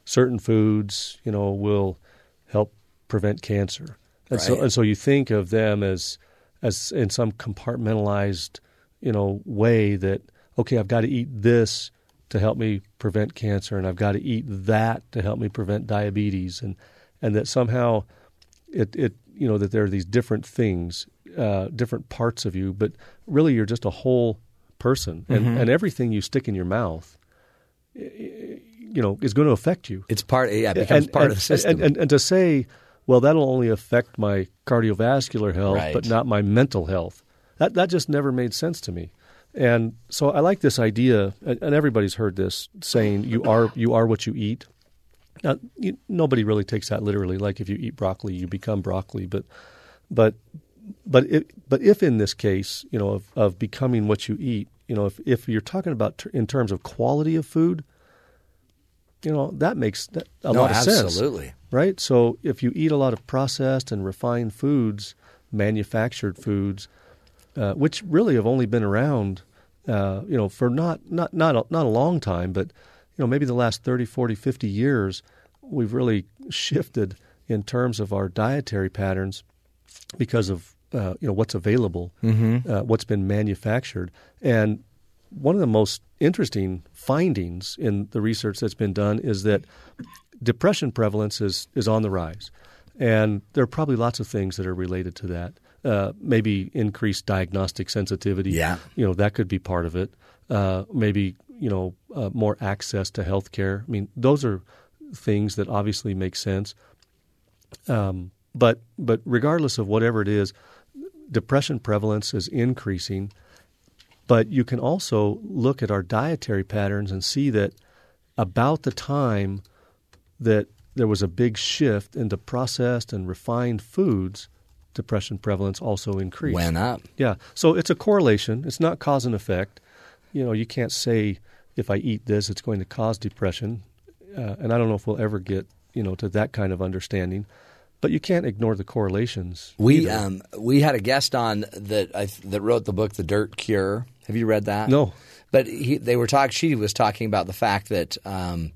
certain foods, you know, will help prevent cancer, and so and so you think of them as as in some compartmentalized, you know, way that okay, I've got to eat this to help me prevent cancer, and I've got to eat that to help me prevent diabetes, and and that somehow it it you know that there are these different things, uh, different parts of you, but really you're just a whole person, and Mhm. and everything you stick in your mouth, you know, is going to affect you. It's part. Yeah, it becomes And- part and- of the system. And, and, and to say, well, that'll only affect my cardiovascular health, Right. but not my mental health. That that just never made sense to me. And so I like this idea, and and everybody's heard this saying, "You are you are what you eat." Now, you, nobody really takes that literally. Like if you eat broccoli, you become broccoli. But but but it, but if in this case, you know, of, of becoming what you eat, you know, if if you're talking about ter- in terms of quality of food, you know, that makes that a No, lot of sense. absolutely. Right? So if you eat a lot of processed and refined foods, manufactured foods, uh, which really have only been around, uh, you know, for not not not a, not a long time, but you know, maybe the last 30, 40, 50 years, we've really shifted in terms of our dietary patterns because of uh, you know what's available, Mhm. uh, what's been manufactured, and one of the most interesting findings in the research that's been done is that depression prevalence is is on the rise, and there are probably lots of things that are related to that. Uh, maybe increased diagnostic sensitivity. Yeah. you know that could be part of it. Uh, maybe you know uh, more access to health care. I mean, those are things that obviously make sense. Um, but but regardless of whatever it is, depression prevalence is increasing. But you can also look at our dietary patterns and see that about the time that there was a big shift into processed and refined foods, depression prevalence also increased. Went up. Yeah. So it's a correlation. It's not cause and effect. You know, you can't say if I eat this, it's going to cause depression. Uh, and I don't know if we'll ever get you know to that kind of understanding. But you can't ignore the correlations. We um, we had a guest on that I, that wrote the book The Dirt Cure. Have you read that? No. But he, they were talking. She was talking about the fact that um,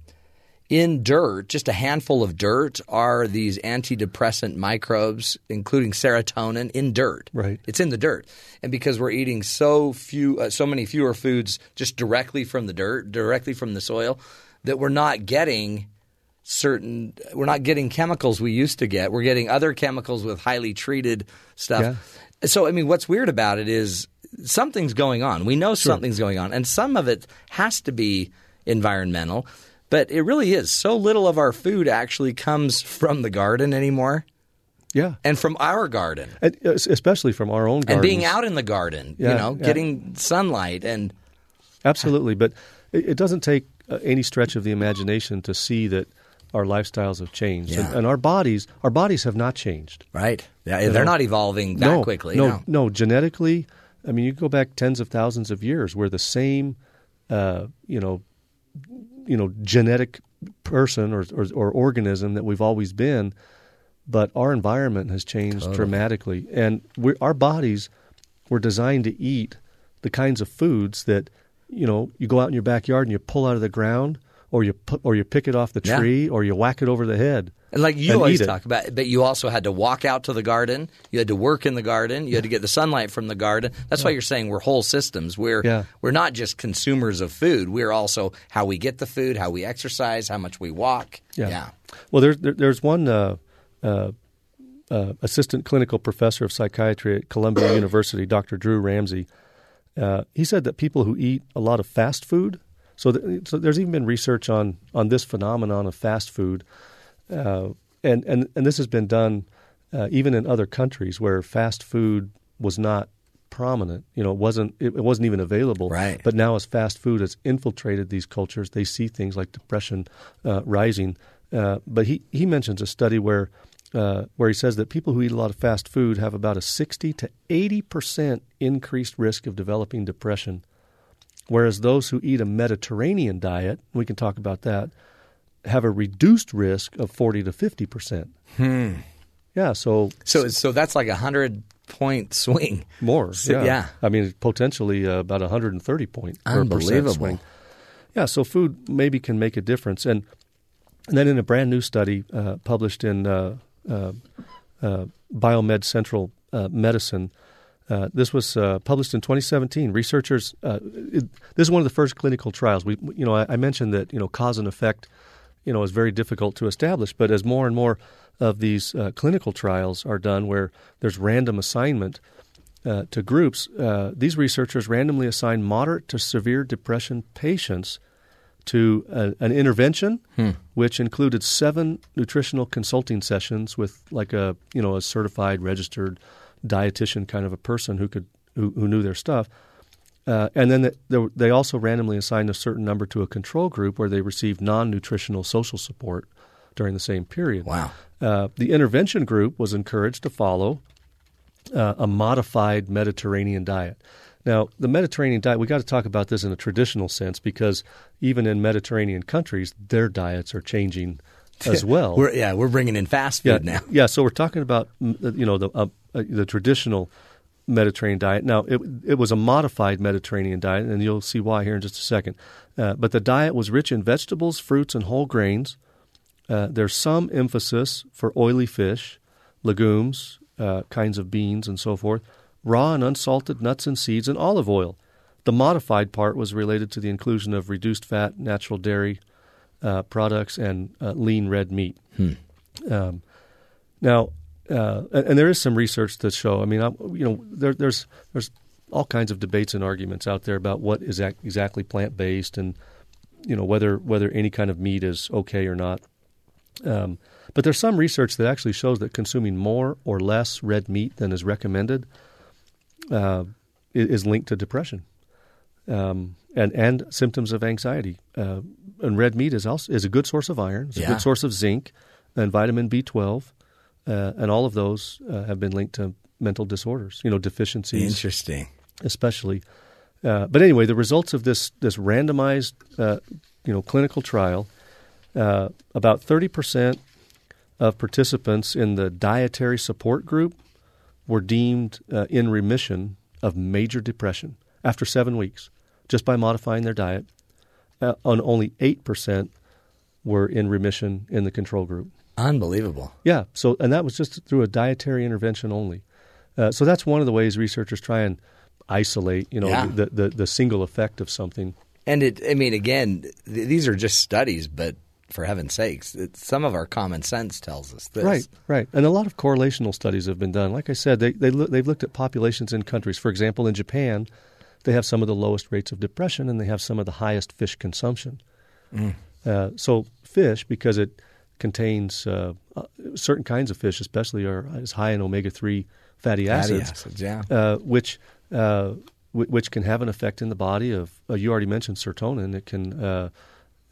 in dirt, just a handful of dirt are these antidepressant microbes, including serotonin, in dirt. Right. It's in the dirt, and because we're eating so few, uh, so many fewer foods just directly from the dirt, directly from the soil, that we're not getting certain. We're not getting chemicals we used to get. We're getting other chemicals with highly treated stuff. So I mean, what's weird about it is something's going on. We know something's going on, and some of it has to be environmental. But it really is. So little of our food actually comes from the garden anymore. Yeah. And from our garden. And, uh, especially from our own garden. And being out in the garden, you know, yeah. getting sunlight and Absolutely, but it, it doesn't take uh, any stretch of the imagination to see that our lifestyles have changed, and, Yeah. and our bodies, our bodies have not changed. Right. Yeah, they're know? not evolving that no, quickly. No, no. no, genetically. I mean, you go back tens of thousands of years, where the same, uh, you know, you know, genetic person or, or or organism that we've always been, but our environment has changed Totally. dramatically, and we our bodies were designed to eat the kinds of foods that you know you go out in your backyard and you pull out of the ground, or you pu- or you pick it off the Yeah. tree, or you whack it over the head. And like you and always talk about, but you also had to walk out to the garden. You had to work in the garden. You had to get the sunlight from the garden. That's why you're saying we're whole systems. We're Yeah. we're not just consumers of food. We're also how we get the food, how we exercise, how much we walk. Yeah. Well, there's there, there's one uh, uh, uh, assistant clinical professor of psychiatry at Columbia University, Dr. Drew Ramsey. Uh, he said that people who eat a lot of fast food. So, th- so there's even been research on on this phenomenon of fast food, uh, and and and this has been done uh, even in other countries where fast food was not prominent. You know, it wasn't it, it wasn't even available. Right. But now, as fast food has infiltrated these cultures, they see things like depression uh, rising. Uh, but he he mentions a study where uh, where he says that people who eat a lot of fast food have about a sixty to eighty percent increased risk of developing depression, whereas those who eat a Mediterranean diet, we can talk about that, have a reduced risk of forty to fifty percent. Hmm. Yeah. So So so that's like a hundred point swing. more. So- yeah. yeah. I mean, potentially uh, about 130 point Unbelievable. swing. Yeah. So food maybe can make a difference. And, and then in a brand new study uh, published in uh, uh, uh, Biomed Central uh, Medicine, uh, this was uh, published in 2017. Researchers, uh, it, this is one of the first clinical trials. We, you know, I, I mentioned that you know cause and effect, you know, is very difficult to establish. But as more and more of these uh, clinical trials are done, where there's random assignment uh, to groups, uh, these researchers randomly assign moderate to severe depression patients to a, an intervention, Hmm. which included seven nutritional consulting sessions with like a you know a certified registered dietitian kind of a person who could who, who knew their stuff. Uh, and then the, the, they also randomly assigned a certain number to a control group where they received non-nutritional social support during the same period. Wow. Uh, the intervention group was encouraged to follow uh, a modified Mediterranean diet. Now, the Mediterranean diet, we got to talk about this in a traditional sense because even in Mediterranean countries, their diets are changing as well. We're, yeah, we're bringing in fast yeah, food now. Yeah, so we're talking about mm, you know the uh, uh, the traditional Mediterranean diet. Now, it it was a modified Mediterranean diet, and you'll see why here in just a second. Uh, but the diet was rich in vegetables, fruits, and whole grains. Uh, there's some emphasis for oily fish, legumes, uh, kinds of beans, and so forth. Raw and unsalted nuts and seeds, and olive oil. The modified part was related to the inclusion of reduced fat, natural dairy uh, products, and uh, lean red meat. Hmm. Um, now, uh, and, and there is some research that show. I mean, I, you know, there, there's there's all kinds of debates and arguments out there about what is ac- exactly plant based, and you know whether whether any kind of meat is okay or not. Um, but there's some research that actually shows that consuming more or less red meat than is recommended uh, is linked to depression um, and and symptoms of anxiety. Uh, and red meat is also is a good source of iron. It's a Yeah. good source of zinc and vitamin B12, uh, and all of those uh, have been linked to mental disorders. You know, deficiencies. Interesting. especially. Uh, but anyway, the results of this this randomized uh, you know clinical trial, uh, about thirty percent of participants in the dietary support group were deemed uh, in remission of major depression after seven weeks, just by modifying their diet. Uh, and only eight percent were in remission in the control group. Unbelievable. Yeah. So, and that was just through a dietary intervention only. Uh, so that's one of the ways researchers try and isolate, you know, Yeah. the, the the single effect of something. And it, I mean, again, th- these are just studies, but For heaven's sakes, it, some of our common sense tells us this. Right, right. And a lot of correlational studies have been done. Like I said, they, they they've looked at populations in countries. For example, in Japan, they have some of the lowest rates of depression and they have some of the highest fish consumption. Mm. Uh, so, fish, because it contains uh, uh, certain kinds of fish, especially, are is high in omega 3 fatty Fatty acids, acids, yeah. uh, which, uh, w- which can have an effect in the body of, uh, you already mentioned serotonin. It can uh,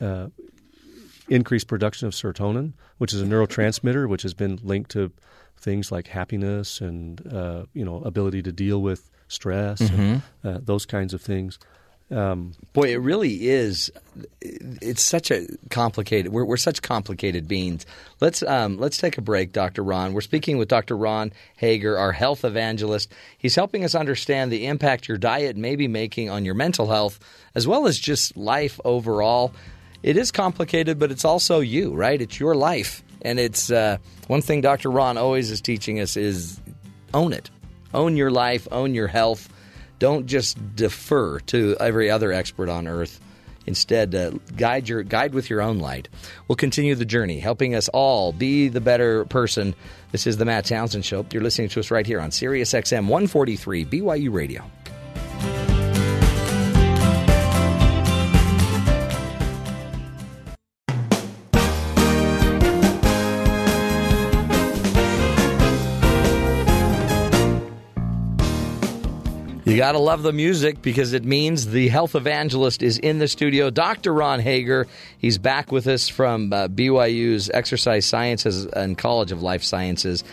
uh, increase production of serotonin, which is a neurotransmitter, which has been linked to things like happiness and uh, you know ability to deal with stress, and, uh, those kinds of things. Um, Boy, it really is. It's such a complicated. We're, we're such complicated beings. Let's um, let's take a break, Dr. Ron. We're speaking with Dr. Ron Hager, our health evangelist. He's helping us understand the impact your diet may be making on your mental health, as well as just life overall. It is complicated, but it's also you, right? It's your life, and it's uh, one thing Dr. Ron always is teaching us is own it, own your life, own your health. Don't just defer to every other expert on earth. Instead, uh, guide your guide with your own light. We'll continue the journey, helping us all be the better person. This is the Matt Townsend Show. You're listening to us right here on Sirius XM 143 BYU Radio. You got to love the music because it means the health evangelist is in the studio. Dr. Ron Hager, he's back with us from uh, BYU's Exercise Sciences and College of Life Sciences,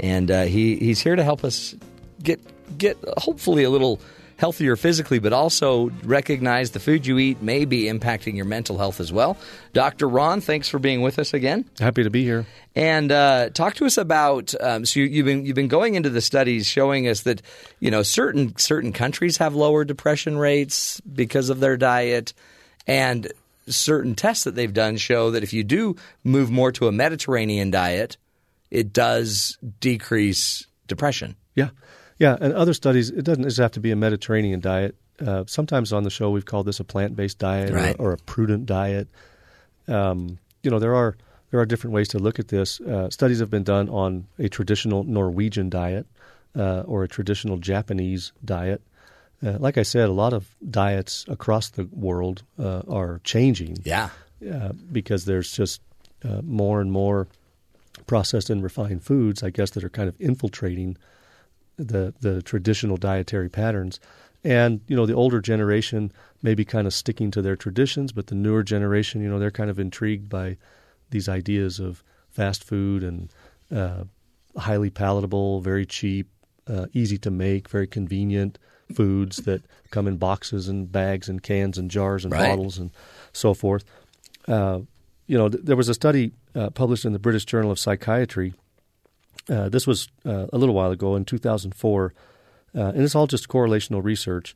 and uh, he he's here to help us get get hopefully a little healthier physically, but also recognize the food you eat may be impacting your mental health as well. Dr. Ron, thanks for being with us again. happy to be here. And uh, talk to us about. Um, so you, you've been you've been going into the studies showing us that you know certain certain countries have lower depression rates because of their diet, and certain tests that they've done show that if you do move more to a Mediterranean diet, it does decrease depression. Yeah, yeah, and other studies. It doesn't just have to be a Mediterranean diet. Uh, sometimes on the show we've called this a plant-based diet Right. or, or a prudent diet. Um, you know, there are there are different ways to look at this. Uh, studies have been done on a traditional Norwegian diet uh, or a traditional Japanese diet. Uh, like I said, a lot of diets across the world uh, are changing. Yeah. uh, because there's just uh, more and more processed and refined foods, I guess, that are kind of infiltrating the the traditional dietary patterns. And you know, the older generation may be kind of sticking to their traditions, but the newer generation, you know, they're kind of intrigued by these ideas of fast food and uh, highly palatable, very cheap, uh, easy to make, very convenient foods that come in boxes and bags and cans and jars and Right. bottles and so forth. Uh, you know, th- there was a study uh, published in the British Journal of Psychiatry. Uh, this was uh, a little while ago in 2004, uh, and it's all just correlational research.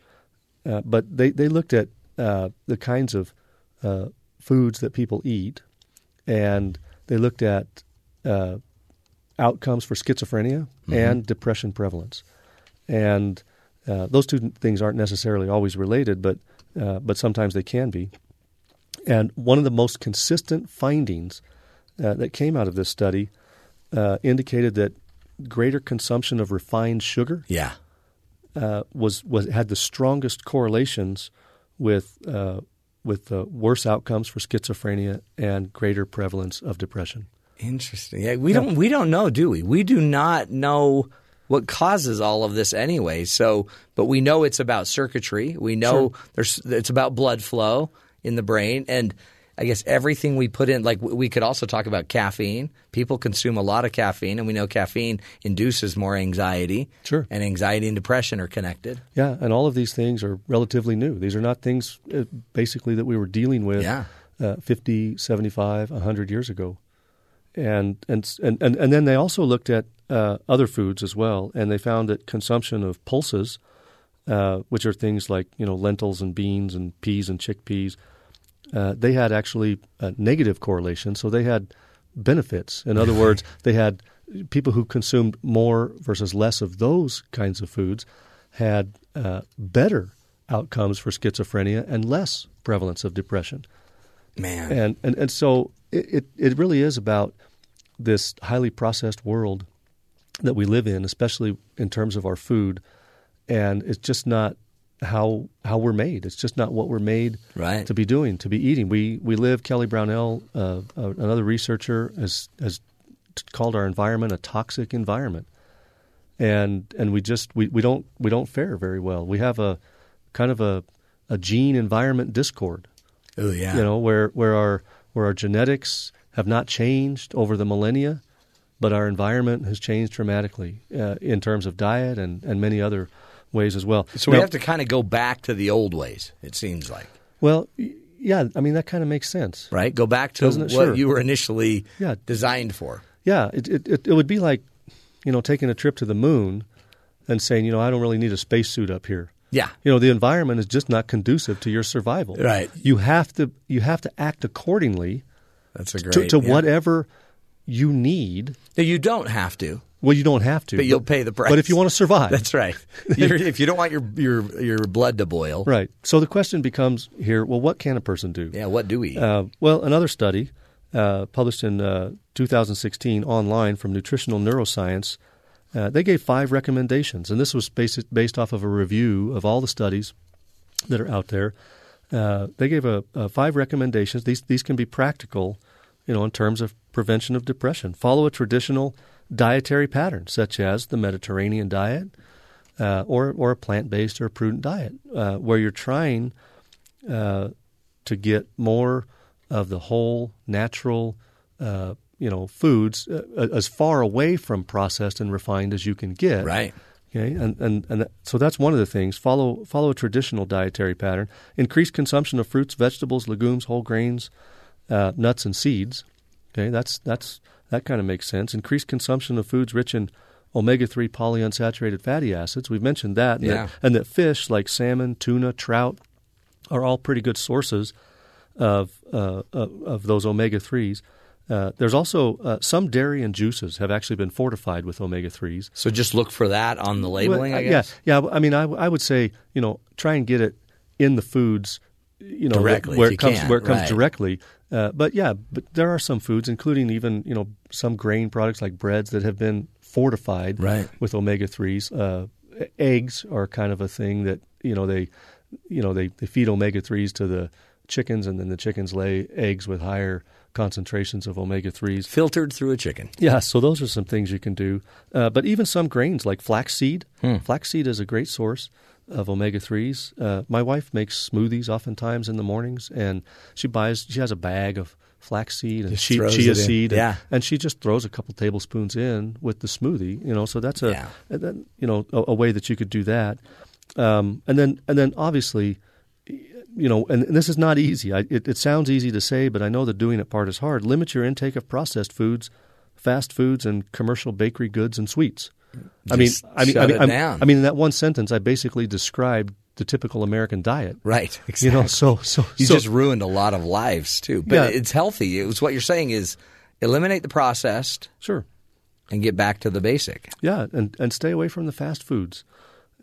Uh, but they, they looked at uh, the kinds of uh, foods that people eat, and they looked at uh, outcomes for schizophrenia and depression prevalence. And uh, those two things aren't necessarily always related, but uh, but sometimes they can be. And one of the most consistent findings uh, that came out of this study uh, indicated that greater consumption of refined sugar Yeah. uh, was was had the strongest correlations with uh, with uh, worse outcomes for schizophrenia and greater prevalence of depression. Interesting. Yeah, we don't we don't know, do we? We do not know what causes all of this anyway. So, but we know it's about circuitry. We know there's it's about blood flow in the brain and I guess everything we put in like we could also talk about caffeine. People consume a lot of caffeine and we know caffeine induces more anxiety. Sure. And anxiety and depression are connected. Yeah, and all of these things are relatively new. These are not things uh, basically that we were dealing with Yeah. uh, 50, 75, 100 years ago. And, and, and, and, and then they also looked at uh, other foods as well, and they found that consumption of pulses, uh, which are things like you know lentils and beans and peas and chickpeas, uh, they had actually a negative correlation. So they had benefits. In other words, they had people who consumed more versus less of those kinds of foods had uh, better outcomes for schizophrenia and less prevalence of depression. Man. And and, and so it, it it really is about this highly processed world that we live in, especially in terms of our food, and it's just not how how we're made. It's just not what we're made Right. to be doing, to be eating. We we live. Kelly Brownell, uh, uh, another researcher, has has called our environment a toxic environment, and and we just we, we don't we don't fare very well. We have a kind of a a gene environment discord. Oh yeah. You know where where our where our genetics have not changed over the millennia, but our environment has changed dramatically uh, in terms of diet and, and many other ways as well. So we have to kind of go back to the old ways. It seems like Well, yeah, I mean that kind of makes sense, right. Go back to what Sure. you were initially Yeah. designed for. Yeah, it, it it it would be like, you know, taking a trip to the moon and saying, you know, I don't really need a spacesuit up here. Yeah. You know, the environment is just not conducive to your survival. Right. You have to you have to act accordingly That's a to, great to yeah. whatever you need. No, you don't have to. Well, you don't have to, But you'll pay the price. But if you want to survive, That's right. If you don't want your your your blood to boil, right. So the question becomes here: Well, what can a person do? Yeah, what do we? Uh, well, another study uh, published in uh, 2016 online from Nutritional Neuroscience, uh, they gave five recommendations, and this was based based off of a review of all the studies that are out there. Uh, they gave a, a five recommendations. These these can be practical, you know, in terms of prevention of depression. Follow a traditional dietary pattern, such as the Mediterranean diet, uh, or or a plant based or prudent diet, uh, where you're trying uh, to get more of the whole natural, uh, you know, foods uh, as far away from processed and refined as you can get. Right. Okay, and and and that, so that's one of the things. Follow follow a traditional dietary pattern. Increase consumption of fruits, vegetables, legumes, whole grains, uh, nuts, and seeds. Okay, that's that's that kind of makes sense. Increased consumption of foods rich in omega three polyunsaturated fatty acids. We've mentioned that, and, Yeah. that, and that fish like salmon, tuna, trout are all pretty good sources of uh, of, of those omega threes. Uh, there's also uh, some dairy and juices have actually been fortified with omega threes. so just look for that on the labeling. Well, I uh, guess. Yeah, yeah. I mean, I, w- I would say you know try and get it in the foods, you know, Directly, where it comes can, where it comes right. directly. Uh, but yeah, but there are some foods, including even you know some grain products like breads that have been fortified Right. with omega threes. Uh, eggs are kind of a thing that you know they, you know they, they feed omega threes to the chickens, and then the chickens lay eggs with higher concentrations of omega threes. Filtered through a chicken. Yeah, so those are some things you can do. Uh, but even some grains like flaxseed. Hmm. Flaxseed is a great source of omega threes. Uh, my wife makes smoothies oftentimes in the mornings, and she buys. She has a bag of flaxseed and Just chia, throws chia it in. seed, and, Yeah. and she just throws a couple tablespoons in with the smoothie. You know, so that's a Yeah. and then, you know a, a way that you could do that. Um, and then and then obviously you know, and this is not easy. I, it, it sounds easy to say, but I know the doing it part is hard. Limit your intake of processed foods, fast foods, and commercial bakery goods and sweets. I mean, I mean, I mean, I mean, in that one sentence, I basically described the typical American diet. Right. You know, so so You so, just ruined a lot of lives too. But Yeah. it's healthy. It was what you're saying is eliminate the processed sure. and get back to the basic. Yeah, and, and stay away from the fast foods.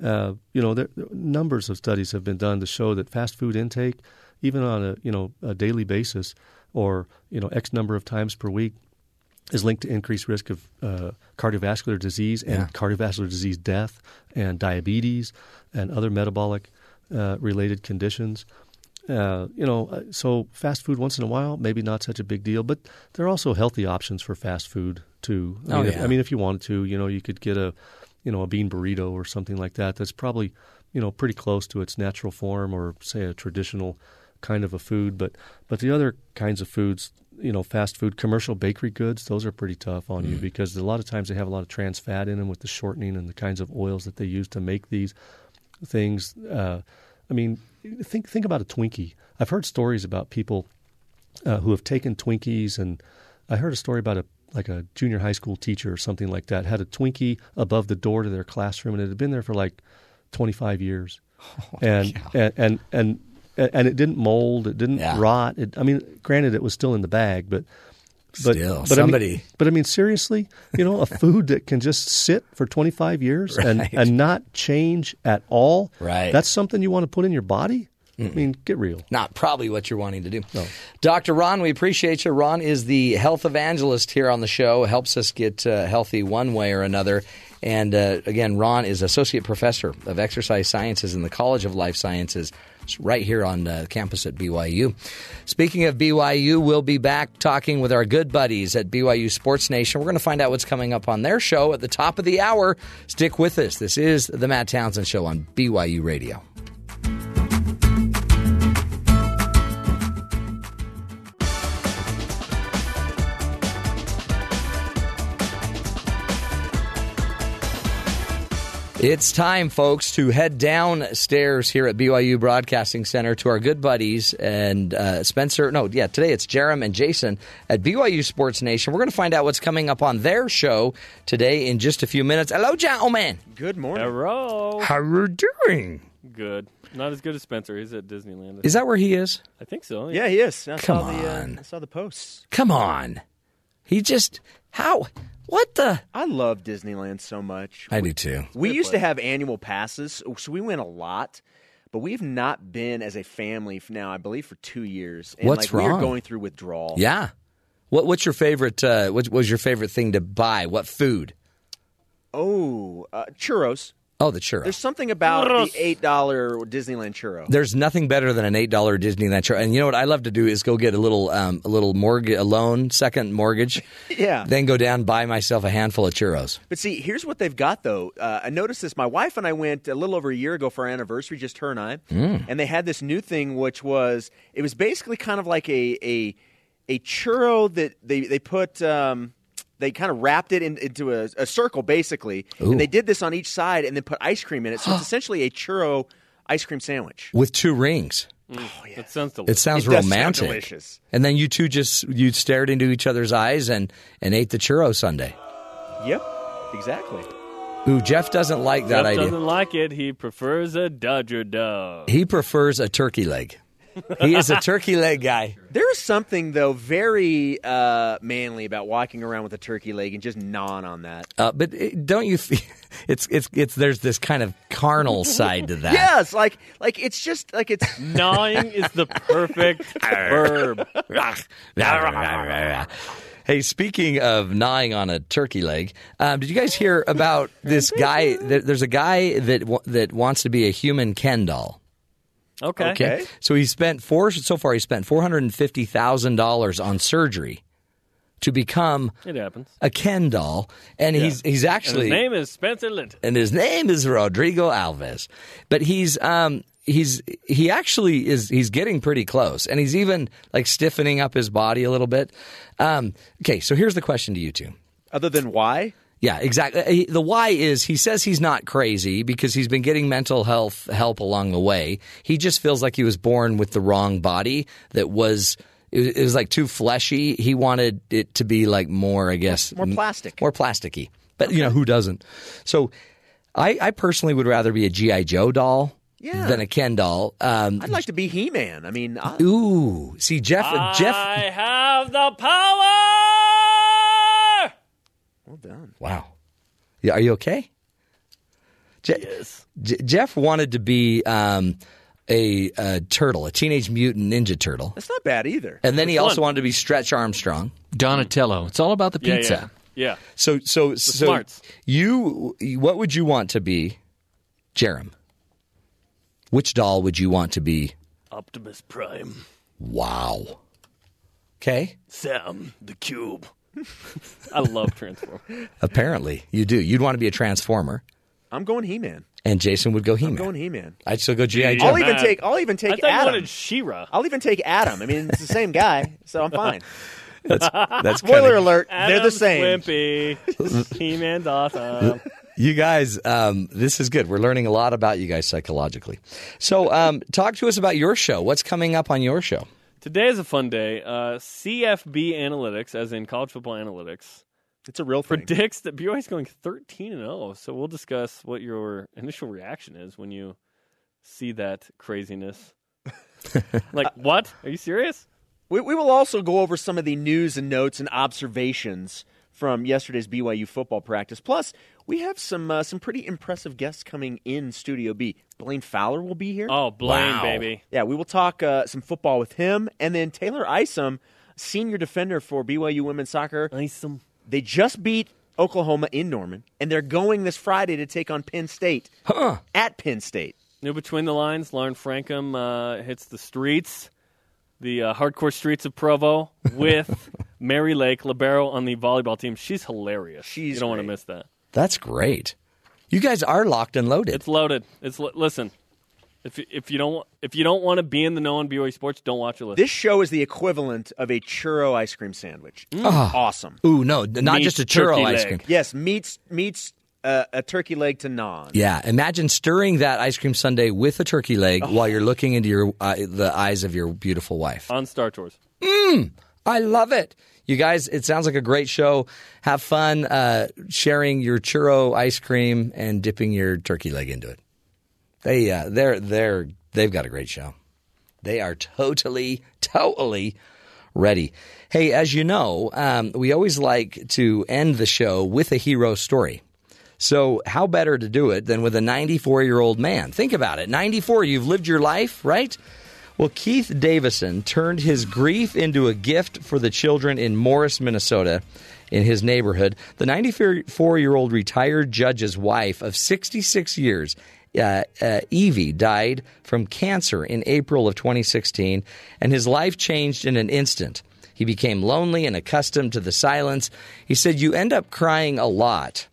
Uh, you know, there, there- numbers of studies have been done to show that fast food intake, even on a you know a daily basis, or you know X number of times per week, is linked to increased risk of uh, cardiovascular disease and Yeah. cardiovascular disease death and diabetes and other metabolic uh, related conditions. Uh, you know, uh, so fast food once in a while, maybe not such a big deal, but there are also healthy options for fast food too. I Oh, mean, if, yeah. I mean, if you wanted to, you know, you could get a, you know, a bean burrito or something like that. That's probably, you know, pretty close to its natural form, or say a traditional kind of a food. But but the other kinds of foods, you know, fast food, commercial bakery goods, those are pretty tough on you because a lot of times they have a lot of trans fat in them with the shortening and the kinds of oils that they use to make these things. Uh, I mean, think think about a Twinkie. I've heard stories about people uh, who have taken Twinkies, and I heard a story about a like a junior high school teacher or something like that had a Twinkie above the door to their classroom, and it had been there for like twenty five years, and, and and and and it didn't mold, it didn't Yeah. rot. It, I mean, granted, it was still in the bag, but. But, Still, but I somebody- mean, but I mean, seriously, you know, a food that can just sit for 25 years and, Right. and not change at all. Right. That's something you want to put in your body. I mean, get real. Not probably what you're wanting to do. No. Dr. Ron, we appreciate you. Ron is the health evangelist here on the show, helps us get uh, healthy one way or another. And uh, again, Ron is associate professor of exercise sciences in the College of Life Sciences. It's right here on uh, campus at BYU. Speaking of BYU, we'll be back talking with our good buddies at BYU Sports Nation. We're going to find out what's coming up on their show at the top of the hour. Stick with us. This is the Matt Townsend Show on BYU Radio. It's time, folks, to head downstairs here at BYU Broadcasting Center to our good buddies and uh, Spencer. No, yeah, today it's Jarom and Jason at BYU Sports Nation. We're going to find out what's coming up on their show today in just a few minutes. Hello, gentlemen. Good morning. Hello. How are you doing? Good. Not as good as Spencer. He's at Disneyland. Is that where he is? I think so. Yeah, he is. I Come saw the uh, on. I saw the posts. Come on. He just how? What the? I love Disneyland so much. I do too. We used to have annual passes, so we went a lot. But we've not been as a family now, I believe, for two years. And What's like, We're going through withdrawal. Yeah. What What's your favorite? Uh, what was your favorite thing to buy? What food? Oh, uh, churros. Oh, the churro. There's something about the eight dollar Disneyland churro. There's nothing better than an eight dollar Disneyland churro. And you know what I love to do is go get a little um, a little mortgage, a loan, second mortgage. Yeah. Then go down and buy myself a handful of churros. But see, here's what they've got though. Uh, I noticed this. My wife and I went a little over a year ago for our anniversary, just her and I, Mm. and they had this new thing, which was it was basically kind of like a a a churro that they they put. Um, they kind of wrapped it in, into a, a circle, basically, Ooh. and they did this on each side, and then put ice cream in it. So it's essentially a churro ice cream sandwich. with two rings. Mm. Oh, that sounds delicious. It sounds It does sound romantic. delicious. And then you two just you stared into each other's eyes and and ate the churro sundae. Yep, exactly. Ooh, Jeff doesn't like that Jeff idea. doesn't like it. He prefers a Dodger dog. He prefers a turkey leg. He is a turkey leg guy. There is something though very uh, manly about walking around with a turkey leg and just gnawing on that. Uh, but it, don't you feel it's it's it's there's this kind of carnal side to that. Yes, like like it's just like it's Gnawing is the perfect verb. Hey, speaking of gnawing on a turkey leg, um, did you guys hear about this guy? There's a guy that wa- that wants to be a human Ken doll. Okay. Okay, so he spent four so far. He spent four hundred and fifty thousand dollars on surgery to become It happens. a Ken doll, and he's he's And actually his name is Spencer Linton. and his name is Rodrigo Alves. But he's um he's he actually is he's getting pretty close, and he's even like stiffening up his body a little bit. Um, okay, so here's the question to you two. other than why. Yeah, exactly. The why is he says he's not crazy because he's been getting mental health help along the way. He just feels like he was born with the wrong body that was it was, it was like too fleshy. He wanted it to be like more, I guess, More plastic. more plasticky. But you know who doesn't? So, I, I personally would rather be a GI Joe doll Yeah. than a Ken doll. Um, I'd like to be He Man. I mean, I, ooh, see Jeff. Jeff. I have the power. Well done. Wow. Yeah, are you okay? Je- Yes. J- Jeff wanted to be um, a, a turtle, a teenage mutant ninja turtle, That's not bad either. and then he Which also one? wanted to be Stretch Armstrong. Donatello. It's all about the pizza. yeah. Yeah. So, so, so smarts. you, what would you want to be, Jarom? Which doll would you want to be? Optimus Prime. Wow. Okay. Sam the Cube. I love Transformers. Apparently, you do. You'd want to be a Transformer, I'm going He Man. and Jason would go I'm He-Man. going He Man. I'd still go GI Joe. I'll even Man. take. I'll even I take thought you Adam. wanted She-Ra. I'll even take Adam. I mean, it's the same guy, so I'm fine. That's, that's Spoiler kinda- alert: they're the Adam same. Swimpy. He-Man's awesome. You guys, um, this is good. We're learning a lot about you guys psychologically. So, um, talk to us about your show. What's coming up on your show? Today is a fun day. Uh, CFB Analytics, as in college football analytics, It's a real thing. predicts that BYU is going 13 and 0. So we'll discuss what your initial reaction is when you see that craziness. like, what? Are you serious? We, we will also go over some of the news and notes and observations from yesterday's BYU football practice. Plus, we have some uh, some pretty impressive guests coming in Studio B. Blaine Fowler will be here. Oh, Blaine, baby. Yeah, we will talk uh, some football with him, and then Taylor Isom, senior defender for BYU women's soccer. Isom. They just beat Oklahoma in Norman, and they're going this Friday to take on Penn State at Penn State. New between the lines, Lauren Frankham uh, hits the streets, the uh, hardcore streets of Provo, with Mary Lake Libero on the volleyball team. She's hilarious. She's you don't want to miss that. That's great. You guys are locked and loaded. It's loaded. It's li- listen. If you, if you don't if you don't want to be in the know on BYU sports, don't watch it. Listen. This show is the equivalent of a churro ice cream sandwich. Ah. Awesome. Ooh, no, not Meets just a churro ice leg. cream. Yes, meets meets uh, a turkey leg to naan. Yeah, imagine stirring that ice cream sundae with a turkey leg Oh. while you're looking into your uh, the eyes of your beautiful wife. on Star Tours. Mmm, I love it. You guys, it sounds like a great show. Have fun uh, sharing your churro ice cream and dipping your turkey leg into it. They uh, they're they're they've got a great show. They are totally totally ready. Hey, as you know, um, we always like to end the show with a hero story. So, how better to do it than with a 94 year old man? Think about it. 94, you've lived your life, right? Well, Keith Davison turned his grief into a gift for the children in Morris, Minnesota, in his neighborhood. The 94 year old retired judge's wife of 66 years, uh, uh, Evie, died from cancer in April of 2016, and his life changed in an instant. He became lonely and accustomed to the silence. He said, You end up crying a lot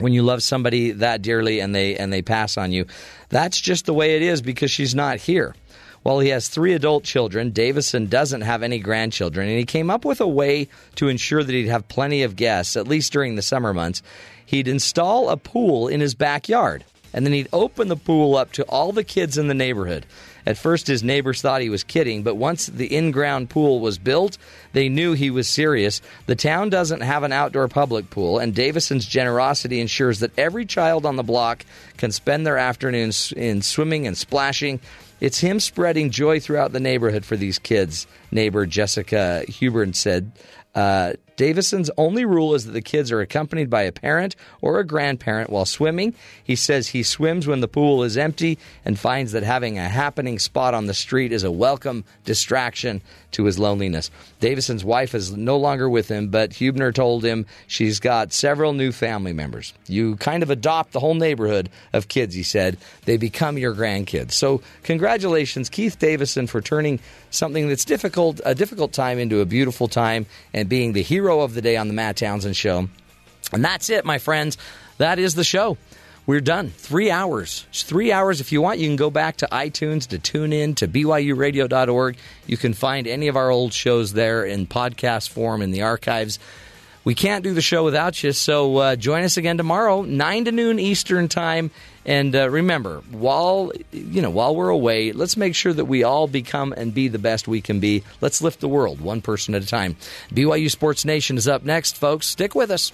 when you love somebody that dearly and they and they pass on you. That's just the way it is because she's not here. While he has three adult children, Davison doesn't have any grandchildren, and he came up with a way to ensure that he'd have plenty of guests, at least during the summer months. He'd install a pool in his backyard, and then he'd open the pool up to all the kids in the neighborhood. At first, his neighbors thought he was kidding, but once the in ground pool was built, they knew he was serious. The town doesn't have an outdoor public pool, and Davison's generosity ensures that every child on the block can spend their afternoons in swimming and splashing. It's him spreading joy throughout the neighborhood for these kids, neighbor Jessica Hubner said. Uh, Davison's only rule is that the kids are accompanied by a parent or a grandparent while swimming. He says he swims when the pool is empty and finds that having a happening spot on the street is a welcome distraction to his loneliness. Davison's wife is no longer with him, but Hubner told him she's got several new family members. You kind of adopt the whole neighborhood of kids, he said. They become your grandkids. So, congratulations, Keith Davison, for turning something that's difficult, a difficult time into a beautiful time and being the hero of the day on the Matt Townsend Show. And that's it, my friends. That is the show. We're done. Three hours. Three hours. If you want, you can go back to iTunes to tune in to BYURadio.org. You can find any of our old shows there in podcast form in the archives. We can't do the show without you, so uh, join us again tomorrow, nine to noon Eastern time. And uh, remember, while you know while we're away, let's make sure that we all become and be the best we can be. Let's lift the world one person at a time. BYU Sports Nation is up next, folks. Stick with us.